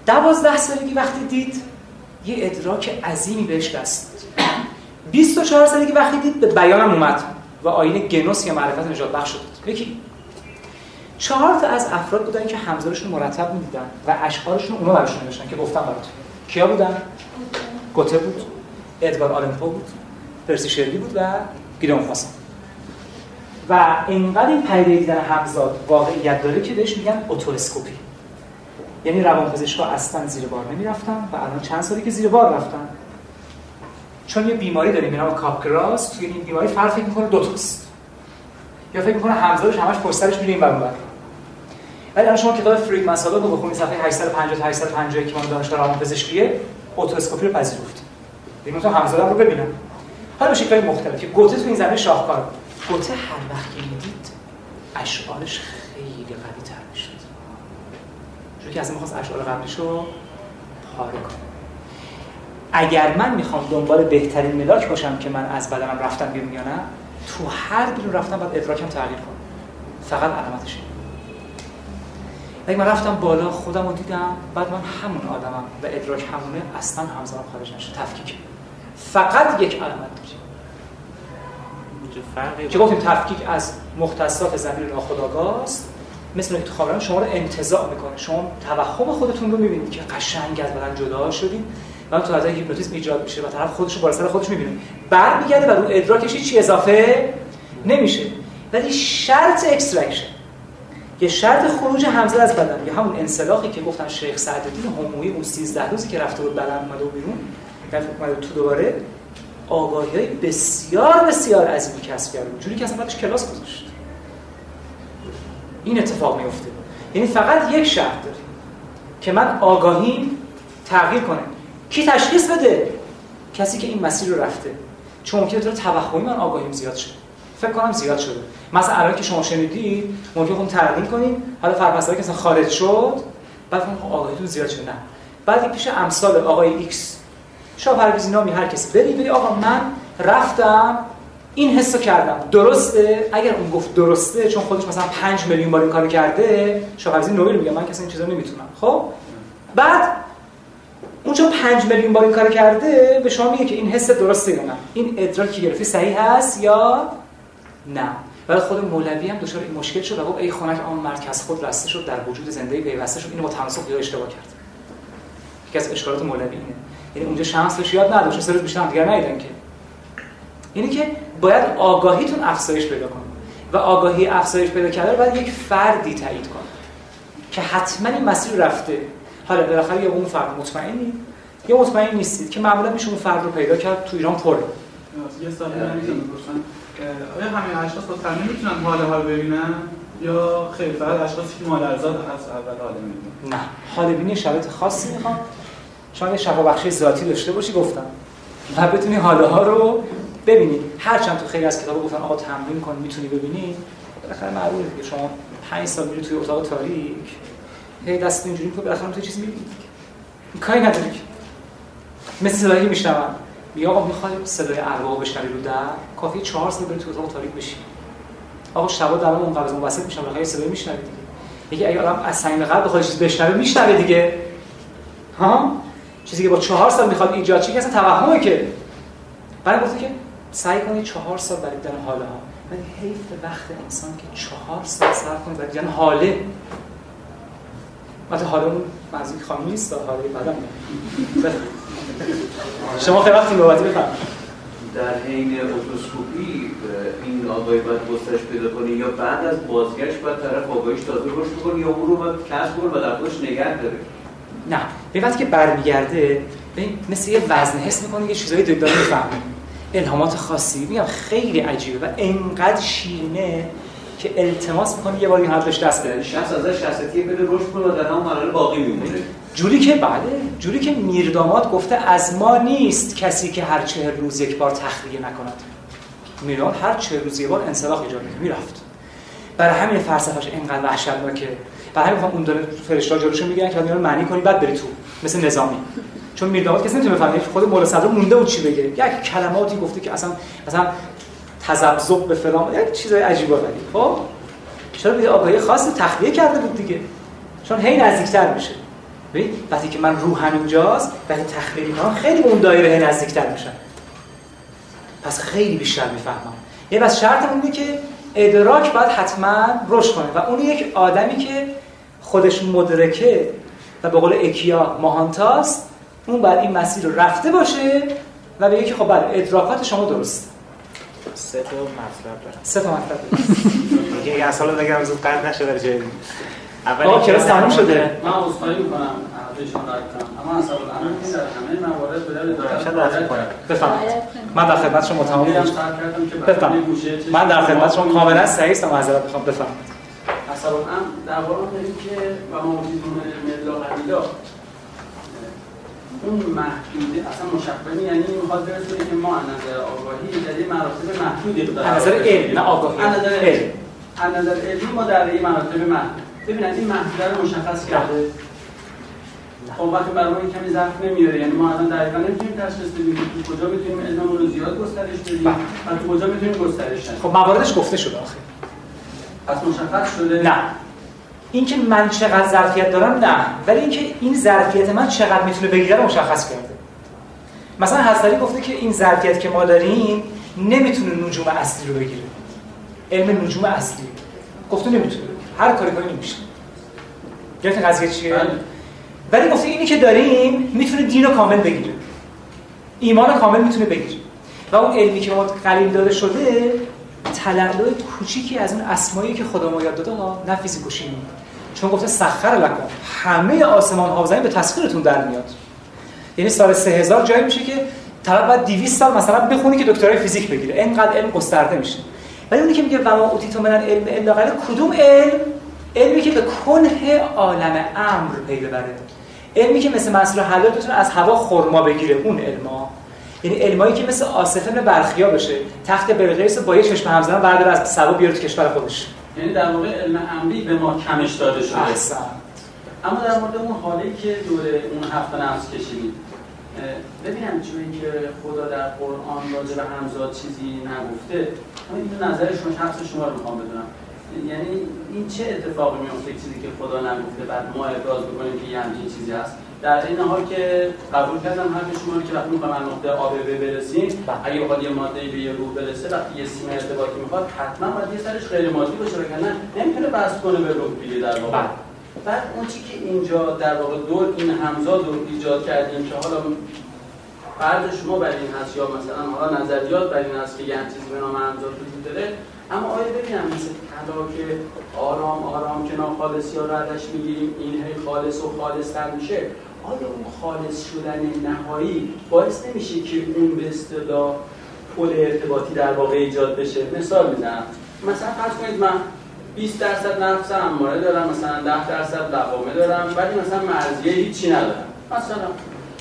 12 سالگی وقتی دید یه ادراک عظیمی بهش دست داد 24 سالگی وقتی دید به بیانم اومد و آینه گنوس یا معرفت نجات بخش شد یکی چهار تا از افراد بودن که همزارشون مرتب می‌دیدن و اشعارشون اونا براشون نوشتن که گفتم براتون کیا بودن؟ گوته بود ادگار آلنپو بود پرسی شرلی بود و گیدون فاسان و اینقدر این پدیده دیدن همزاد واقعیت داره که بهش میگن اتواسکوپی یعنی روانپزشکا اصلا زیر بار نمی‌رفتن و الان چند سالی که زیر بار رفتن چون یه بیماری داریم به نام کاپگراس توی این بیماری فرق فکر می‌کنه دو تاست یا فکر می‌کنه همزادش همش پشت سرش میره این ور اون ور. ولی الان شما کتاب فرید مسالات رو بخونید صفحه 850 تا 850 که دانشگاه روانپزشکیه اتواسکوپی رو پذیرفت دیگه می‌تونم همزادم رو ببینم حالا به شکل‌های مختلفی گوته تو این زمینه شاهکار. گوته هر وقت که می‌دید اشعارش چون که اصلا می‌خواست اشعار قبلیشو پاره کنه. اگر من می‌خوام دنبال بهترین ملاک باشم که من از بدنم رفتم بیرون یا نه تو هر بیرون رفتم باید ادراکم تغییر کنه. فقط علامتش. اگه من رفتم بالا خودم رو دیدم بعد من همون آدمم و ادراک همونه اصلا همزمان خارج نشه تفکیک. فقط یک علامت داره که گفتیم؟ تفکیک از مختصات زمین ناخودآگاه است مثل خواب شما رو انتزاع می‌کنه. شما توهم خودتون رو می‌بینید که قشنگ از بدن جدا شدید و تو فضای هیپنوتیزم ایجاد میشه و طرف خودش رو بالا سر خودش می‌بینه. برمیگرده و اون ادراکش چی اضافه نمیشه. ولی شرط extraction یه شرط خروج همزاد از بدن یا همون انسلاخی که گفتن شیخ سعدالدین حمویی اون 13 روزی که رفته بود بدن اومده بود بیرون اومده تو دوباره آگاهی های بسیار بسیار عظیمی کسب بود جوری که اصلا بعدش کلاس گذاشت. این اتفاق میفته یعنی فقط یک شرط داره که من آگاهیم تغییر کنه. کی تشخیص بده؟ کسی که این مسیر رو رفته. چون ممکنه تو توهمی من آگاهیم زیاد شده فکر کنم زیاد شده. مثلا الان که شما شنیدید ممکنه خودتون تلقین کنین. حالا فرپسرا که مثلا خارج شد بعد فکر آگاهیتون زیاد شده نه. بعد پیش امثال آقای ایکس. شاه پرویز نامی هر کسی. برید بگی آقا من رفتم این حسو کردم. درسته؟ اگر اون گفت درسته چون خودش مثلا 5 میلیون بار این کارو کرده شاه پرویز نوبل میگه. من کسی این چیزا نمی‌تونم. خب؟ بعد اون چون 5 میلیون بار این کارو کرده به شما میگه که این حس درسته یا نه؟ این ادراکی گرفتی صحیح هست یا نه؟ ولی خود مولوی هم دچار این مشکل شد و گفت ای خنک آن مرکز خود رسته شد در وجود زنده پیوسته شد. اینو با تناسخ یا اشتباه کرد. یکی از اشکالات مولوی اینه. یعنی اونجا شانس داشت یاد نداشت. سر روز بیشتر دیگر نیدن که. یعنی که باید آگاهیتون افزایش پیدا کنه. و آگاهی افزایش پیدا کرده باید یک فردی تایید کنه. که حتما این مسیر رفته. حالا بالاخره یا اون فرد مطمئنی. یا مطمئن نیستید که معمولا میشه اون فرد رو پیدا کرد تو ایران پر. یه بپرسم. آیا همه اشخاص با تمرین می‌تونن حال حال ببینن؟ یا خیلی فقط اشخاصی که مادرزاد هست اول حال می‌بینن؟ نه. حال بینی شرایط خاصی می‌خوام. شما یه شفا بخشی ذاتی داشته باشی گفتم. و بتونی حاله ها رو ببینی هرچند تو خیلی از کتابا گفتن آقا تمرین کن می‌تونی ببینی. بالاخره معلومه که شما 5 سال میری توی اتاق تاریک. هی دست اینجوری تو بالاخره تو چیزی می‌بینی کاری نداری. که مثل صدایی میشنوم. میگه آقا می‌خوای صدای ارواح بشنوی رو در؟ کافی 4 سال بری تو اتاق تاریک بشی. آقا شبا در اون قبض مبسط میشم بالاخره صدایی میشنوی دیگه. یکی اگه آدم از صمیم قلب بخواد چیز بشنوه میشنوه دیگه. ها؟ چیزی که با چهار سال می‌خواد ایجاد چه اصلا توهمه که. برای گفته که سعی کنید چهار سال برای دیدن حاله ها. ولی حیف وقت انسان که چهار سال صرف کنه برای دیدن حاله. مثلا حاله اون منظوری خانم نیست حاله بعدم شما خیلی وقتی نوبتی بفرمایید در حین اتوسکوپی این آگاهی باید گسترش پیدا کنی یا بعد از بازگشت باید طرف آگاهیش تازه رشد کنه یا اون رو باید کسب کنه و در خودش نگه داره؟ نه. به وقتی که برمیگرده مثل یه وزن حس می‌کنه یه چیزایی داره می‌فهمه الهامات خاصی. میگم خیلی عجیبه و انقدر شیرینه که التماس می‌کنه یه بار این حرفش دست بده. شخص ازش شخصیتی بده رشد کنه و در همون مرحله باقی میمونه جوری که بله جوری که میرداماد گفته از ما نیست کسی که هر چهر روز یک بار تخلیه نکند. میران هر چهر روز یک بار انسلاخ ایجاد می‌کنه. می‌رفت. برای همین فلسفه‌اش اینقدر وحشتناکه. برای همین اون داره فرشته جلوشو میگن که رو معنی کنی بعد بری تو. مثل نظامی. چون میرداماد کسی نمی‌تونه بفهمه. خود مولا صدر مونده بود چی بگه. یک کلماتی گفته که اصلا مثلا تذبذب به فلان یک چیزای عجیبه ولی خب؟ چرا به آگاهی خاص تخلیه کرده بود دیگه؟ چون هی نزدیکتر میشه. ببین وقتی که من روحم اینجاست وقتی تخلیه می‌کنم خیلی اون دایره نزدیکتر میشم. پس خیلی بیشتر می‌فهمم. یه بس شرط اینه که ادراک باید حتما رشد کنه. و اون یک آدمی که خودش مدرکه و به قول اکیا ماهانتاست اون باید این مسیر رو رفته باشه و بگه که خب بله ادراکات شما درست. سه تا مطلب دارم. سه تا مطلب. میگه یه اصلا بگم زود قرد نشه برای جایی اول کلاس تموم شده. من عذرخواهی می‌کنم حرفشون رو کنم. اما اصلا الان این در همه موارد به دلیل شاید رفت کنم. بفرمایید. من در خدمت شما تمام بفرمایید. من در خدمت شما کاملا صحیح هستم معذرت می‌خوام. بفرمایید. اصلا هم در واقع داریم که و ما وجودون ملا قبیلا اون محدوده اصلا مشخصه یعنی می‌خواد برسونه که ما از نظر آگاهی در یه مراتب محدودی از نظر علم نه آگاهی. از نظر علم. از نظر علمی ما در یه مراتب محدود. ببینید این محدوده رو مشخص کرده. خب وقتی برای ما این کمی ظرف نمیاره یعنی ما الان دقیقا نمی‌تونیم تشخیص بدیم که تو کجا می‌تونیم علممون رو زیاد گسترش بدیم و تو کجا می‌تونیم گسترش ندیم. خب مواردش گفته شده آخه. پس مشخص شده؟ نه. اینکه من چقدر ظرفیت دارم نه. ولی اینکه این ظرفیت من چقدر می‌تونه بگیره رو مشخص کرده. مثلا حسنی گفته که این ظرفیت که ما داریم نمی‌تونه نجوم اصلی رو بگیره. علم نجوم اصلی. گفته نمی‌تونه. هر کاری کنی نمیشه. گرفت قضیه چیه؟ ولی گفته اینی که داریم می‌تونه دین رو کامل بگیره. ایمان کامل می‌تونه بگیره. و اون علمی که ما قلیل داده شده تلالای کوچیکی از اون اسمایی که خدا ما یاد داده ها نه فیزیک و شیمی. چون گفته سخر لکم همه آسمان ها و زمین به تسخیرتون در میاد. یعنی سال 3000 جایی میشه که طرف بعد 200 سال مثلا بخونی که دکترای فیزیک بگیره. اینقدر علم گسترده میشه. ولی اونی که میگه و ما اوتیتو من علم الا کدوم علم؟ علمی که به کنه عالم امر پی ببره. علمی که مثل مسئله حلاتتون از هوا خرما بگیره. اون علما یعنی علمایی که مثل آصف ابن برخیا بشه تخت بلقیس با یه چشم همزدن برداره از سبا بیاره تو کشور خودش. یعنی در واقع علم امری به ما کمش داده شده. احسن اما در مورد اون حالی که دوره اون هفت نفس کشیدید ببینم چون که خدا در قرآن راجع به همزاد چیزی نگفته اما این نظر شما شخص شما رو می‌خوام بدونم. یعنی این چه اتفاقی میفته چیزی که خدا نگفته بعد ما ابراز بکنیم که یه همچین چیزی هست؟ در این حال که قبول کردم هر شما که وقتی می‌خوایم نقطه آبه برسیم اگه بخواد یه ماده به یه روح برسه وقتی یه سیم ارتباطی می‌خواد حتما باید یه سرش غیر مادی باشه وگرنه نمی‌تونه بس کنه به روح دیگه در واقع. بعد اون چی که اینجا در واقع دور این همزاد رو ایجاد کردیم که حالا فرض شما بر این هست یا مثلا حالا نظریات بر این هست که یه چیزی به نام همزاد وجود داره اما آیا ببینم مثل طلا که آرام آرام که ناخالصی ها رو ازش می‌گیریم این هی خالص و خالص تر میشه؟ آیا اون خالص شدن نهایی باعث نمیشه که اون به اصطلاح پل ارتباطی در واقع ایجاد بشه؟ مثال می‌زنم. مثلا فرض کنید من 20 درصد نفس اماره دارم مثلا 10 درصد لوامه دارم ولی مثلا مرزیه هیچی ندارم. مثلا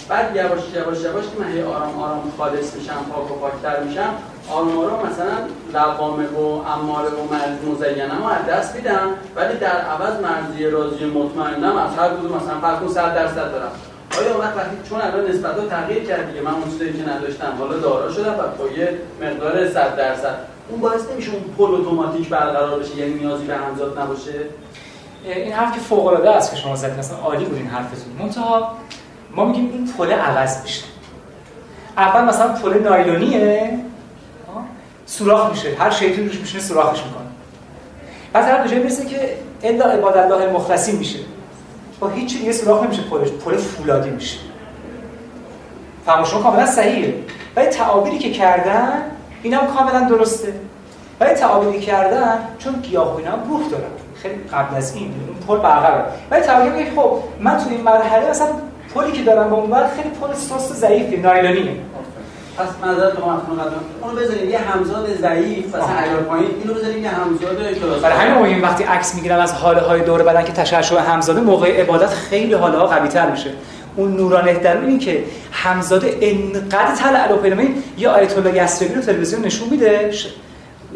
بعد یواش یواش یواش که من هی آرام آرام خالص میشم پاک و پاکتر میشم آرام آرام مثلا لوامه و اماره و مرز مزینم از دست میدم ولی در عوض مرزی راضی مطمئنم از هر کدوم مثلا فرق 100 درصد دارم. آیا اون وقتی چون الان نسبت ها تغییر کرد دیگه من اون که نداشتم حالا دارا شدم و با یه مقدار 100 درصد. اون باعث نمیشه اون پل اتوماتیک برقرار بشه یعنی نیازی به همزاد نباشه؟ این حرف که فوق العاده است که شما زدید مثلا عالی بود این حرفتون. منتها ما میگیم این پل عوض میشه. اول مثلا پل نایلونیه. سوراخ میشه. هر شیطون روش میشه سوراخش می‌کنه. بعد به جای می‌رسه که الا عباد الله المخلصین میشه. با هیچ دیگه سوراخ نمیشه پلش پل فولادی میشه. فرمایشون کاملا صحیحه. ولی تعابیری که کردن اینم کاملا درسته. ولی تعابیری کردن چون گیاه اینا هم روح دارن. خیلی قبل از این اون پل برقراره. ولی تعابیر میگه خب من تو این مرحله مثلا پلی که دارم با اون خیلی پل سست ضعیفی نایلونیه. پس معذرت ما افغان قدم اونو بذاریم یه همزاد ضعیف مثلا عیار پایین. اینو بذاریم یه همزاد کلاس. برای همین موقع وقتی عکس می‌گیرم از حاله های دور بدن که تشعشع همزاده موقع عبادت خیلی حاله ها قوی تر میشه. اون نورانه در این که همزاده انقدر تلعلو پیدا یا آیت الله یسربی رو تلویزیون نشون میده.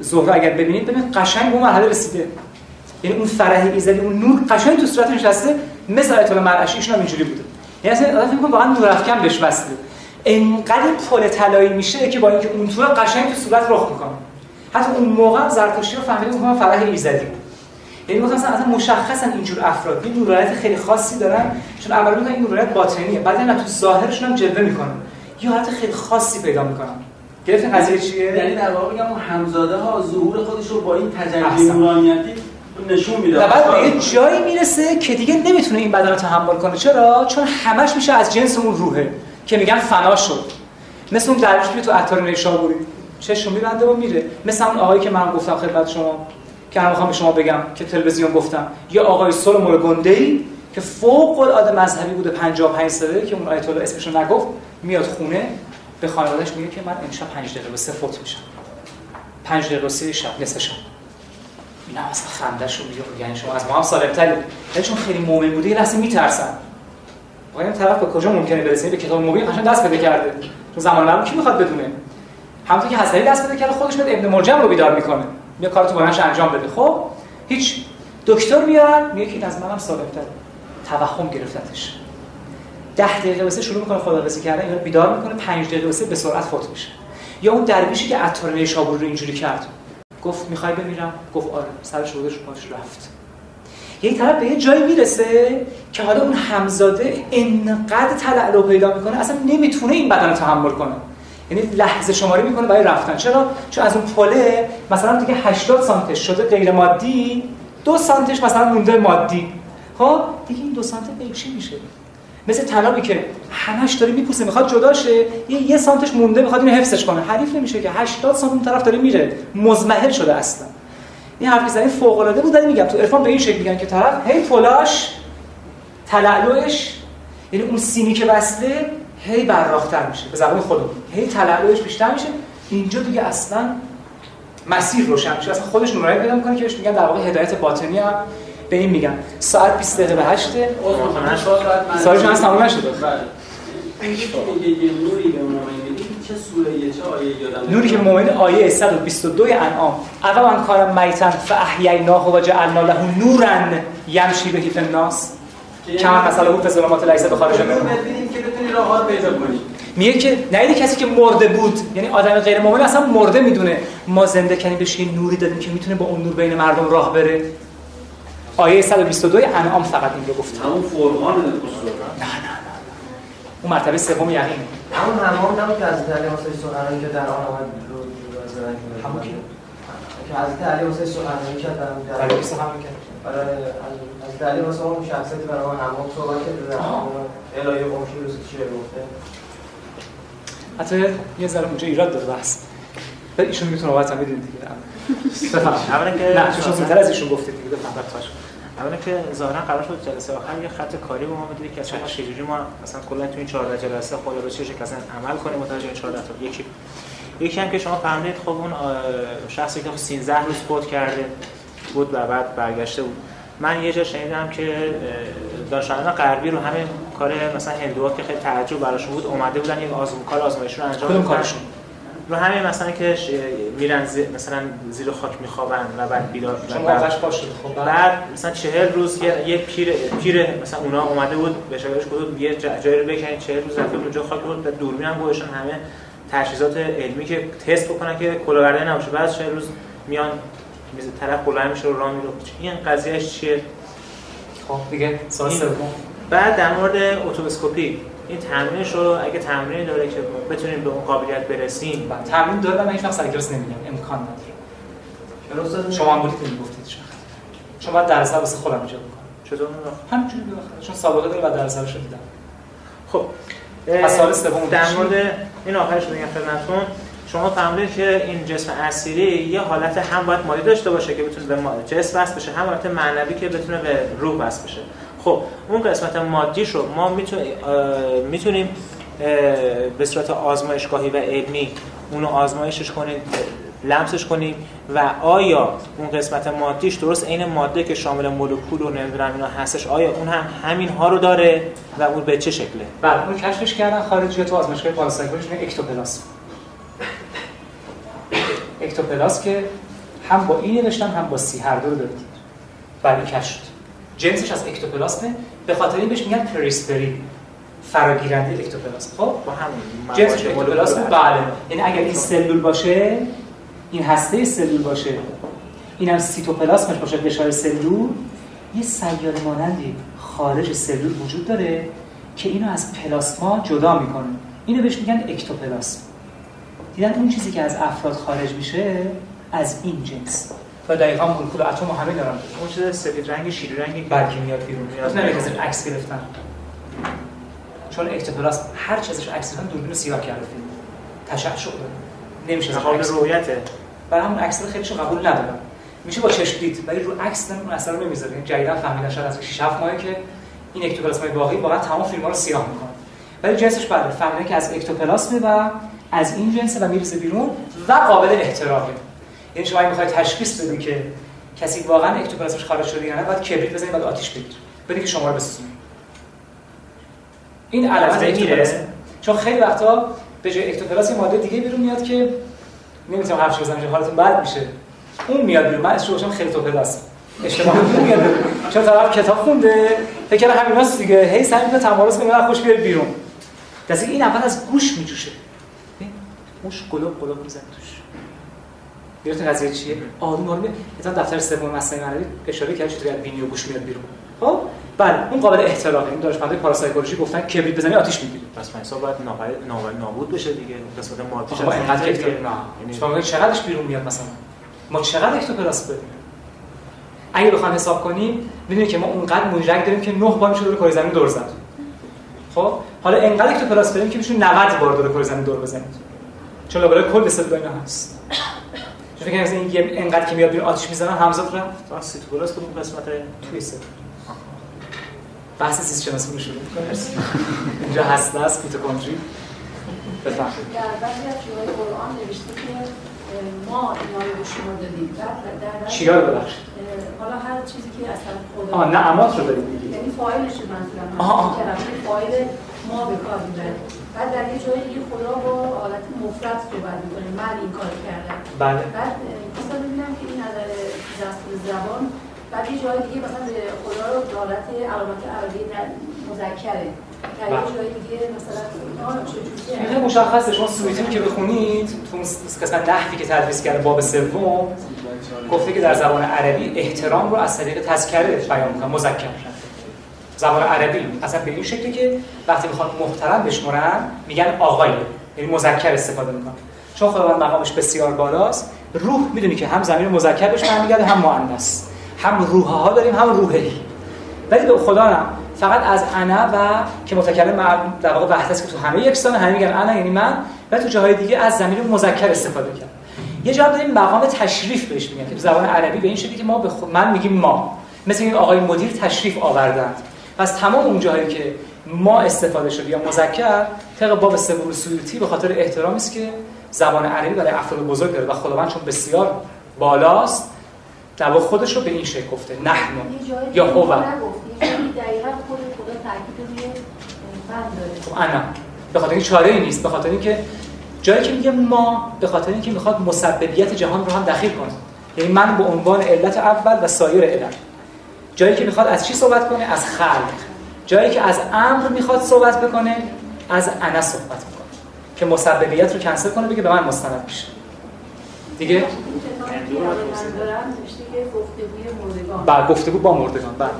زهره اگر ببینید ببینید قشنگ به اون مرحله رسیده. یعنی اون فرح ایزدی اون نور قشنگ تو صورت نشسته مثل آیت الله مرعشی ایشون هم اینجوری بوده. یعنی اصلا آدم فکر واقعا نور افکن بهش وصله انقدر پل طلایی میشه که با اینکه اون طور قشنگ تو صورت رخ می‌کنه. حتی اون موقع زرتشتی رو فهمیده می‌کنه فرح ایزدی یعنی مثلا اصلا مشخصا اینجور افراد یه نورانیت خیلی خاصی دارن چون اولا میگن این نورانیت باطنیه بعد نه تو ظاهرشون هم جلوه می‌کنن. یه حالت خیلی خاصی پیدا می‌کنن. گرفتین قضیه چیه؟ یعنی در واقع میگم اون همزاده ها ظهور خودش رو با این تجلی نورانیتی نشون میده و بعد به یه جایی می‌رسه که دیگه نمی‌تونه این بدن رو تحمل کنه. چرا؟ چون همش میشه از جنس اون روحه که میگن فنا شد. مثل اون درویش که تو عطار نیشابوری چشم میبنده و میره. مثل اون آقایی که من گفتم خدمت شما که الان می‌خوام به شما بگم که تلویزیون گفتم. یه آقای سولومون گنده‌ای که فوق العاده مذهبی بوده 55 ساله که اون آیت الله اسمش رو نگفت میاد خونه به خانواده‌اش میگه که من امشب 5 دقیقه به سه فوت میشم. 5 دقیقه سه شب نصف شب. اینا اصلا خندش رو میگه یعنی شما از ما هم سالم‌تری. ولی چون خیلی مؤمن بوده یه لحظه میترسن. آقا این طرف به کجا ممکنه برسه؟ به کتاب مبین قشنگ دست پیدا کرده. تو زمان قبل کی می‌خواد بدونه؟ همونطور که حسنی دست پیدا کرده خودش میاد ابن مرجم رو بیدار می‌کنه. بیا کارتو بلندش انجام بده. خب هیچ دکتر میاد میگه که از منم سالم‌تره توهم گرفتتش. ده دقیقه واسه شروع می‌کنه خداحافظی کردن اینو بیدار می‌کنه 5 دقیقه واسه به سرعت فوت میشه. یا اون درویشی که عطار نیشابور رو اینجوری کرد. گفت می‌خوای بمیرم. گفت آره. سرش رو پاش رفت. یه طرف به یه جایی می‌رسه که حالا اون همزاده انقدر تلعلو پیدا می‌کنه اصلا نمی‌تونه این بدن رو تحمل کنه. یعنی لحظه شماری می‌کنه برای رفتن. چرا؟ چون از اون پله مثلا دیگه 80 سانتش شده غیر مادی دو سانتش مثلا مونده مادی. خب؟ دیگه این دو سانت به چی میشه؟ مثل طلبی که همش داره میپوسه می‌خواد جدا شه یه یه سانتش مونده می‌خواد اینو حفظش کنه. حریف نمیشه که 80 سانت اون طرف داره میره. مزمحل شده اصلا. این حرفی زنی فوق العاده بود میگم تو عرفان به این شکل میگن که طرف هی فلاش تلعلوش یعنی اون سیمی که وصله هی براختر میشه. به زبان خودمون هی تلعلوش بیشتر میشه. اینجا دیگه اصلا مسیر روشن میشه. اصلا خودش نورانی پیدا می‌کنه که بهش میگن در واقع هدایت باطنی هم. به این میگن ساعت 20 دقیقه به 8 ساعتش هست تموم نشده. نوری که مومن آیه 122 انعام. اول من کارم میتن فاحییناه و جعلنا له نورا یمشی به فی الناس. کما مثلا او ظلمات لیس به خارج منه ببینیم که بتونی راه پیدا کنی. میگه که نه کسی که مرده بود. یعنی آدم غیر مؤمن اصلا مرده می‌دونه. ما زنده کنیم بهش یه نوری دادیم که می‌تونه با اون نور بین مردم راه بره. آیه 122 انعام فقط این رو گفت همون فرقان نه نه نه اون مرتبه سوم یقین. همون همون نبود که از علی حسین سخنرانی که در آن آمد رو همون که. که حضرت علی واسه سخنرانی کرد در برای کی سخنرانی کرد آره حضرت علی واسه اون شخصیتی برای ما همون صحبت کرد در الهی قمشی روز چی گفته؟ حتی یه ذره اونجا ایراد داره بحث. ایشون می‌تونه نوبت هم بدید دیگه. اولا که نه چون زودتر از ایشون گفتید دیگه بفهم اولا که ظاهرا قرار شد جلسه آخر یه خط کاری به ما بدید که اصلا چجوری ما مثلا کلا تو این 14 جلسه خدا به چه شکل اصلا عمل کنیم متوجه این 14 تا. یکی یکی هم که شما فهمیدید خب اون شخصی که 13 روز فوت کرده بود و بعد برگشته بود. من یه جا شنیدم که دانشمندان غربی رو همین کار مثلا هندوها که خیلی تعجب براشون بود اومده بودن یک آزمون کار آزمایشی رو انجام کارشون؟ رو همین مثلا که میرن زی... مثلا زیر خاک میخوابن و بعد بیدار شما بعد باش شده خب بعد مثلا 40 روز یه یه پیر پیر مثلا اونا اومده بود به شاگردش گفت یه جایی رو بکنید 40 روز رفته اونجا خاک بود دوربین هم گوشن همه تجهیزات علمی که تست بکنن که کلاهبرداری نباشه. بعد 40 روز میان میز طرف کلاه میشه رو راه میره. این قضیهش چیه؟ خب دیگه سوال سوم. بعد در مورد اتوبوسکوپی. این تمرینش رو اگه تمرینی داره که بتونیم به اون قابلیت برسیم. بعد تمرین داره و من هیچ وقت سرکلاس نمیگم. امکان نداره. شما هم بودید نمی‌گفتید شما شما باید درس واسه خودم ایجاد بکنم چطور همینجوری بالاخره. چون سابقه داره و درس رو دیدم خب پس سال سوم در مورد این آخرش بگم خدمتتون. شما فهمیدید که این جسم اسیری یه حالت هم باید مادی داشته باشه که بتونه به جسم وصل بشه هم حالت معنوی که بتونه به روح وصل بشه. خب اون قسمت مادیش رو ما می‌تونیم به صورت آزمایشگاهی و علمی اونو آزمایشش کنیم لمسش کنیم و آیا اون قسمت مادیش درست عین ماده که شامل مولکول و نمی‌دونم اینا هستش آیا اون هم همین ها رو داره و اون به چه شکله؟ بله اون کشفش کردن خارجی تو آزمایشگاه parapsychology ectoplasm. ectoplasm که هم با این نوشتن هم با C هر دو رو دارید بله کشف. شد جنسش از ectoplasm ه. به خاطر این بهش میگن périsprit فراگیرنده ectoplasm. خب؟ با همون جنسش ectoplasm بله. یعنی اگر این سلول باشه این هسته سلول باشه اینم سیتوپلاسمش باشه غشای سلول یه سیاره مانندی خارج سلول وجود داره که اینو از پلاسما جدا می‌کنه. اینو بهش میگن اکتوپلاسم. دیدن اون چیزی که از افراد خارج میشه؟ از این جنس. و دقیقا مولکول اتم همه دارن. اون چیز سفید رنگ شیری رنگی برکی میاد بیرون. میاد نمیشه عکس گرفتن. چون اکتوپلاسم هر چیزش عکس گرفتن دوربین سیاه کرده فیلم. تشعشع داره نمیشه قابل رؤیته برای همون عکس رو خیلیشون قبول ندارم. میشه با چشم دید ولی رو عکس اون اثر رو نمی‌ذاره یعنی جدیدا فهمیدن شاید از 6 7 ماهه که این اکتوپلاسم واقعی واقعا تمام فیلم ها رو سیاه می‌کنه ولی جنسش بله فهمیدن که از اکتوپلاسم و از این جنس و می‌رسه بیرون و قابل احتراقه یعنی شما می‌خواید تشخیص بدید که کسی واقعا اکتوپلاسمش خارج شده یا نه باید کبریت بزنید بعد آتیش بگیر بدید که شما رو بسوزونید این علامت اکتوپلاسم چون خیلی وقتا به جای اکتوپلاس یه ماده دیگه بیرون میاد که نمی‌تونم حرفش بزنم حالتون بد میشه. اون میاد بیرون. من اسمش خیلی توپلاس اشتباه. میاد چون طرف کتاب خونده. فکر کنم همیناست دیگه. هی سعی می‌کنه تمارض کنه خوش بیاد بیرون. دستی این اول از گوش میجوشه. گوش قلوب قلوب می‌زنه توش. یادتون قضیه چیه؟ آروم آروم مثلا دفتر سوم مصنوی معنوی اشاره کرد چطوری از بینی و گوش میاد بیرون. خب بله اون قابل احترامه. این دانشمندای parapsychology گفتن کبریت بزنی آتیش می‌گیره. پس مثلا باید نابود نابود بشه دیگه. قسمت مادیش خب اینقدر ecto نه. یعنی شما چقدرش بیرون میاد مثلا؟ ما چقدر ectoplasm بدیم؟ اگه بخوام حساب کنیم می‌دونید که ما اونقدر مویرگ داریم که 9 بار میشه دور کره زمین دور زد. خب حالا انقدر ectoplasm داریم که میشه 90 بار دور کره زمین دور بزنید چون لابلای کل سلول اینا هست. فکر کنم این انقدر که میاد بیرون آتیش می‌زنن همزاد رفت واسه سیتوپلاس کدوم قسمت توی سلول بحث زیست شناسی رو شروع اینجا هست است میتوکندری. بفرمایید. در بعضی از جاهای قرآن نوشته که ما اینا رو به شما دادیم. بعد چیا رو ببخشید؟ حالا هر چیزی که طرف خدا آه نعمات رو دیگه یعنی فاعلش رو منظورم آه کلمه فاعل ما به کار می‌بره بعد در یه جایی دیگه خدا با حالت مفرد صحبت می‌کنه. من این کار کردم. بله. بعد مثلا ببینم که این نظر دستور زبان بعد یه جای دیگه مثلا به خدا رو به حالت علامت عربی مذکره. خیلی مشخصه. شما سویتی که بخونید تو قسمت نحوی که تدریس کرده باب سوم گفته که در زبان عربی احترام رو از طریق تذکره بیان می‌کنه مذکر. زبان عربی اصلا به این شکلی که وقتی می‌خوان محترم بشمرن میگن آقای. یعنی مذکر استفاده می‌کنن. چون خداوند مقامش بسیار بالاست روح می‌دونی که هم زمین مذکر بهش برمیگرده هم مؤنث هم روح ها داریم هم روحی. ولی به خدا نه. فقط از انا و که متکلم در واقع وحدت که تو همه یکسان همه میگن انا یعنی من و تو جاهای دیگه از زمین مذکر استفاده کرد یه جا داریم مقام تشریف بهش میگن. که زبان عربی به این شکلی که ما به خود من میگیم ما. مثل این آقای مدیر تشریف آوردند. پس تمام اون جایی که ما استفاده شد یا مذکر طبق باب سبور سیوطی به خاطر احترامی است که زبان عربی برای افراد بزرگ داره و خداوند چون بسیار بالاست در واقع خودش رو به این شکل گفته نحن یا هو. دقیقا خود خدا تاکید روی خب انا. به خاطر این چاره ای نیست به خاطر اینکه جایی که میگه ما به خاطر اینکه می‌خواد مسببیت جهان رو هم دخیل کنه. یعنی من به عنوان علت اول و سایر علت. جایی که می‌خواد از چی صحبت کنه؟ از خلق. جایی که از امر می‌خواد صحبت بکنه از انا صحبت می‌کنه. که مسببیت رو کنسل کنه بگه به من مستند میشه دیگه؟ بعد گفتگو با مردگان بعد.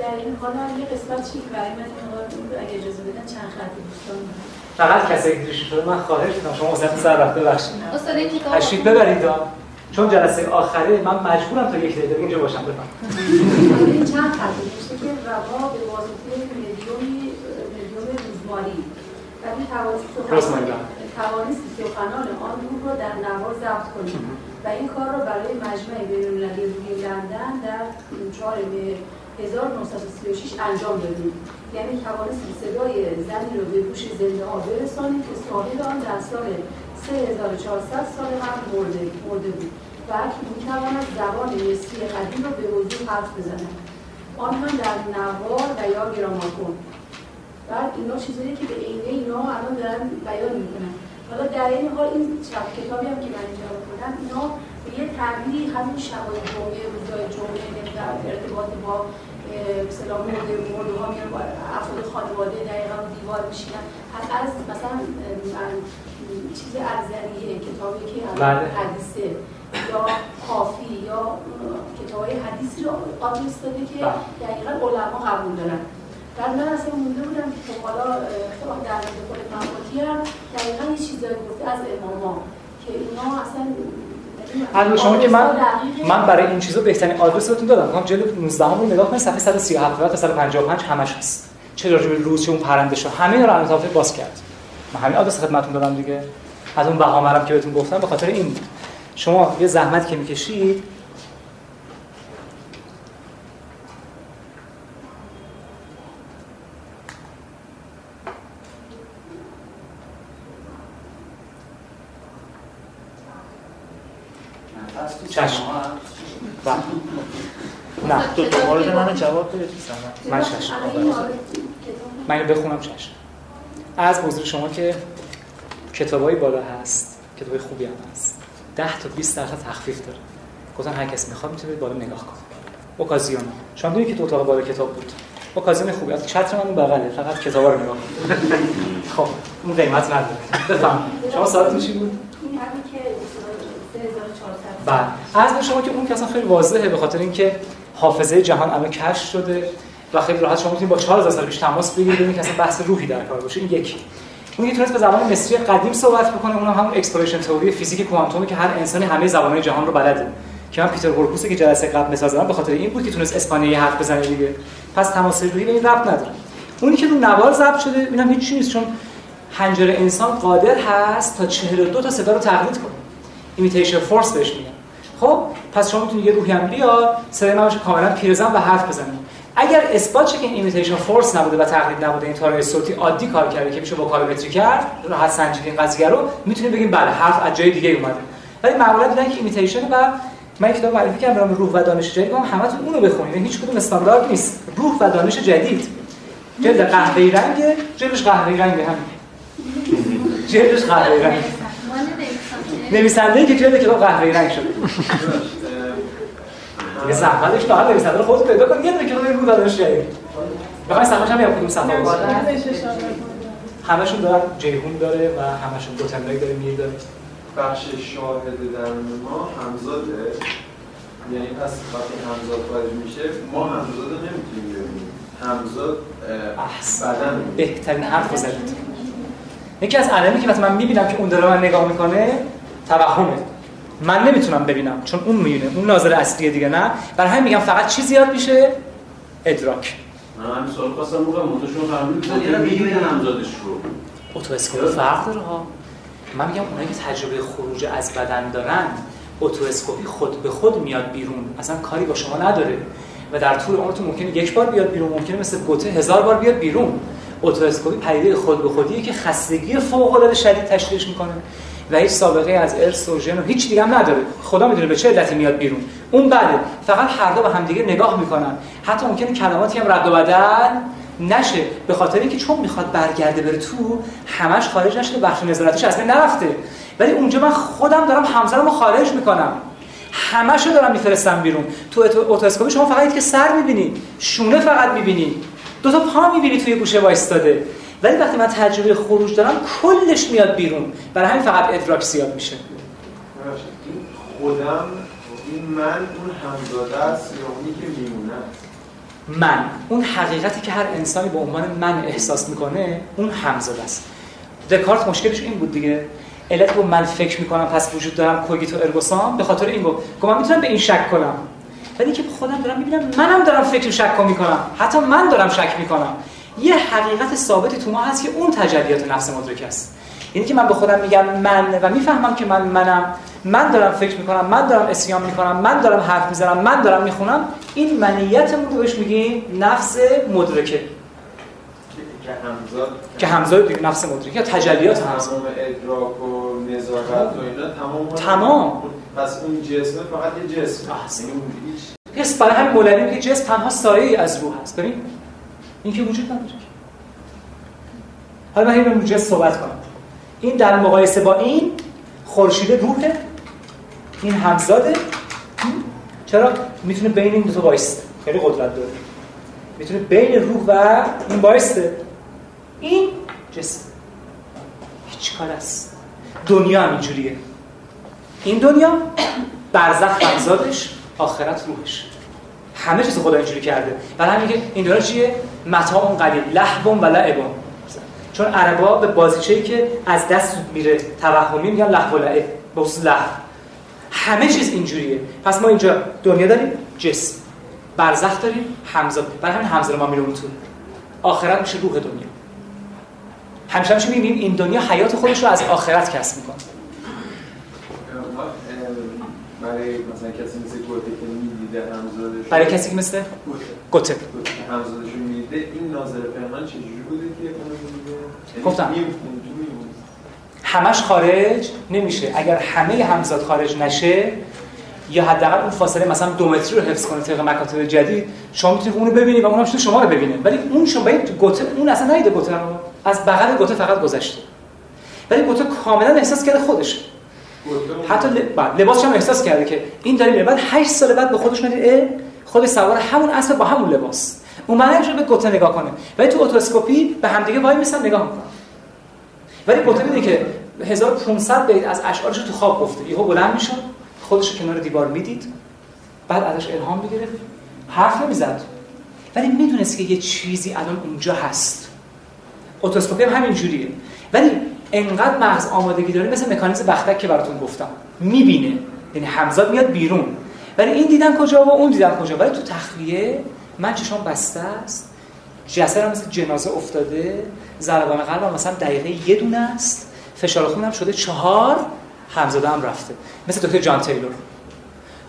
در این حال یه قسمت چی برای من اگه اجازه بدن چند خطی دوستان فقط کسی که شده من خواهش می‌کنم شما واسه سر رفته بخشید استاد این کتاب ببرید چون جلسه آخره من مجبورم تا یک دقیقه اینجا باشم بفهم این چند خط نوشته که روا به واسطه مدیومی مدیوم روزماری. ولی توانستی سخنان آن روح را در نوار ضبط کنید و این کار را برای مجمع بین‌المللی روی لندن در 4 مهر 1936 انجام دادید یعنی توانستید صدای زنی رو به گوش زنده ها برسانید که صاحب آن در سال 3400 سال قبل مرده, مرده بود. و اکنون می‌تواند زبان مصری قدیم رو به وضوح حرف بزند. آن هم در نوار و یا گرامافون بعد اینا چیزایی که به عینه اینا الان دارن بیان می‌کنن. حالا در این حال این چپ کتابی هم که من اینجا کنم اینا به یه تعبیری همین شبای جمعه روزای جمعه در ارتباط با مثلا مرده مرده ها میان افراد خانواده دقیقا دیوار میشینن. از مثلا چیز ارزنیه کتابی که بله. حدیثه. یا کافی یا کتاب های حدیثی رو آدرس داده که بله. دقیقا علما قبول دارن. در من اصلا مونده بودم که خب حالا خب در مورد خود مفاتی هم دقیقا یه چیزایی گفته از اماما که اینا اصلا الان شما که من من برای این چیزا بهترین آدرس بهتون دادم. میگم جلد 19 رو نگاه کنید صفحه 137 تا 155 همش هست. چه راجع به روز چه اون پرنده شو همه رو الان باز کرد. من همین آدرس خدمتتون دادم دیگه. از اون بهامرم که بهتون گفتم به خاطر این شما یه زحمت که می‌کشید. چشم. نه. دو تا مورد من جواب بدید من چشم. من اینو بخونم چشم. از حضور شما که کتابای بالا هست کتابای خوبی هم هست. 10 تا 20 درصد تخفیف داره. گفتن هر کسی می‌خواد می‌تونه بالا نگاه کنه. اوکازیون. شما دونید که تو اتاق بالا کتاب بود. اوکازیون خوبی. از چتر من اون بغله. فقط کتابا رو نگاه خب اون قیمت نداره. بفهم. شما ساعتتون چی بود؟ این همین که 3400 بعد از شما که اون که اصلا خیلی واضحه به خاطر اینکه حافظه جهان الان کشف شده و خیلی راحت شما می‌تونید با 4000 سال پیش تماس بگیرید ببینید که اصلا بحث روحی در کار باشه. این یکی. اون که تونست به زبان مصری قدیم صحبت بکنه اونم همون exploration theory فیزیک کوانتومه که هر انسانی همه زبانهای جهان رو بلده. که من پیتر هورکوس که جلسه قبل مثال زدم به خاطر این بود که تونست اسپانیایی حرف بزنه دیگه. پس تماس روحی به این ربط نداره. اونی که رو نوار ضبط شده اینم هیچ نیست چون حنجره انسان قادر هست تا 42 تا صدا رو تقلید کنه. imitation force بهش میگن. خب پس شما می‌تونید یه روحی هم بیاد صدای من کاملا پیرزن و حرف بزنید اگر اثبات شه که این imitation force نبوده و تقلید نبوده این تارای صوتی عادی کار کرده که میشه کالومتری کرد راحت سنجید این قضیه رو می‌تونید بگیم بله حرف از جای دیگه اومده. ولی معمولا دیدن که imitation و من کتاب معرفی کردم به روح و دانش جدید هم همتون اونو بخونید. هیچ کدوم استاندارد نیست. روح و دانش جدید. جلد قهوه‌ای رنگ جلدش قهوه‌ای رنگ هم. جلدش قهوه‌ای رنگ. نویسنده. که جلد کتاب قهوه‌ای رنگ شده. یه زحمتش تا حد نویسنده رو خودت پیدا کن. یه دونه کتاب روح و دانش جدید. بخواید صفحه‌ش هم کدوم صفحه بود همشون دارن جیهون داره و همشون گوتنبرگ داره میر داره. بخش شاهد در ما همزاده. یعنی پس وقتی همزاد خارج میشه ما همزاد رو نمی‌تونیم ببینیم. همزاد بدن. بهترین حرف رو زدید. یکی از علائمی که مثلا من می‌بینم که اون داره من نگاه می‌کنه توهمه. من نمی‌تونم ببینم چون اون میونه اون ناظر اصلیه دیگه نه. برای همین میگم فقط چی زیاد میشه ادراک. من همین سوال خواستم بگم متوشون فرمودید یعنی می‌بینه همزادش رو. اتواسکوپ فرق داره ها. من میگم اونایی که تجربه خروج از بدن دارن اتواسکوپی خود به خود میاد بیرون. اصلا کاری با شما نداره. و در طول عمرتون ممکنه یک بار بیاد بیرون ممکنه مثل گوته هزار بار بیاد بیرون. اتواسکوپی پدیده خود به خودیه که خستگی فوق العاده شدید تشخیص می‌کنه. و هیچ سابقه از ارث و ژن و هیچ دیگه هم نداره. خدا می‌دونه به چه علتی میاد بیرون. اون بعده فقط هر دو به هم دیگه نگاه می‌کنن. حتی ممکنه کلماتی هم رد و بدل نشه. به خاطر اینکه چون می‌خواد برگرده بره تو همش خارج نشه بخش نظارتش اصلا نرفته. ولی اونجا من خودم دارم همزه رو خارج می‌کنم. همشو دارم میفرستم بیرون. تو اتواسکوپی شما فقط که سر می‌بینی شونه فقط می‌بینی. دو تا پا می‌بینی توی گوشه وایستاده. ولی وقتی من تجربه خروج دارم کلش میاد بیرون. برای همین فقط ادراک زیاد میشه. خودم این من اون همزاده است یا اونی که میمونه؟ من. اون حقیقتی که هر انسانی به عنوان من احساس می‌کنه اون همزاده است. دکارت مشکلش این بود دیگه. علت با من فکر می‌کنم پس وجود دارم کوگیتو ارگوسام به خاطر این گفت. گفت من می‌تونم به این شک کنم. ولی که خودم دارم می‌بینم منم دارم فکر شک می‌کنم. حتی من دارم شک می‌کنم. یه حقیقت ثابتی تو ما هست که اون تجلیات نفس مدرک است. یعنی که من به خودم میگم من و می‌فهمم که من منم. من دارم فکر می‌کنم من دارم اسیان می‌کنم من دارم حرف می‌زنم من دارم می‌خونم. این منیتمون رو بهش میگیم نفس مدرکه که همزاد دیگه نفس مدرکه یا تجلیات همزاد تمام ادراک و نظارت و اینا تمام. تمام. پس اون جسمه فقط یه جسم. احسن. یعنی اون هیچ. حس برای همین مولوی میگه جسم تنها سایه از روح هست. ببین این که وجود نداره. حالا من این صحبت کنم. این در مقایسه با این خورشید روحه. این همزاده. چرا؟ می‌تونه بین این دو تا وایسته خیلی قدرت داره. می‌تونه بین روح و این وایسته این جسم. هیچ کار است. دنیا هم اینجوریه. این دنیا برزخ همزادش آخرت روحش. همه چیز خدا اینجوری کرده. برای همین که این دنیا چیه؟ متاع قلیل لهو و لعب. چون عربا به بازیچه‌ای که از دست میره توهمی میگن لهو و لعب خصوص لهو. همه چیز اینجوریه. پس ما اینجا دنیا داریم جسم. برزخ داریم همزاد برای همین همزاد ما میره اون تو. آخرت میشه روح دنیا. همیشه همیشه می‌بینیم این دنیا حیات خودش رو از آخرت کسب می‌کنه. برای مثلا کسی مثل گوته همزادش. برای کسی که مثل گوته. همزادش رو می‌دیده این ناظر پنهان چجوری بوده که اونو یعنی گفتم. میمون. همش خارج نمیشه. اگر همه همزاد خارج نشه یا حداقل اون فاصله مثلا دو متری رو حفظ کنه طبق مکاتب جدید شما می‌تونید اونو ببینید و اونم شما رو ببینه. ولی اون شما باید گوته اون اصلا ندیده گوته رو. از بغل گوته فقط گذشته. ولی گوته کاملا احساس کرده خودش گوته اون- حتی لباسش هم احساس کرده که این داره میره بعد 8 سال بعد به خودش میگه خود سوار همون اسب با همون لباس. اون معنی به گوته نگاه کنه. ولی تو اتوسکوپی به همدیگه وای میسن نگاه می‌کنن. ولی گوته میده که 1500 بیت از اشعارش تو خواب گفته. یهو بلند می‌شد خودش کنار دیوار می‌دید. بعد ازش الهام می‌گرفت. حرف نمی‌زد. ولی می‌دونست که یه چیزی الان اونجا هست. اتوسکوپی هم همین جوریه. ولی انقدر مغز آمادگی داره مثل مکانیزم بختک که براتون گفتم. می‌بینه. یعنی همزاد میاد بیرون. ولی این دیدن کجا و اون دیدن کجا. ولی تو تخلیه من چشام بسته است. جسدم مثل جنازه افتاده. ضربان قلبم مثلا دقیقه یه دونه است. فشار خونم شده چهار. همزاده هم رفته. مثل دکتر جان تیلور.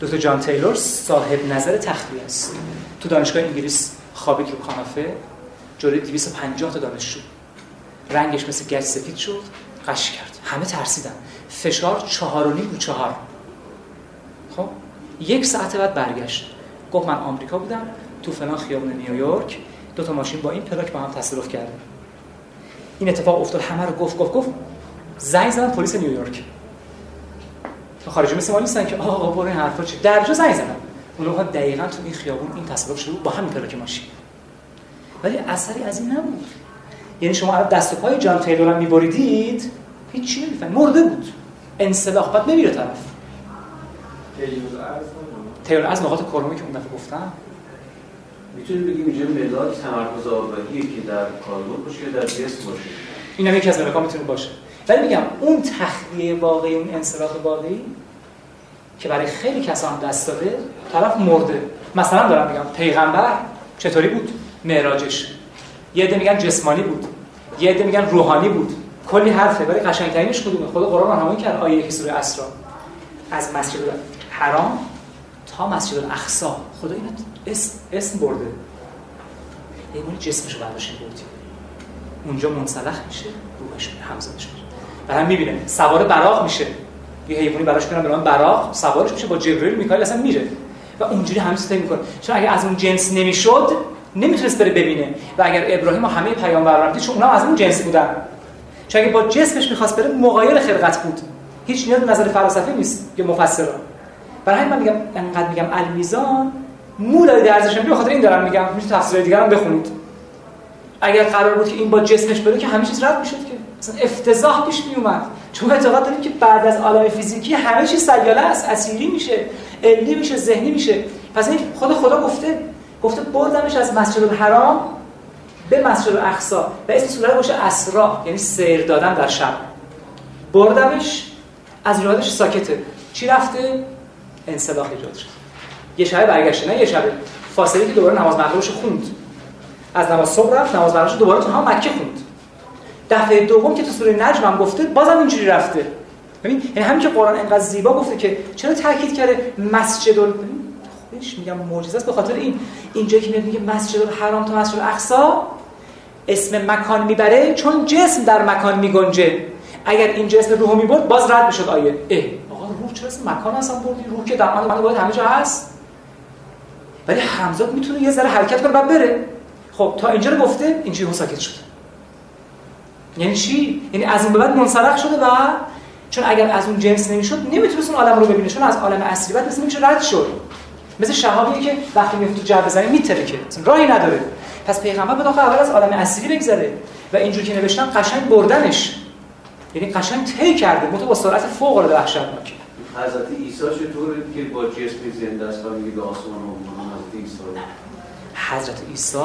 دکتر جان تیلور صاحب نظر تخلیه است. تو دانشگاه انگلیس خوابید رو کاناپه جلوی 250 تا دانشجو. رنگش مثل گچ سفید شد قش کرد. همه ترسیدن. فشار چهار و نیم رو چهار. خب یک ساعت بعد برگشت. گفت من آمریکا بودم تو فلان خیابون نیویورک. دو تا ماشین با این پلاک با هم تصادف کرده این اتفاق افتاد همه رو گفت گفت گفت. زنگ زدن پلیس نیویورک. تو خارجی مثل ما نیستن که آقا برو این حرفا چی؟ درجا زنگ زدن. اونها دقیقا تو این خیابون این تصادف شده با همین پلاک ماشین. ولی اثری از این نبود. یعنی شما الان دست و پای جان تیلور هم میبریدید؟ هیچ چی نمیفهم مرده بود. انسلاخ بعد نمیره طرف. تیلور از نقاط کرونی که اون دفعه گفتم. می‌تونیم بگیم اینجا ملاک تمرکز آگاهیه که در کاربرد باشه در جسم باشه؟ این هم یکی از ملکا می‌تونه باشه. ولی میگم اون تخلیه واقعی اون انصراف واقعی که برای خیلی کسان دست داده طرف مرده. مثلا دارم میگم پیغمبر چطوری بود؟ معراجش. یه عده میگن جسمانی بود. یه عده میگن روحانی بود. کلی حرفه ولی قشنگترینش کدومه؟ خود قرآن راهنمایی کرد. آیه که سوره اسراء از مسجد حرام تا مسجد الاقصی. خدا اینو اسم, اسم برده. یه مونی جسمشو برداشت بردی اونجا منسلخ میشه روحش همزادش میره و هم می‌بینه. سوار براق میشه. یه حیوانی براش کنن به نام براق. سوارش میشه با جبرئیل میکائیل اصلا میره. و اونجوری همین فکر می‌کنه. چون اگه از اون جنس نمی‌شد نمی‌تونست بره ببینه. و اگر ابراهیم و همه پیامبران رفتی چون اونها از اون جنس بودن. چون اگه با جسمش می‌خواست بره مغایر خلقت بود. هیچ نیاز نظر فلسفی نیست که مفسرا برای همین من میگم انقدر میگم المیزان مولای درزش به خاطر این دارم میگم. میشه تفسیر دیگه هم بخونید. اگر قرار بود که این با جسمش بره که همه چیز رد می‌شد که. مثلا افتضاح پیش می چون اعتقاد داریم که بعد از عالم فیزیکی همه چیز سیاله است. اسیری میشه علی میشه ذهنی میشه. پس این خود خدا گفته گفته بردمش از مسجد الحرام به مسجد الاقصی و اسم سوره باشه اسرا یعنی سیر دادن در شب. بردمش از ایرادش ساکته. چی رفته؟ انسلاخ ایجاد شد. یه شب برگشته نه یه شب فاصله که دوباره نماز مغربش خوند. از نماز صبح رفت نماز مغربش دوباره تو هم مکه خوند. دفعه دوم که تو سوره نجم هم گفته بازم اینجوری رفته. یعنی همین که قرآن انقدر زیبا گفته که چرا تاکید کرده مسجد خودش میگم معجزه است به خاطر این اینجا که میگه مسجد الحرام تا مسجد الاقصی اسم مکان می‌بره چون جسم در مکان میگنجه. اگر این جسم روحو می‌برد باز رد می‌شد آیه. اه آقا روح چرا اسم مکان اصلا بردی؟ روح که در من باید همه جا هست. ولی همزاد می‌تونه یه ذره حرکت کنه بعد بره. خب تا اینجا رو گفته اینجوری ساکت شده. یعنی چی؟ یعنی از اون بعد منسلخ شده و چون اگر از اون جنس نمی‌شد نمی‌تونست اون عالم رو ببینه. چون از عالم اصلی بعد مثل میشه رد شد. مثل شهابی که وقتی میفته تو جو بزنه میترکه راهی نداره. پس پیغمبر باید اول از عالم اصلی بگذره و اینجوری که نوشتم قشنگ بردنش. یعنی قشنگ طی کرده متو با سرعت فوق العاده وحشتناک حضرت عیسی چطوره که با جسم زنده است و میگه آسمان و عیسی. حضرت عیسی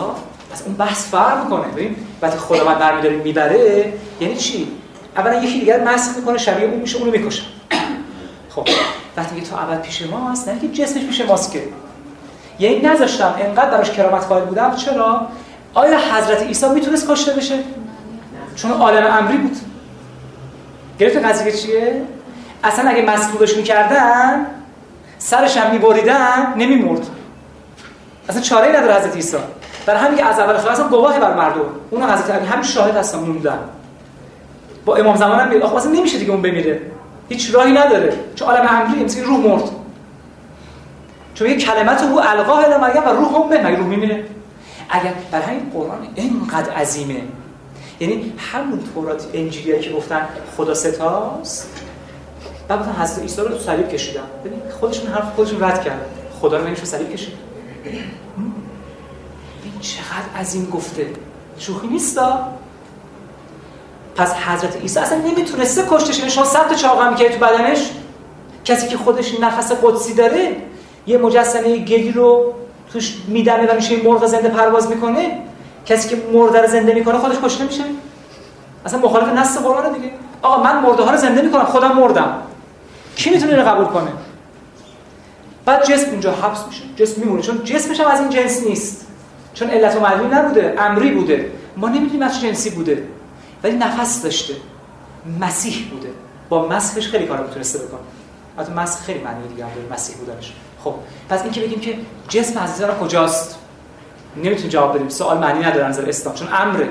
از اون بحث فرق می‌کنه. ببین وقتی خداوند برمیداره می‌بره یعنی چی؟ اولا یکی دیگر مسخ می‌کنه شبیه اون میشه اونو می‌کشه. خب. وقتی میگه تو اول پیش ماست نه که جسمش پیش ماست که. یعنی نذاشتم انقدر براش کرامت قائل بودم. چرا؟ آیا حضرت عیسی می‌تونست کشته بشه؟ چون عالم امری بود. گرفت قضیه چیه؟ اصلا اگه مسئولش می‌کردن سرش هم میبریدن نمیمرد. اصلا چاره ای نداره حضرت عیسی. برای همین که از اول خلاص گواهه بر مردم. اون حضرت علی همین شاهد هستن موندن. با امام زمان هم میگه آخه اصلا نمیشه دیگه اون بمیره. هیچ راهی نداره. چون عالم امری مثل روح مرد. چون یه کلمت هو القاه الی مریم و روح هم مگه روح میمیره؟ اگر برای همین قرآن اینقدر عظیمه. یعنی همون تورات انجیلی که گفتن خدا ستاست. بعد گفتن حضرت عیسی رو تو صلیب کشیدن. ببین خودشون حرف خودشون رد کرد خدا رو نمیشه صلیب کشید. این چقدر عظیم گفته. شوخی نیستا پس حضرت عیسی اصلا نمی‌تونسته کشتش شما صد تا چاق هم تو بدنش؟ کسی که خودش نفس قدسی داره یه مجسمه گلی رو توش میدمه و میشه مرغ زنده پرواز می‌کنه. کسی که مرده رو زنده می‌کنه خودش کشته میشه. اصلا مخالف نص قرآن دیگه. آقا من مرده ها رو زنده می‌کنم خودم مردم. کی می‌تونه اینو قبول کنه؟ بعد جسم اونجا حبس میشه جسم میمونه. چون جسمش هم از این جنس نیست. چون علت و معلولی نبوده امری بوده. ما نمی‌دونیم از جنسی بوده. ولی نفس داشته. مسیح بوده. با مسخش خیلی کارا می‌تونسته بکنه. البته مسخ خیلی معنی دیگه هم داره مسیح بودنش. خب پس این که بگیم که جسم عزیزا کجاست؟ نمی‌تونیم جواب بدیم. سوال معنی نداره نظر اسلام چون امره.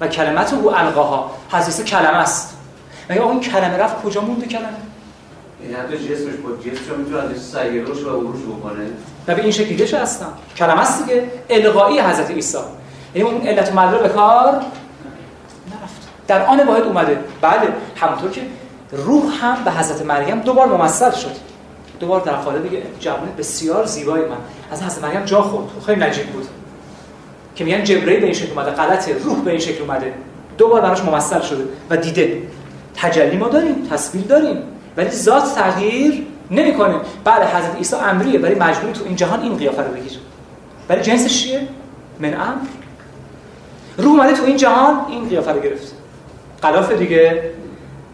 و کلمت او القاها. حدیث کلمه است. مگه اون کلمه رفت کجا مونده کلمه؟ این حتی جسمش با جسمش می‌تونه ازش سیروش و عروج بکنه؟ و به این شکلی دیگه هستم کلمه است دیگه. القایی حضرت عیسی. یعنی اون علت و به کار در آن واحد اومده. بله همونطور که روح هم به حضرت مریم دوبار ممثل شد. دوبار در قالب جوان بسیار زیبای من. از حضرت مریم جا خورد. خیلی نجیب بود. که میگن جبرئیل به این شکل اومده غلطه. روح به این شکل اومده. دوبار براش ممثل شده و دیده. تجلی ما داریم تصویر داریم ولی ذات تغییر نمی‌کنه. بله حضرت عیسی امریه ولی مجبوری تو این جهان این قیافه رو بگیر ولی جنسش چیه؟ من امر روح اومده تو این جهان این قیافه رو گرفت. غلاف دیگه.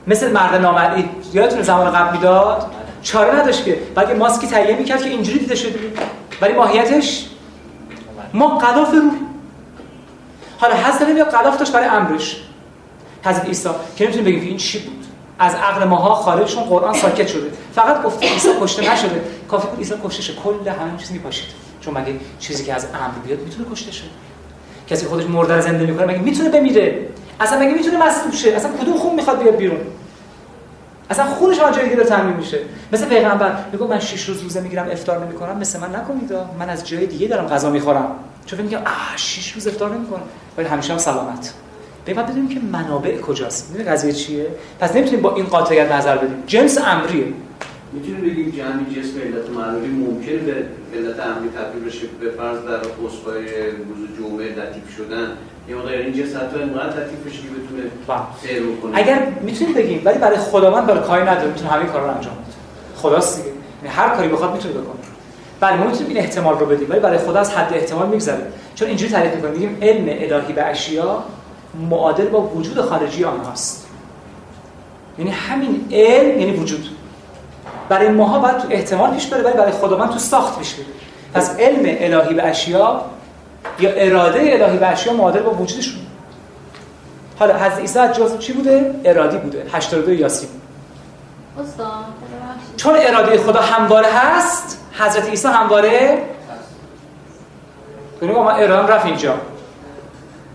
مثل مرد نامرئی یادتونه زمان قبل می‌داد چاره نداشت که. بعد ماسکی تهیه می‌کرد که اینجوری دیده شده. ولی ماهیتش؟ ما غلاف روح حالا حضرت نمیاد غلاف داشت برای امرش. حضرت عیسی. که نمی‌تونیم بگیم این چی بود. از عقل ماها خارج چون قرآن ساکت شده. فقط گفته عیسی کشته نشده. کافی بود عیسی کشته شه کل همه چیز میپاشید. چون مگه چیزی که از امر بیاد می‌تونه کشته شه؟ کسی خودش مرده رو زنده می‌کنه مگه می‌تونه بمیره؟ اصلا مگه می‌تونه مصلوب شه؟ اصلا کدوم خون می‌خواد بیاد بیرون؟ اصلا خونش آن جای دیگه تامین میشه. مثل پیغمبر میگه من 6 روز روزه می‌گیرم افطار نمی‌کنم مثل من نکنید من از جای دیگه دارم غذا می‌خورم. چون میگم آ 6 روز افطار نمی‌کنم. ولی همیشه هم سلامت. بعد بدونیم که منابع کجاست. می‌دونی قضیه چیه؟ پس نمی‌تونیم با این قاطعیت نظر بدیم. جنس امریه. می‌تونیم بگیم همین جسم علت معلولی ممکن به علت امری تبدیل بشه به فرض در خسبای روز جمعه لطیف شدن. یا مقدار این لطیف بتونه سیر کنه اگر می‌تونیم بگیم ولی برای خداوند برای کاری نداره می‌تونه همه کارا رو انجام بده خداست دیگه. یعنی هر کاری بخواد می‌تونه بکنه. بله ما می‌تونیم این احتمال رو بدیم ولی برای خدا از حد احتمال میگذره. چون اینجوری تعریف می‌کنیم میگیم علم الهی به اشیا معادل با وجود خارجی آنهاست. یعنی همین علم یعنی وجود. برای ماها باید تو احتمال پیش بره ولی برای خداوند تو ساخت پیش بره. پس علم الهی به اشیا یا اراده الهی به اشیا معادل با وجودشون حالا حضرت عیسی جز چی بوده؟ ارادی بوده. 82 یاسین. استاد چون اراده خدا همواره هست حضرت عیسی همواره کنیم ما اراده رفت اینجا.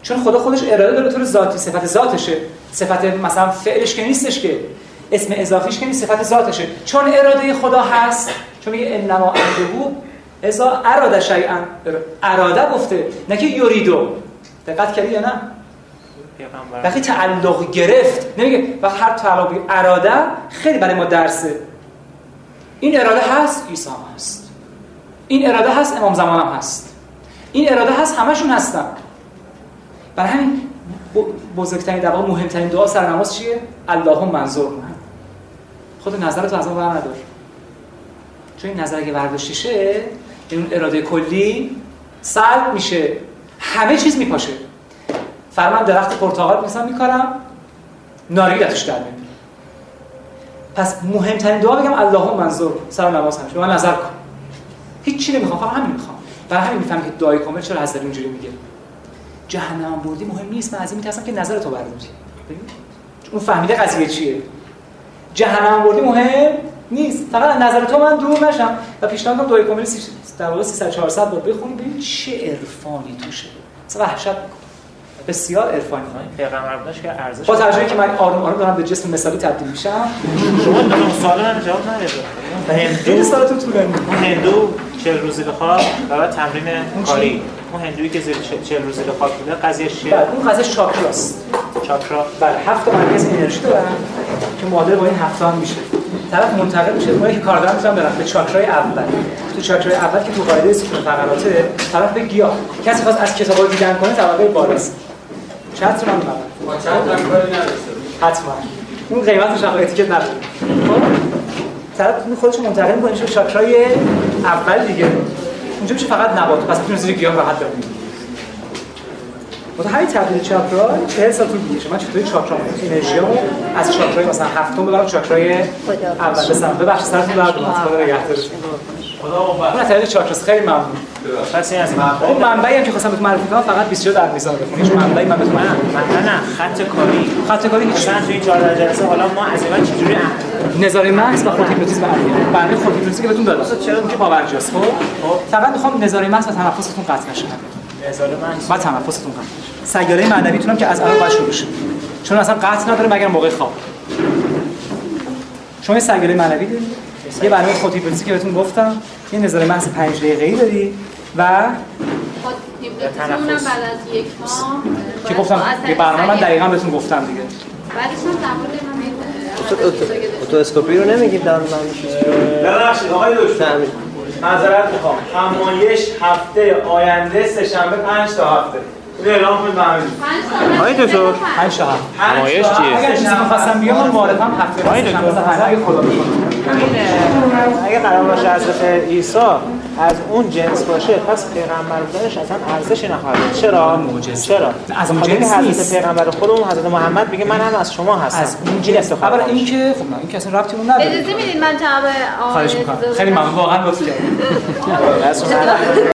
چون خدا خودش اراده داره طور ذاتی صفت ذاتشه. صفت مثلا فعلش که نیستش که. اسم اضافیش که نیست صفت ذاتشه. چون اراده خدا هست چون میگه انما امره اذا اراده شیئا. اراده گفته نه که یریدو. دقت کردی یا نه؟ وقتی تعلق گرفت نمیگه وقتی هر تعلق اراده خیلی برای ما درسه. این اراده هست عیسی هست. این اراده هست امام زمان هم هست. این اراده هست همشون هستن. برای همین بزرگترین دعا مهمترین دعا سر نماز چیه؟ اللهم منظور من خود نظرتو از ما بر ندار. چون این نظر اگه شه این اراده کلی سلب میشه. همه چیز میپاشه. فرمان درخت پرتقال مثلا میکارم. نارگیل ازش در میاد. پس مهمترین دعا بگم اللهم منظور سر نماز همیشه من نظر کن هیچ چی نمی‌خوام فقط همین می‌خوام. برای همین می‌فهمم که دعای کامل چرا حضرت اینجوری میگه. جهنم بردی مهم نیست. من از این میترسم که نظر تو برداری اون فهمیده قضیه چیه. جهنم بردی مهم نیست. فقط نظر تو من دور نشم. و پیشنهاد کنم دعای کامل در واقع 300 400 بار بخونیم ببین چه عرفانی توشه. اصلا وحشت بسیار عرفانی. پیغمبر بودش که ارزش با توجه که من آروم آروم دارم به جسم مثالی تبدیل میشم. شما دو سوال من جواب ندید هندو سالتون طولانی. اون هندو 40 روزی به خواب و تمرین کاری. اون هندویی که زیر 40 روزی به خواب بوده قضیه چیه؟ بله اون قضیه چاکراست چاکرا بله هفت مرکز انرژی دارن که معادل با این هفت هم میشه. طرف منتقل میشه اونایی که کار دارن می‌تونن برن به چاکرای اول. تو چاکرای اول که تو قاعده ستون فقراته طرف به گیاه. کسی خواست از کتابا دیدن کنه طبقه بالاست. چت رو من با هم کاری نداشته حتما. اون قیمتش هم اتیکت نداره. خب؟ طرف خودش منتقل می‌کنه به چاکرای اول دیگه. اونجا میشه فقط نبات. پس می‌تونه زیر گیاه راحت بمونه. مثلا همین تبدیل چاکرا 40 سال طول می‌کشه. من چطوری چاکرا انرژیامو از چاکرای مثلا هفتم ببرم چاکرای اول بسم ببخشید سرتون درد اومد خدا نگهدارتون. اون از چاکراس خیلی ممنون. پس این از اون منبعی هم که خواستم بهتون معرفی کنم فقط 24 در میزان بخونید هیچ منبعی من بهتون نه نه نه. خط کاری. خط کاری هیچ مثلا توی این 14 جلسه حالا ما از این چجوری نظاره محض و خود هیپنوتیزم عملی برنامه خود هیپنوتیزم که بهتون دادم چرا که باورجاست؟ خب فقط می‌خوام نظاره محض و تنفستون قطع نشه. بعد تنفستون قطع سیاره معنویتونم که از الان باید شروع شه. چون اصلا قطع نداره مگر موقع خواب. شما یه سیاره معنوی دارید. یه برنامه خود هیپنوتیزم که بهتون گفتم. یه نظاره محض 5 دقیقه‌ای داری و تنفس. بعد از یک ماه که گفتم یه برنامه من دقیقاً بهتون گفتم دیگه. بعدش هم در مورد اسکوپی رو نمیگیم در من ببخشید آقای دکتر. معذرت می‌خوام. همایش هفته آینده سه شنبه 5 تا هفته. اعلام کنید آقای دکتر. 5 تا نمایش چیه؟ اگر چیزی می‌خواستم بگم من معارفم هفته آقای دکتر. اگه خدا بکنه اگه قرار باشه حضرت عیسی از اون جنس باشه پس پیغمبر بودنش اصلا ارزشی نخواهد داشت. چرا؟ چرا؟ از اون جنس حضرت نیست. پیغمبر خودمون حضرت محمد میگه من هم از شما هستم. از اون این جنس. اولا این که خب این که اصلا ربطی اون نداره. اجازه می‌دید من جواب آقای خواهش می‌کنم. خیلی ممنون. واقعا لطف کردید.